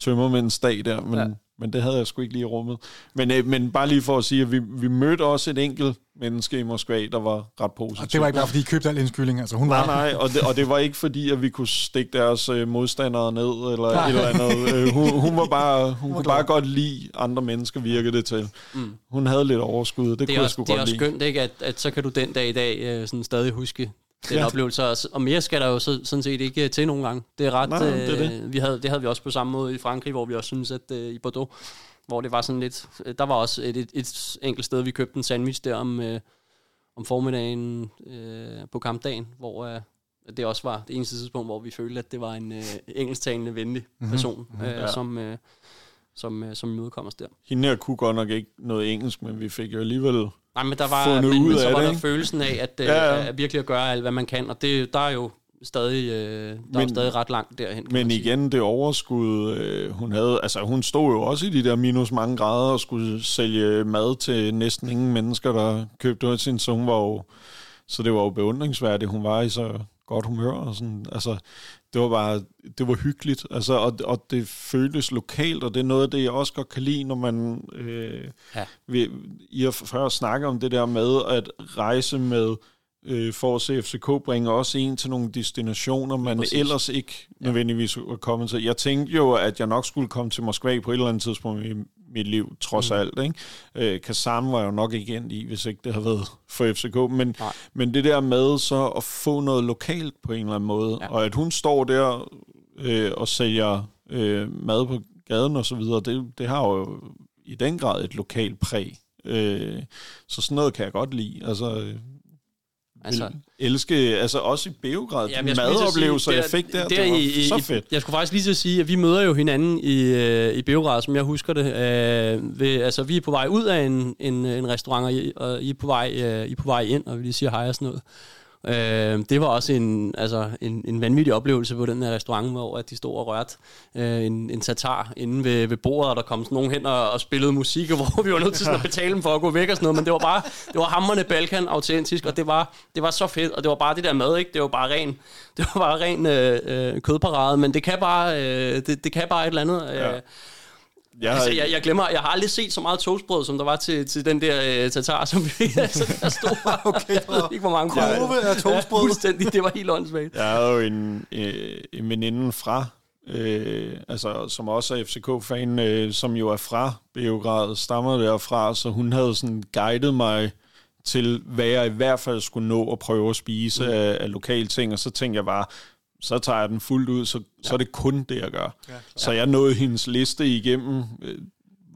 tømmermændsdag der. Men, Ja men det havde jeg sgu ikke lige i rummet. Men, øh, men bare lige for at sige, at vi, vi mødte også et enkelt menneske i Moskva, der var ret positivt. Og det var ikke bare, fordi I købte al hendes kylling. Altså, hun var, Nej, nej, og det, og det var ikke fordi, at vi kunne stikke deres øh, modstandere ned, eller Nej. et eller andet. Øh, hun, hun var (laughs) bare, hun var kunne glad. bare godt lide andre mennesker, virkede det til. Mm. Hun havde lidt overskud, det, det kunne er jeg også, sgu det er godt også lide. skønt, ikke? At, at så kan du den dag i dag øh, sådan stadig huske den Ja. oplevelse. Og, og mere skal der jo så, sådan set ikke til nogen gange. Det er ret... Nej, det er øh, Vi havde, det havde vi også på samme måde i Frankrig, hvor vi også synes, at øh, i Bordeaux, hvor det var sådan lidt... Der var også et, et, et enkelt sted, vi købte en sandwich der om, øh, om formiddagen øh, på kampdagen, hvor øh, det også var det eneste tidspunkt, hvor vi følte, at det var en øh, engelsktalende venlig person, mm-hmm. øh, Ja. som, øh, som, øh, som imødekom os der. Hende her kunne godt nok ikke noget engelsk, men vi fik jo alligevel... Nej, men der var, men, men så var det, der ikke? følelsen af, at, øh, Ja, ja. at virkelig at gøre alt, hvad man kan, og det, der er jo stadig, øh, der men, er stadig ret langt derhen. Men igen, det overskud, øh, hun havde... Altså, hun stod jo også i de der minus mange grader og skulle sælge mad til næsten ingen mennesker, der købte noget sin, så hun var jo... Så det var jo beundringsværdigt, hun var i så godt humør og sådan. Altså, det var bare, det var hyggeligt, altså, og, og det føltes lokalt, og det er noget af det, jeg også godt kan lide, når man, øh, Ja. vi, I har før snakket om det der med at rejse med, øh, for at se FCK bringe også en til nogle destinationer, man Præcis. ellers ikke nødvendigvis var kommet til. Jeg tænkte jo, at jeg nok skulle komme til Moskva på et eller andet tidspunkt i mit liv, trods mm. alt. Ikke? Øh, Kazan var jeg jo nok ikke endt i, hvis ikke det havde været for FCK. Men, Nej. men det der med så at få noget lokalt på en eller anden måde, Ja. og at hun står der øh, og sælger øh, mad på gaden og så videre, det, det har jo i den grad et lokalt præg. Øh, så sådan noget kan jeg godt lide. Altså, Altså- elske, altså også i Beograd, Jamen, madoplevelser, sige, jeg fik der, der det var i, så fedt. Jeg skulle faktisk lige til at sige, at vi møder jo hinanden i, øh, i Beograd, som jeg husker det. Øh, ved, altså, vi er på vej ud af en, en, en restaurant, og I, og I, er på vej, øh, I er på vej ind, og vi lige siger hej og sådan noget. Øh, det var også en, altså, en, en vanvittig oplevelse på den her restaurant, hvor at de stod og rørte øh, en, en tatar inde ved, ved bordet, og der kom sådan nogen hen og, og spillede musik, og (laughs) hvor vi var nødt til sådan at (laughs) betale dem for at gå væk og sådan noget, men det var bare, det var hammerne Balkan autentisk, og det var, det var så fedt, og det var bare det der mad, ikke? Det var bare ren, (laughs) det var bare ren øh, øh, kødparade, men det kan bare, øh, det, det kan bare et eller andet. Øh, Ja. Jeg, Altså, jeg, jeg glemmer, jeg har aldrig set så meget toastbrød, som der var til, til den der øh, tatar, som vi (laughs) altså, der stod (laughs) okay, jeg ved ikke, hvor mange kroner. Af toastbrød. Ja, fuldstændig, det var helt åndssvagt. Jeg havde jo en, øh, en veninde fra, øh, altså, som også er FCK-fan, øh, som jo er fra Beograd, stammer derfra, så hun havde sådan guidet mig til, hvad jeg i hvert fald skulle nå at prøve at spise mm. af, af lokale ting, og så tænkte jeg bare, så tager jeg den fuldt ud, så, ja. så er det kun det, jeg gør. Ja, så jeg nåede hendes liste igennem, øh,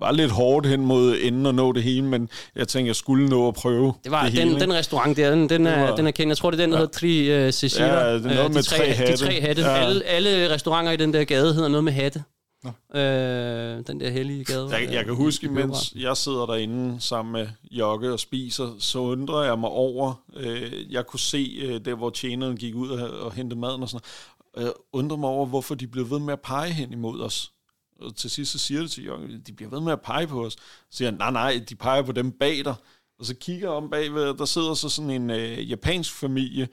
var lidt hårdt hen mod enden at nå det hele, men jeg tænkte, jeg skulle nå at prøve Det var det den, hele. den restaurant der, den, den, er, var- den er kendt. Jeg tror, det er den, der hedder Tri uh, Cecilia. Ja, det er noget de med tre, tre De hatte. tre hatte. Ja. Alle, alle restauranter i den der gade hedder noget med hatte. Øh, den der hellige gade. Jeg, jeg kan øh, huske, i Beograd. mens jeg sidder derinde sammen med Jokke og spiser, så undrer jeg mig over, øh, jeg kunne se øh, der, hvor tjeneren gik ud og, og hentede maden og sådan noget. Og Jeg undrer mig over, hvorfor de blev ved med at pege hen imod os. Og til sidst så siger det til Jokke, de bliver ved med at pege på os. Så siger han, nej, nej, de peger på dem bag dig. Og så kigger jeg om bagved, der sidder så sådan en øh, japansk familie,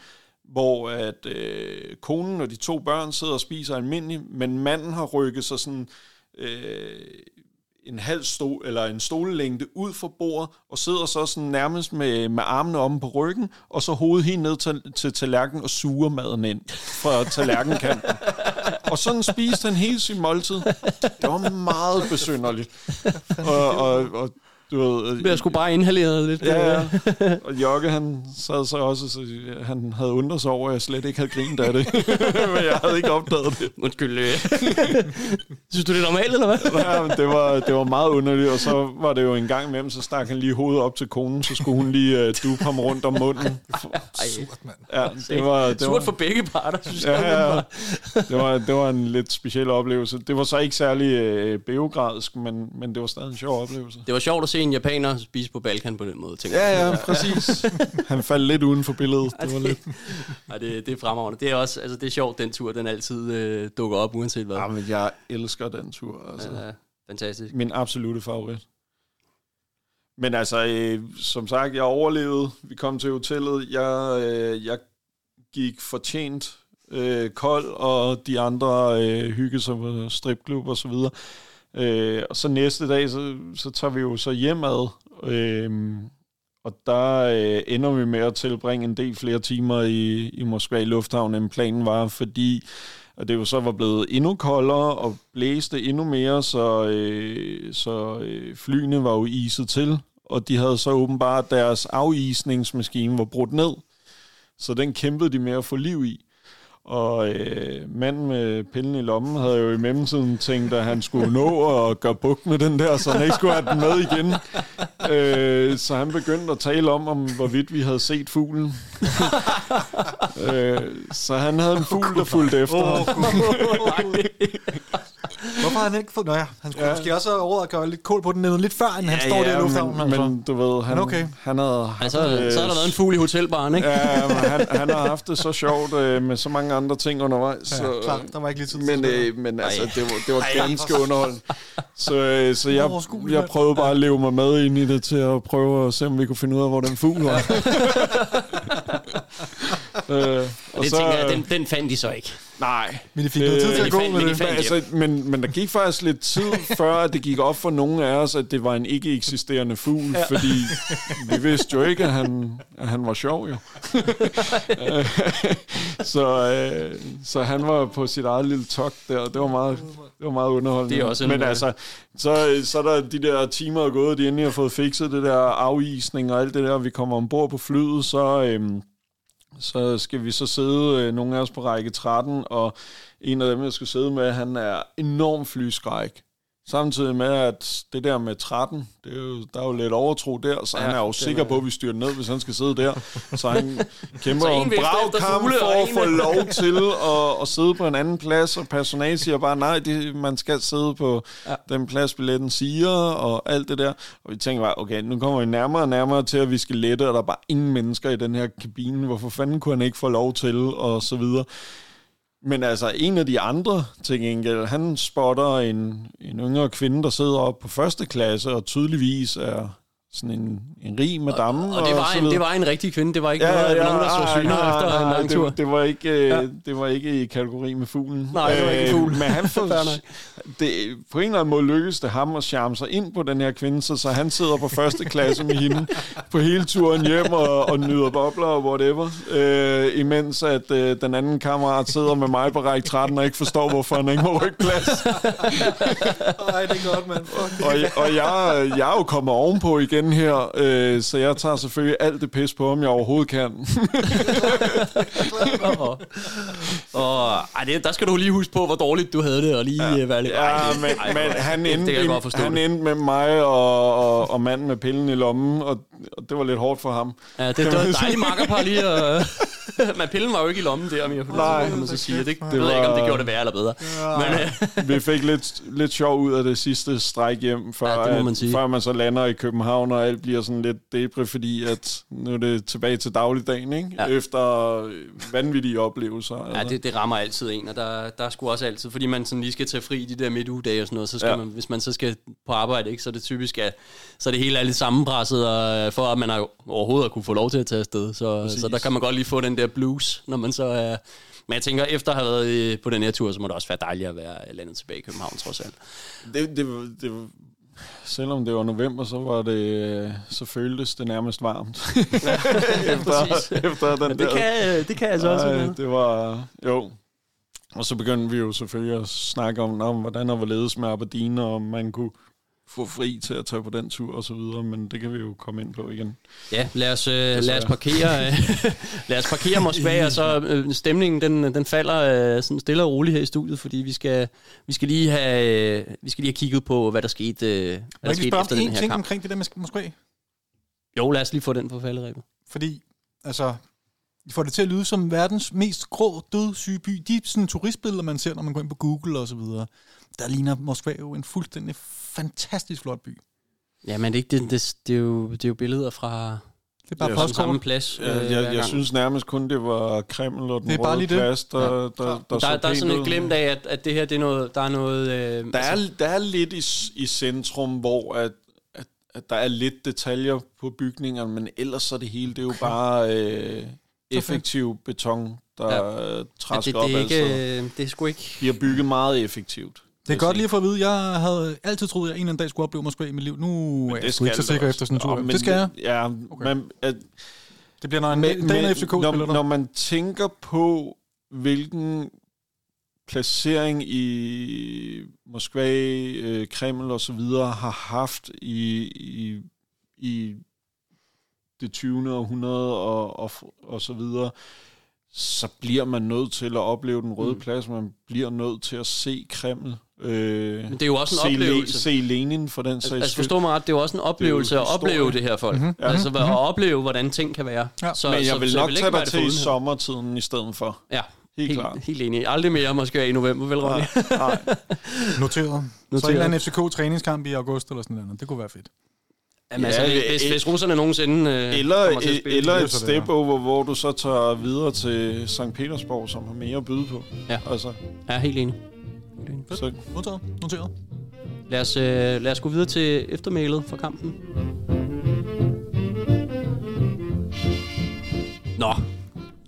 hvor at øh, konen og de to børn sidder og spiser almindeligt, men manden har rykket sig sådan øh, en halv stol, eller en stolelængde ud fra bordet, og sidder så sådan nærmest med, med armene om på ryggen, og så hovedet helt ned til, til tallerkenen og suger maden ind fra tallerkenkanten. og sådan spiste han hele sin måltid. Det var meget besynderligt. Og, og, og du ved, Jeg skulle bare inhalere lidt. Ja, ja. (laughs) Og Jokke, han sad så også, så han havde undret sig over, at jeg slet ikke havde grint af det. (laughs) Men jeg havde ikke opdaget det. Undskyld. øh. (laughs) Synes du, det er normalt, eller hvad? Ja, men det, var, det var meget underligt, og så var det jo en gang imellem, så stak han lige hovedet op til konen, så skulle hun lige uh, dupe ham rundt om munden. Surt, mand. Ja, det var, det Surt var, for begge parter, synes jeg. ja, ja, det, var, det var en lidt speciel oplevelse. Det var så ikke særlig uh, beogradsk, men, men det var stadig en sjov oplevelse. Det var sjovt at se en japaner spise på Balkan på den måde, tænker jeg. Ja, ja, præcis. (laughs) Han faldt lidt uden for billedet. Det var lidt... Ej, det, det er fremragende. Det er også, altså det er sjovt, den tur, den altid øh, dukker op, uanset hvad. Ja, men jeg elsker den tur. Altså. Ja, fantastisk. Min absolute favorit. Men altså, øh, som sagt, jeg overlevede. Vi kom til hotellet. Jeg, øh, jeg gik fortjent øh, kold, og de andre øh, hyggede sig på stripklub og så videre. Øh, og så næste dag, så, så tager vi jo så hjemad. Øh, og der øh, ender vi med at tilbringe en del flere timer i, i Moskva i lufthavnen, end planen var, fordi og det jo så var blevet endnu koldere og blæste endnu mere, så, øh, så øh, flyene var jo iset til, og de havde så åbenbart deres afisningsmaskine var brudt ned, så den kæmpede de med at få liv i. Og øh, manden med pillen i lommen havde jo i mellemtiden tænkt, at han skulle nå at gøre buk med den der, så han ikke skulle have den med igen. Øh, så han begyndte at tale om, om hvorvidt vi havde set fuglen. øh, så han havde en fugl, der fulgte efter. Åh, (laughs) Hvorfor har han ikke fået... Nå ja, han skulle ja. Ja. måske også have over at gøre lidt kål på den noget lidt før, end han står der i lufthavnen. men, altså. men du ved, han, okay. han havde... Altså, så har der været en fugl i hotelbaren, ikke? Ja, men han, han har haft det så sjovt øh, med så mange andre ting undervejs. Ja, så, klart, der var ikke lige tid til men, det. øh, men altså, det var, det var Ej. ganske underholdende. Så, øh, så jeg, jeg prøvede bare at leve mig med ind i det til at prøve at se, om vi kunne finde ud af, hvor den fugl var. (laughs) øh, Og det tænker jeg, den, den fandt de så ikke. Nej. Men de fik noget tid til de at gå fandt- med men de det. fandt- Men, altså, men, men der gik faktisk lidt tid, (laughs) før at det gik op for nogle af os, at det var en ikke eksisterende fugl, ja. fordi vi vidste jo ikke, at han, at han var sjov, jo. (laughs) så, øh, så han var på sit eget lille tok der, og det var meget, det var meget underholdende. Det er også en, men øh, altså, så, så er der de der timer er gået, de endelig har fået fikset det der afisning og alt det der, vi kommer ombord på flyet, så... Øhm, så skal vi så sidde, øh, nogle af os på række 13, og en af dem, jeg skal sidde med, han er enorm flyskræk. Samtidig med, at det der med 13, det er jo, der er jo lidt overtro der, så ja, han er jo sikker er- på, at vi styrer ned, hvis han skal sidde der. Så han (laughs) kæmper Så en brav kamp for at få lov til at, at sidde på en anden plads, og personalet siger bare, nej, det, man skal sidde på ja. den plads, billetten siger, og alt det der. Og vi tænker bare, okay, nu kommer vi nærmere og nærmere til, at vi skal lette, og der er bare ingen mennesker i den her kabine. Hvorfor fanden kunne han ikke få lov til, og så videre. Men altså, en af de andre til gengæld, han spotter en, en yngre kvinde, der sidder oppe på første klasse, og tydeligvis er sådan en, en rig madame. Og det var, så en, det var en rigtig kvinde. Det var ikke ja, noget, ja, nogen, der så syner efter en lang tur. Det, det, var ikke, øh, Ja. ja. det var ikke i kategori med fuglen. Nej, det var ikke en fugl. Men han (laughs) får, det, på en eller anden måde lykkedes det ham at charme sig ind på den her kvinde, så, så han sidder på første klasse med hende på hele turen hjem og, og nyder bobler og whatever. Øh, imens at øh, den anden kammerat sidder med mig på række 13 og ikke forstår, hvorfor han ikke må rykke plads. (laughs) Ej, det er godt, mand. Og, og jeg, jeg er jo kommet ovenpå igen her, øh, så jeg tager selvfølgelig alt det pis på, om jeg overhovedet kan. (laughs) Og, og, ej, det, der skal du lige huske på, hvor dårligt du havde det, og lige ja. være lidt... Ja, ej, men, ej, men han, endte, det forstå. han det. endte med mig og, og, og manden med pillen i lommen, og, og det var lidt hårdt for ham. Ja, det, det var et dejligt makkerpar lige at... (laughs) (laughs) Men pillen var jo ikke i lommen der, mere på det Nej. kan man så sige. Det, det Det ved jeg ikke, om det gjorde det værre eller bedre. Men, øh, (laughs) Vi fik lidt, lidt sjov ud af det sidste stræk hjem, før, Ja, det må man sige. at, før man så lander i København, og alt bliver sådan lidt debri, fordi at nu er det tilbage til dagligdagen, ikke? Ja. Ja. efter vanvittige oplevelser. Ja, altså. det, det rammer altid en, og der, der er sgu også altid, fordi man sådan lige skal tage fri de der midtugedage og sådan noget, så skal ja. Ja. man, hvis man så skal på arbejde, ikke, så er det typisk, at så er det hele er lidt sammenpresset, og øh, for at man har overhovedet at kunne få lov til at tage afsted, så, så der kan man godt lige få den der blues, når man så er... Men jeg tænker, efter at have været øh, på den her tur, så må det også være dejligt at være landet tilbage i København, trods alt. Det, det, det, selvom det var november, så var det, så føltes det nærmest varmt. (laughs) præcis. efter, efter den der det kan, øh, det kan altså også. Ej, det var, jo. Og så begyndte vi jo selvfølgelig at snakke om, om hvordan og hvorledes med Aberdeen, og om man kunne få fri til at tage på den tur og så videre, men det kan vi jo komme ind på igen. Ja, lad os, øh, lad os parkere, øh, (laughs) lad os parkere Moskva, og så øh, stemningen, den, den falder øh, sådan stille og roligt her i studiet, fordi vi skal, vi skal lige have, øh, vi skal lige have kigget på, hvad der skete, øh, hvad der jeg skete efter den en her ting kamp. omkring det der med Moskva? Jo, lad os lige få den på falderæbet. Fordi, altså, de får det til at lyde som verdens mest grå, dødssyge by. De sådan turistbilleder, man ser, når man går ind på Google og så videre, der ligner Moskva jo en fuldstændig fantastisk flot by. Ja, men det, er ikke det, det, det, er jo, det er jo billeder fra Det er bare Det er samme plads. øh, Jeg, jeg, synes nærmest kun, det var Kreml og den Det er bare røde lige det. plads, der, der, der, der, så der, der er sådan ud. et glimt af, at, at det her, det er noget, der er noget... Øh, Der er, der er lidt i, i centrum, hvor at, at, at der er lidt detaljer på bygningerne, men ellers så er det hele, det er jo bare øh, effektiv beton, der Ja. ja. at træsker det, op det, er altså. ikke, øh, det er sgu ikke... De har bygget meget effektivt. Det er godt lige at få at vide. Jeg havde altid troet, at jeg en eller anden dag skulle opleve Moskva i mit liv. Nu er jeg sgu ikke så det sikker efter sådan en tur. Nå, men det skal jeg. Ja, Okay. men, at, Det bliver, når en men, men, dag, når men FCK spiller når, der. når man tænker på, hvilken placering i Moskva, øh, Kreml og så videre har haft i, i, i det 20. århundrede og, og, og så videre, så bliver man nødt til at opleve den røde mm. plads. Man bliver nødt til at se Kreml. Øh, Men det er jo også en se, oplevelse. se Lenin for den sags Altså skyld. forstå mig ret, det er jo også en oplevelse at opleve det her folk. Mhm. Mm-hmm. Altså at opleve, hvordan ting kan være. Ja. Så, Men jeg så, vil så nok ikke tage være dig det til i sommertiden i stedet for. Ja, Helt helt, klart. helt enig. Aldrig mere Moskva i november, vel Ronny? Nej. Noteret. Så Noteret. en eller anden FCK-træningskamp i august eller sådan noget. Det kunne være fedt. Jamen, altså, Ja, hvis, øh, hvis russerne nogensinde øh, Eller, kommer til at spille. eller det er et så step over, hvor du så tager videre til St. Petersborg, som har mere at byde på. Ja. Altså, Ja, helt enig. Så Noteret. Noteret. Lad os, øh, lad os gå videre til eftermælet for kampen. Nå,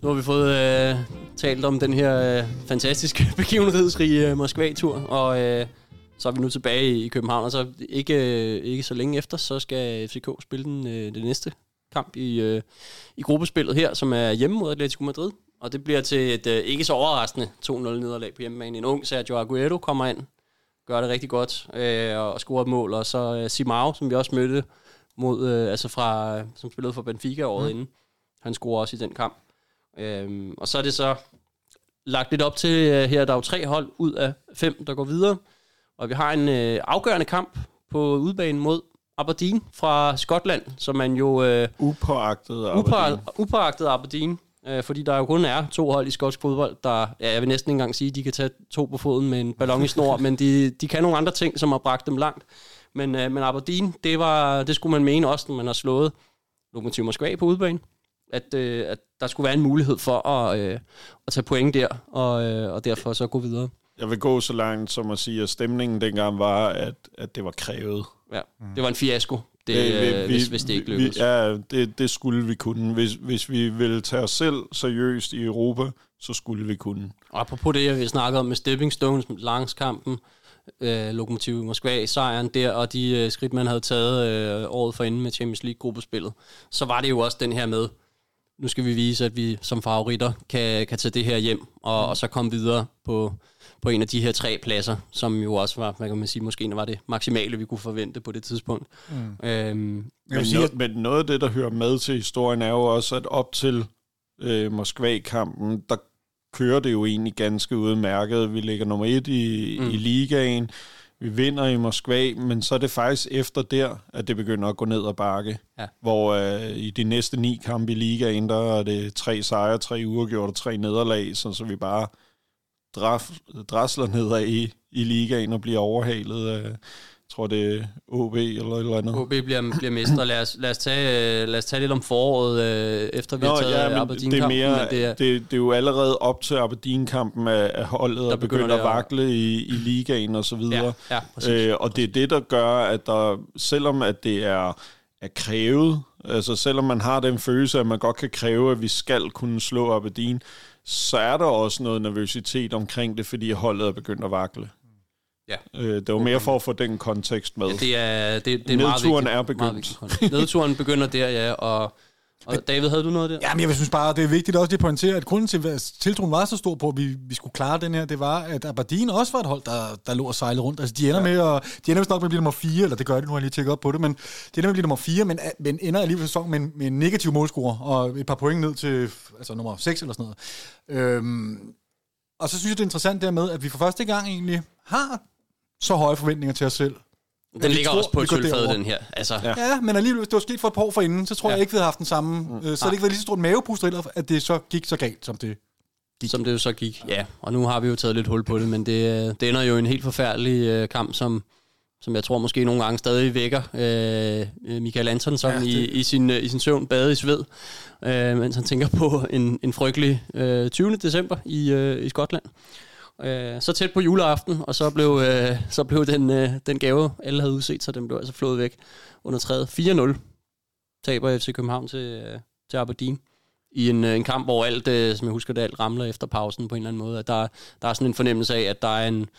nu har vi fået øh, talt om den her øh, fantastiske (laughs) begivenhedsrige øh, Moskva-tur, og øh, så er vi nu tilbage i København, og så ikke, øh, ikke så længe efter, så skal FCK spille den, øh, det næste kamp i, øh, i gruppespillet her, som er hjemme mod Atletico Madrid. Og det bliver til et øh, ikke så overraskende 2-0 nederlag på hjemmebane. En ung Sergio Aguero kommer ind, gør det rigtig godt øh, og scorer et mål. Og så øh, Simao, som vi også mødte, mod, øh, altså fra, som spillede for Benfica året mm. inden. Han scorer også i den kamp. Øhm, og så er det så lagt lidt op til, øh, her er der jo tre hold ud af fem, der går videre. Og vi har en øh, afgørende kamp på udbanen mod Aberdeen fra Skotland, som man jo øh, upåagtet Aberdeen. upåagtet Aberdeen, øh, fordi der jo kun er to hold i skotsk fodbold, der, ja, jeg vil næsten ikke engang sige, at de kan tage to på foden med en ballon i snor, (laughs) men de, de kan nogle andre ting, som har bragt dem langt. Men, øh, men Aberdeen, det, var, det skulle man mene også, når man har slået Lokomotiv Moskva på udbanen, at, øh, at der skulle være en mulighed for at, øh, at tage point der, og, øh, og derfor så gå videre. Jeg vil gå så langt som at sige, at stemningen dengang var, at, at det var krævet. Ja, det var en fiasko, det, øh, hvis, hvis det ikke vi- lykkedes. Ja, det, det skulle vi kunne. Hvis, hvis vi ville tage os selv seriøst i Europa, så skulle vi kunne. Og apropos det, vi snakkede om med Stepping Stones, med langskampen, øh, Lokomotiv Moskva, sejren der, og de øh, skridt, man havde taget øh, året forinden med Champions League-gruppespillet, så var det jo også den her med, nu skal vi vise, at vi som favoritter kan, kan tage det her hjem, og, og så komme videre på, på en af de her tre pladser, som jo også var, hvad kan man sige, måske var det maksimale, vi kunne forvente på det tidspunkt. Mm. Øhm, Jeg Men, sige, no, at men noget af det, der hører med til historien, er jo også, at op til øh, Moskva-kampen, der kører det jo egentlig ganske udmærket. Vi ligger nummer et i, mm. i ligaen. Vi vinder i Moskva, men så er det faktisk efter der, at det begynder at gå ned ad bakke. Ja. Hvor øh, i de næste ni kampe i ligaen, der er det tre sejre, tre uafgjorte og tre nederlag, så, så vi bare draf, drasler nedad i, i ligaen og bliver overhalet af, jeg tror det er OB eller et eller andet. OB bliver, bliver mestre. Lad os, lad, os tage, øh, lad os tage lidt om foråret, øh, efter vi har taget ja, Aberdeen det er, mere, det er, det, det er jo allerede op til Aberdeen-kampen, at, at holdet Der er begynder at det at- vakle i, i ligaen og så videre. Ja, ja, præcis. øh, og det er det, der gør, at der, selvom at det er, er krævet, altså selvom man har den følelse, at man godt kan kræve, at vi skal kunne slå Aberdeen, så er der også noget nervøsitet omkring det, fordi holdet er begyndt at vakle. Ja. Øh, det var mere for at få den kontekst med. Ja, det er, det, det er meget Nedturen vigtigt. er begyndt. Meget vigtigt. Nedturen begynder der, ja. Og, og David, havde du noget der? Ja, men jeg synes bare, det er vigtigt også lige at pointere, at grunden til, at tiltroen var så stor på, at vi, vi skulle klare den her, det var, at Aberdeen også var et hold, der, der lå og sejlede rundt. Altså, de ender, ja. med at, de ender vist nok med at blive nummer 4, eller det gør de, nu har jeg lige tjekket op på det, men de ender med at blive nummer 4, men, men ender alligevel sæsonen med, en- med en negativ målscore, og et par point ned til altså, nummer 6 eller sådan noget. Øhm, og så synes jeg, det er interessant dermed, at vi for første gang egentlig har så høje forventninger til os selv. Den ligger tror, også på et sølvfad, den her. Altså, ja. Ja, men alligevel, hvis det var sket for et par år forinden, så tror ja. Jeg ikke, vi havde haft den samme. Mm. Så har det ikke været lige så stort mavepuster, heller, at det så gik så galt, som det som det jo så gik. Ja, og nu har vi jo taget lidt hul på det, men det, øh, det ender jo i en helt forfærdelig øh, kamp, som, som jeg tror måske nogle gange stadig vækker øh, øh, Michael Antonsson Ja, ja, det- i, i, sin, øh, i sin søvn, bade i sved, øh, mens han tænker på en, en frygtelig øh, 20. december i, øh, i Skotland. Øh, så tæt på juleaften, og så blev, øh, så blev den, øh, den gave, alle havde udset så den blev altså flået væk under træet. 4-0 taber FC København til, øh, til Aberdeen i en, øh, en kamp, hvor alt, øh, som jeg husker det, alt ramler efter pausen på en eller anden måde. At der, der er sådan en fornemmelse af, at der er en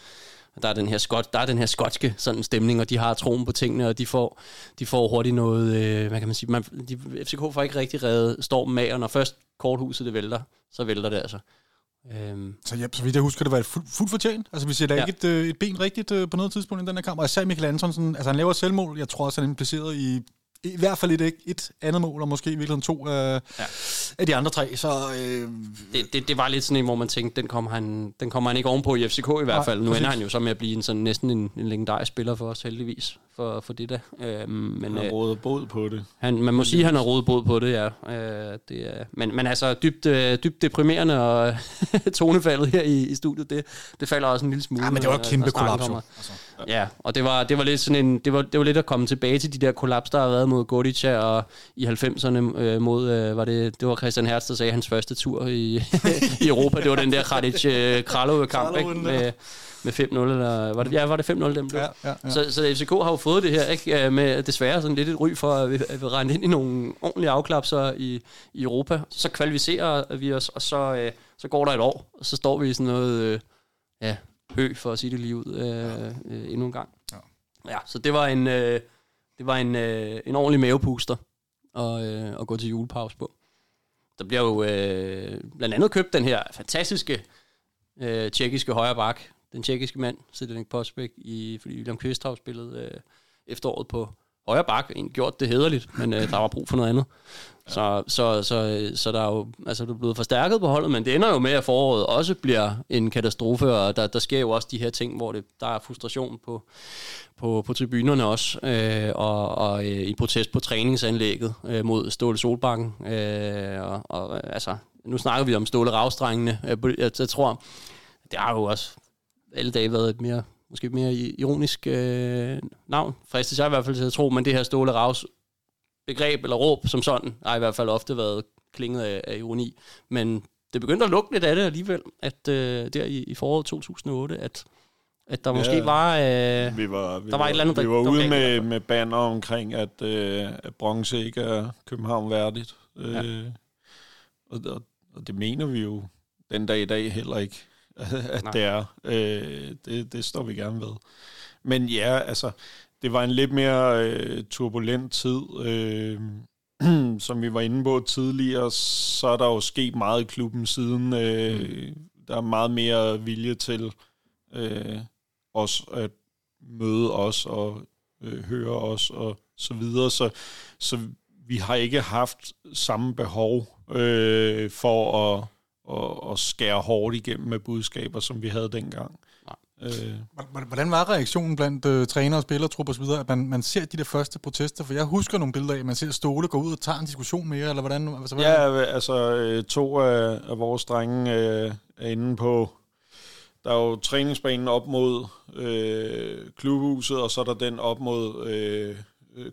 der er den her, skot, der er den her skotske sådan stemning, og de har troen på tingene, og de får, de får hurtigt noget, øh, hvad kan man sige, man, de, FCK får ikke rigtig reddet stormen med, og når først korthuset det vælter, så vælter det altså. Øhm, Så, ja, så vidt jeg husker, det var et fuldt fuld fortjent. Altså, vi ser da Ja. ikke et, øh, et ben rigtigt øh, på noget tidspunkt i den her kamp. Og især Michael Antonsen, altså han laver selvmål. Jeg tror også, han er placeret i i hvert fald et, et andet mål, og måske i virkeligheden to af, ja. af de andre tre. Så, øh, det, det, det var lidt sådan en, hvor man tænkte, den kommer han, den kommer han ikke ovenpå i FCK i hvert fald. Nu ender han jo så med at blive en sådan, næsten en, en legendarisk spiller for os, heldigvis, for, for det der. Øh, men, han har øh, rådet båd på det. Han, man må sige, at han har rådet båd på det, ja. Øh, det er, men, men altså, dybt, øh, dybt deprimerende, og (laughs) tonefaldet her i, i studiet, det, det falder også en lille smule. Ja, men det var et kæmpe kollaps. Altså. Ja, og det var, det var lidt sådan en, det var, det var lidt at komme tilbage til de der kollaps, der har været mod Godica, og i 90'erne øh, mod, øh, var det, det var Christian Hertz, der sagde hans første tur i, (laughs) i Europa. Det var den der Kradic øh, Kralove kamp, ikke? Med, med 5-0, eller var det, ja, var det 5-0, den blev? Ja, ja, ja. Så, så FCK har jo fået det her, ikke? Med desværre sådan lidt et ry for at vi, at vi rende ind i nogle ordentlige afklapser i, i Europa. Så kvalificerer vi os, og så, øh, så går der et år, og så står vi i sådan noget, øh, ja, hø, for at sige det lige ud, øh, øh, endnu en gang. Ja. ja, så det var en, øh, det var en, øh, en ordentlig mavepuster at, øh, at gå til julepause på. Der bliver jo øh, blandt andet købt den her fantastiske øh, tjekkiske højre bak, den tjekkiske mand, Siddeling Posbæk, i, fordi William Kvisthav spillede øh, efteråret på højre bak, egentlig gjort det hederligt, men øh, der var brug for noget andet. Så, så, så, så der er jo altså, det er blevet forstærket på holdet, men det ender jo med, at foråret også bliver en katastrofe, og der, der sker jo også de her ting, hvor det, der er frustration på, på, på tribunerne også, øh, og, og øh, i protest på træningsanlægget øh, mod Ståle Solbakken. Øh, og, og, altså, nu snakker vi om Ståle Ravstrengene. Øh, jeg, jeg, jeg tror, det har jo også alle dage været et mere måske mere ironisk øh, navn, fristes jeg i hvert fald til at tro, men det her Ståle Ravs begreb eller råb som sådan, har i hvert fald ofte været klinget af, af ironi. Men det begyndte at lugte lidt af det alligevel, at øh, der i, i foråret 2008, at at der ja, måske var, øh, vi var, vi der var, var et eller andet, Vi var der, ude med, med banner omkring, at, øh, at bronze ikke er København værdigt. Øh, ja. og, og, og det mener vi jo den dag i dag heller ikke, (laughs) at Nej. det er. Øh, det, det står vi gerne ved. Men ja, altså, det var en lidt mere øh, turbulent tid. Øh, (clears throat) som vi var inde på tidligere, så er der jo sket meget i klubben siden. Øh, mm. Der er meget mere vilje til øh, os at møde os og øh, høre os og så videre. Så, så vi har ikke haft samme behov øh, for at, at, at skære hårdt igennem med budskaber, som vi havde dengang. Øh. Hvordan var reaktionen blandt øh, trænere og spillertrupper osv., at man, man ser de der første protester? For jeg husker nogle billeder af, at man ser Ståle gå ud og tager en diskussion mere, eller hvordan? Altså, hvordan? Ja, altså øh, to af, af vores drenge øh, er inde på, der er jo træningsbanen op mod øh, klubhuset, og så er der den op mod øh,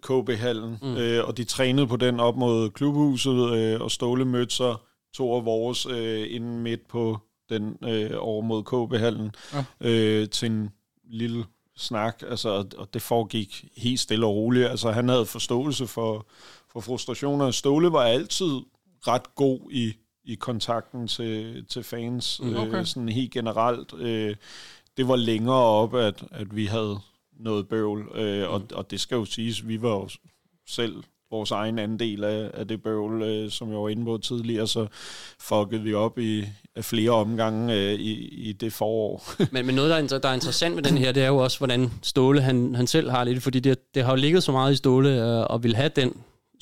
KB-hallen, mm. øh, og de trænede på den op mod klubhuset, øh, og Ståle mødte så to af vores øh, inden midt på den øh, over mod KB-hallen ja. øh, til en lille snak, altså, og det foregik helt stille og roligt. Altså, han havde forståelse for, for frustrationer. Ståle var altid ret god i, i kontakten til, til fans, mm, okay. øh, sådan helt generelt. Øh, det var længere op, at, at vi havde noget bøvl, øh, og, mm. og det skal jo siges, vi var jo selv vores egen andel af, af det bøvl, øh, som jeg var inde på tidligere, så fuckede vi op i flere omgange øh, i, i det forår. (laughs) men, men noget, der er, der er interessant med den her, det er jo også, hvordan Ståle han, han selv har lidt, fordi det, det har jo ligget så meget i Ståle øh, og vil have den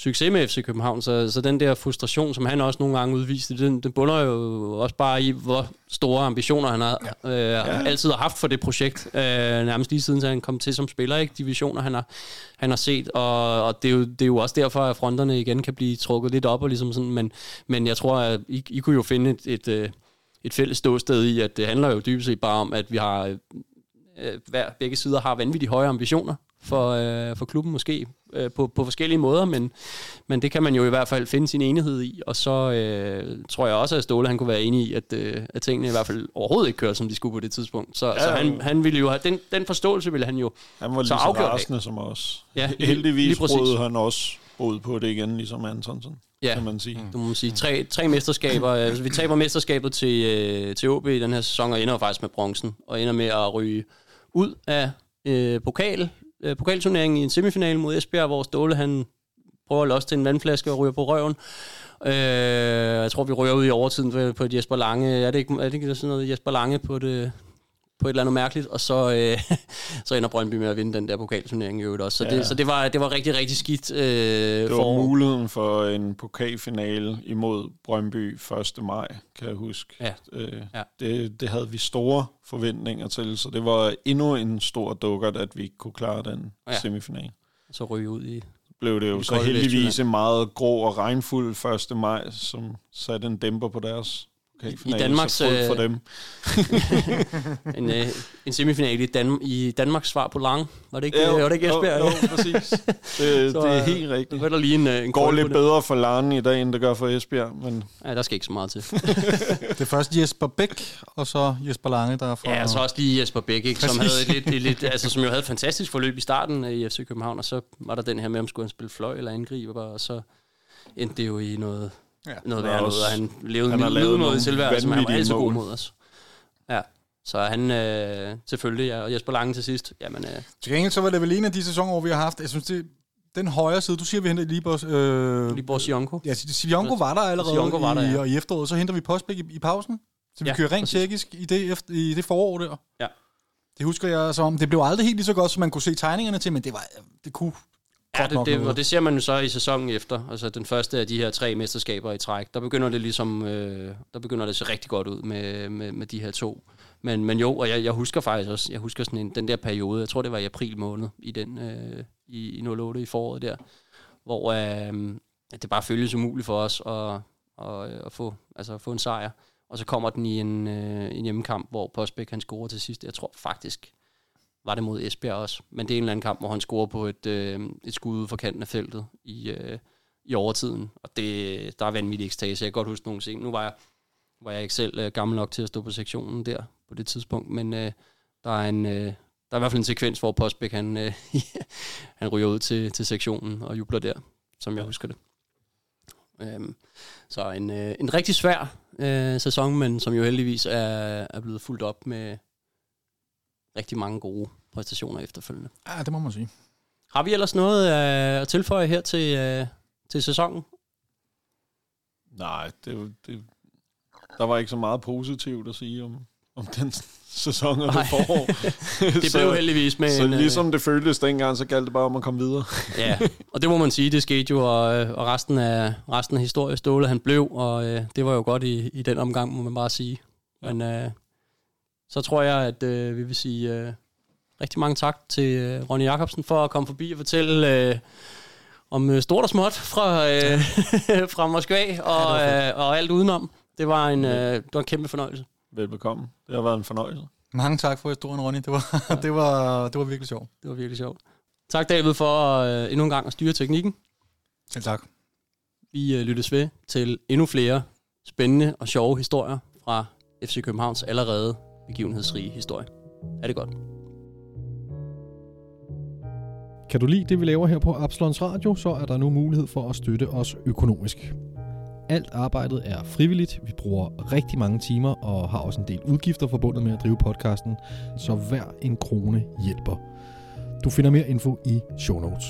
succes med FC København, så, så den der frustration, som han også nogle gange udviste, den, den bunder jo også bare i, hvor store ambitioner han har, ja. øh, ja. altid har haft for det projekt, øh, nærmest lige siden han kom til som spiller, ikke? de visioner, han har, han har set, og, og det, er jo, det er jo også derfor, at fronterne igen kan blive trukket lidt op, og ligesom sådan, men, men jeg tror, at I, I kunne jo finde et, et, øh, et fælles ståsted i, at det handler jo dybest set bare om, at vi har øh, hver, begge sider har vanvittigt høje ambitioner, for, øh, for klubben måske øh, på, på forskellige måder, men, men det kan man jo i hvert fald finde sin enighed i, og så øh, tror jeg også, at Ståle han kunne være enig i, at, øh, at tingene i hvert fald overhovedet ikke kører, som de skulle på det tidspunkt. Så, ja, så han, han ville jo have, den, den forståelse ville han jo Han var lige så, rasende som os. Ja, (laughs) Heldigvis prøvede han også ud på det igen, ligesom Antonsen. Ja, kan man sige. du må sige. Tre, tre mesterskaber. altså, vi taber mesterskabet til, øh, til OB i den her sæson, og ender faktisk med bronzen, og ender med at ryge ud af øh, pokal øh, pokalturneringen i en semifinal mod Esbjerg, hvor Ståle han prøver at losse til en vandflaske og ryger på røven. Øh, jeg tror, vi ryger ud i overtiden på, på et Jesper Lange. Er det ikke, er det ikke sådan noget Jesper Lange på det, på et eller andet mærkeligt, og så, øh, (laughs) så ender Brøndby med at vinde den der pokalturnering i øvrigt også. Så, Ja. det, så det, var, det var rigtig, rigtig skidt øh, Det var forår. muligheden for en pokalfinale imod Brøndby 1. maj, kan jeg huske. Ja. Øh, Ja. det, det havde vi store forventninger til, så det var endnu en stor dukkert, at vi ikke kunne klare den Ja. semifinal. Så ryge ud i... Blev det jo så heldigvis en meget grå og regnfuld 1. maj, som satte en dæmper på deres pokalfinale. Danmarks, så for øh, dem. (laughs) En, øh, en semifinal i, Dan- i Danmarks svar på Lang. Var det ikke, jo, var det ikke Esbjerg? Jo, jo, præcis. (laughs) Det, Så, det er øh, helt rigtigt. er der lige en, øh, en Det går lidt det. bedre for Larne i dag, end det gør for Esbjerg, men Ja, der skal ikke så meget til. (laughs) Det er først Jesper Bæk, og så Jesper Lange, der er fra... Ja, og så også lige Jesper Bæk, ikke, som, havde lidt, lidt, altså, som jo havde et fantastisk forløb i starten øh, i FC København, og så var der den her med, om skulle han spille fløj eller angriber, og så endte det jo i noget, Ja. noget Han værre noget, også- og han levede han en middelmåde tilværelse, men han var altid god mod os. Ja, så han øh, selvfølgelig, ja, og Jesper Lange til sidst, jamen, øh, Til gengæld så var det vel en af de sæsoner, hvor vi har haft... Jeg synes, det den højre side, du siger, vi henter Libors... Øh, Libor Sionko. ja, Sivionko var der allerede Sivionko var der, i, ja. og i efteråret, så henter vi Postbæk i, i pausen. Så vi Ja, kører rent præcis. tjekkisk i det, efter, i det forår der. Ja. Det husker jeg som, det blev aldrig helt lige så godt, som man kunne se tegningerne til, men det var, det kunne Ja, det, det, og det ser man jo så i sæsonen efter. Altså den første af de her tre mesterskaber i træk. Der begynder det ligesom, øh, der begynder det se rigtig godt ud med, med, med de her to. Men, men jo, og jeg, jeg husker faktisk også, jeg husker sådan en, den der periode, jeg tror det var i april måned, i den øh, i, i 08 i foråret der, hvor øh, det bare føltes umuligt for os at, at, at, få, altså at få en sejr. Og så kommer den i en, øh, en hjemmekamp, hvor Postbæk han scorer til sidst. Jeg tror faktisk, var det mod Esbjerg også. Men det er en eller anden kamp, hvor han scorer på et, øh, et skud ud fra kanten af feltet i, øh, i overtiden. Og det, der er vanvittig ekstase. Jeg kan godt huske nogle ting. Nu var jeg, var jeg ikke selv øh, gammel nok til at stå på sektionen der på det tidspunkt, men øh, der er en... Øh, der er i hvert fald en sekvens, hvor Postbæk han, øh, (laughs) han ryger ud til, til sektionen og jubler der, som jeg husker det. Øhm, så en, øh, en rigtig svær øh, sæson, men som jo heldigvis er, er blevet fuldt op med rigtig mange gode præstationer efterfølgende. Ja, det må man sige. Har vi ellers noget øh, at tilføje her til, øh, til sæsonen? nej, det, jo- det, der var ikke så meget positivt at sige om, om den (laughs) sæson og det forår. (laughs) Det blev heldigvis med Så en, øh, ligesom det føltes dengang, så galt det bare om at komme videre. (laughs) Ja, og det må man sige, det skete jo, og, øh, og resten af resten af historie Ståle, han blev, og øh, det var jo godt i, i den omgang, må man bare sige. Men øh, så tror jeg, at øh, vi vil sige øh, rigtig mange tak til øh, Ronny Jacobsen for at komme forbi og fortælle øh, om øh, stort og småt fra, øh, (laughs) fra Moskva og, øh, og alt udenom. Det var en, øh, det var en kæmpe fornøjelse. Velbekomme. Det har været en fornøjelse. Mange tak for historien, Ronny. Det var, (laughs) det var, det var virkelig sjovt. Det var virkelig sjovt. Tak David for øh, endnu en gang at styre teknikken. Selv tak. Vi øh, lyttes ved til endnu flere spændende og sjove historier fra FC Københavns allerede begivenhedsrige historie. Er det godt? Kan du lide det, vi laver her på Absalons Radio, så er der nu mulighed for at støtte os økonomisk. Alt arbejdet er frivilligt. Vi bruger rigtig mange timer og har også en del udgifter forbundet med at drive podcasten, så hver en krone hjælper. Du finder mere info i show notes.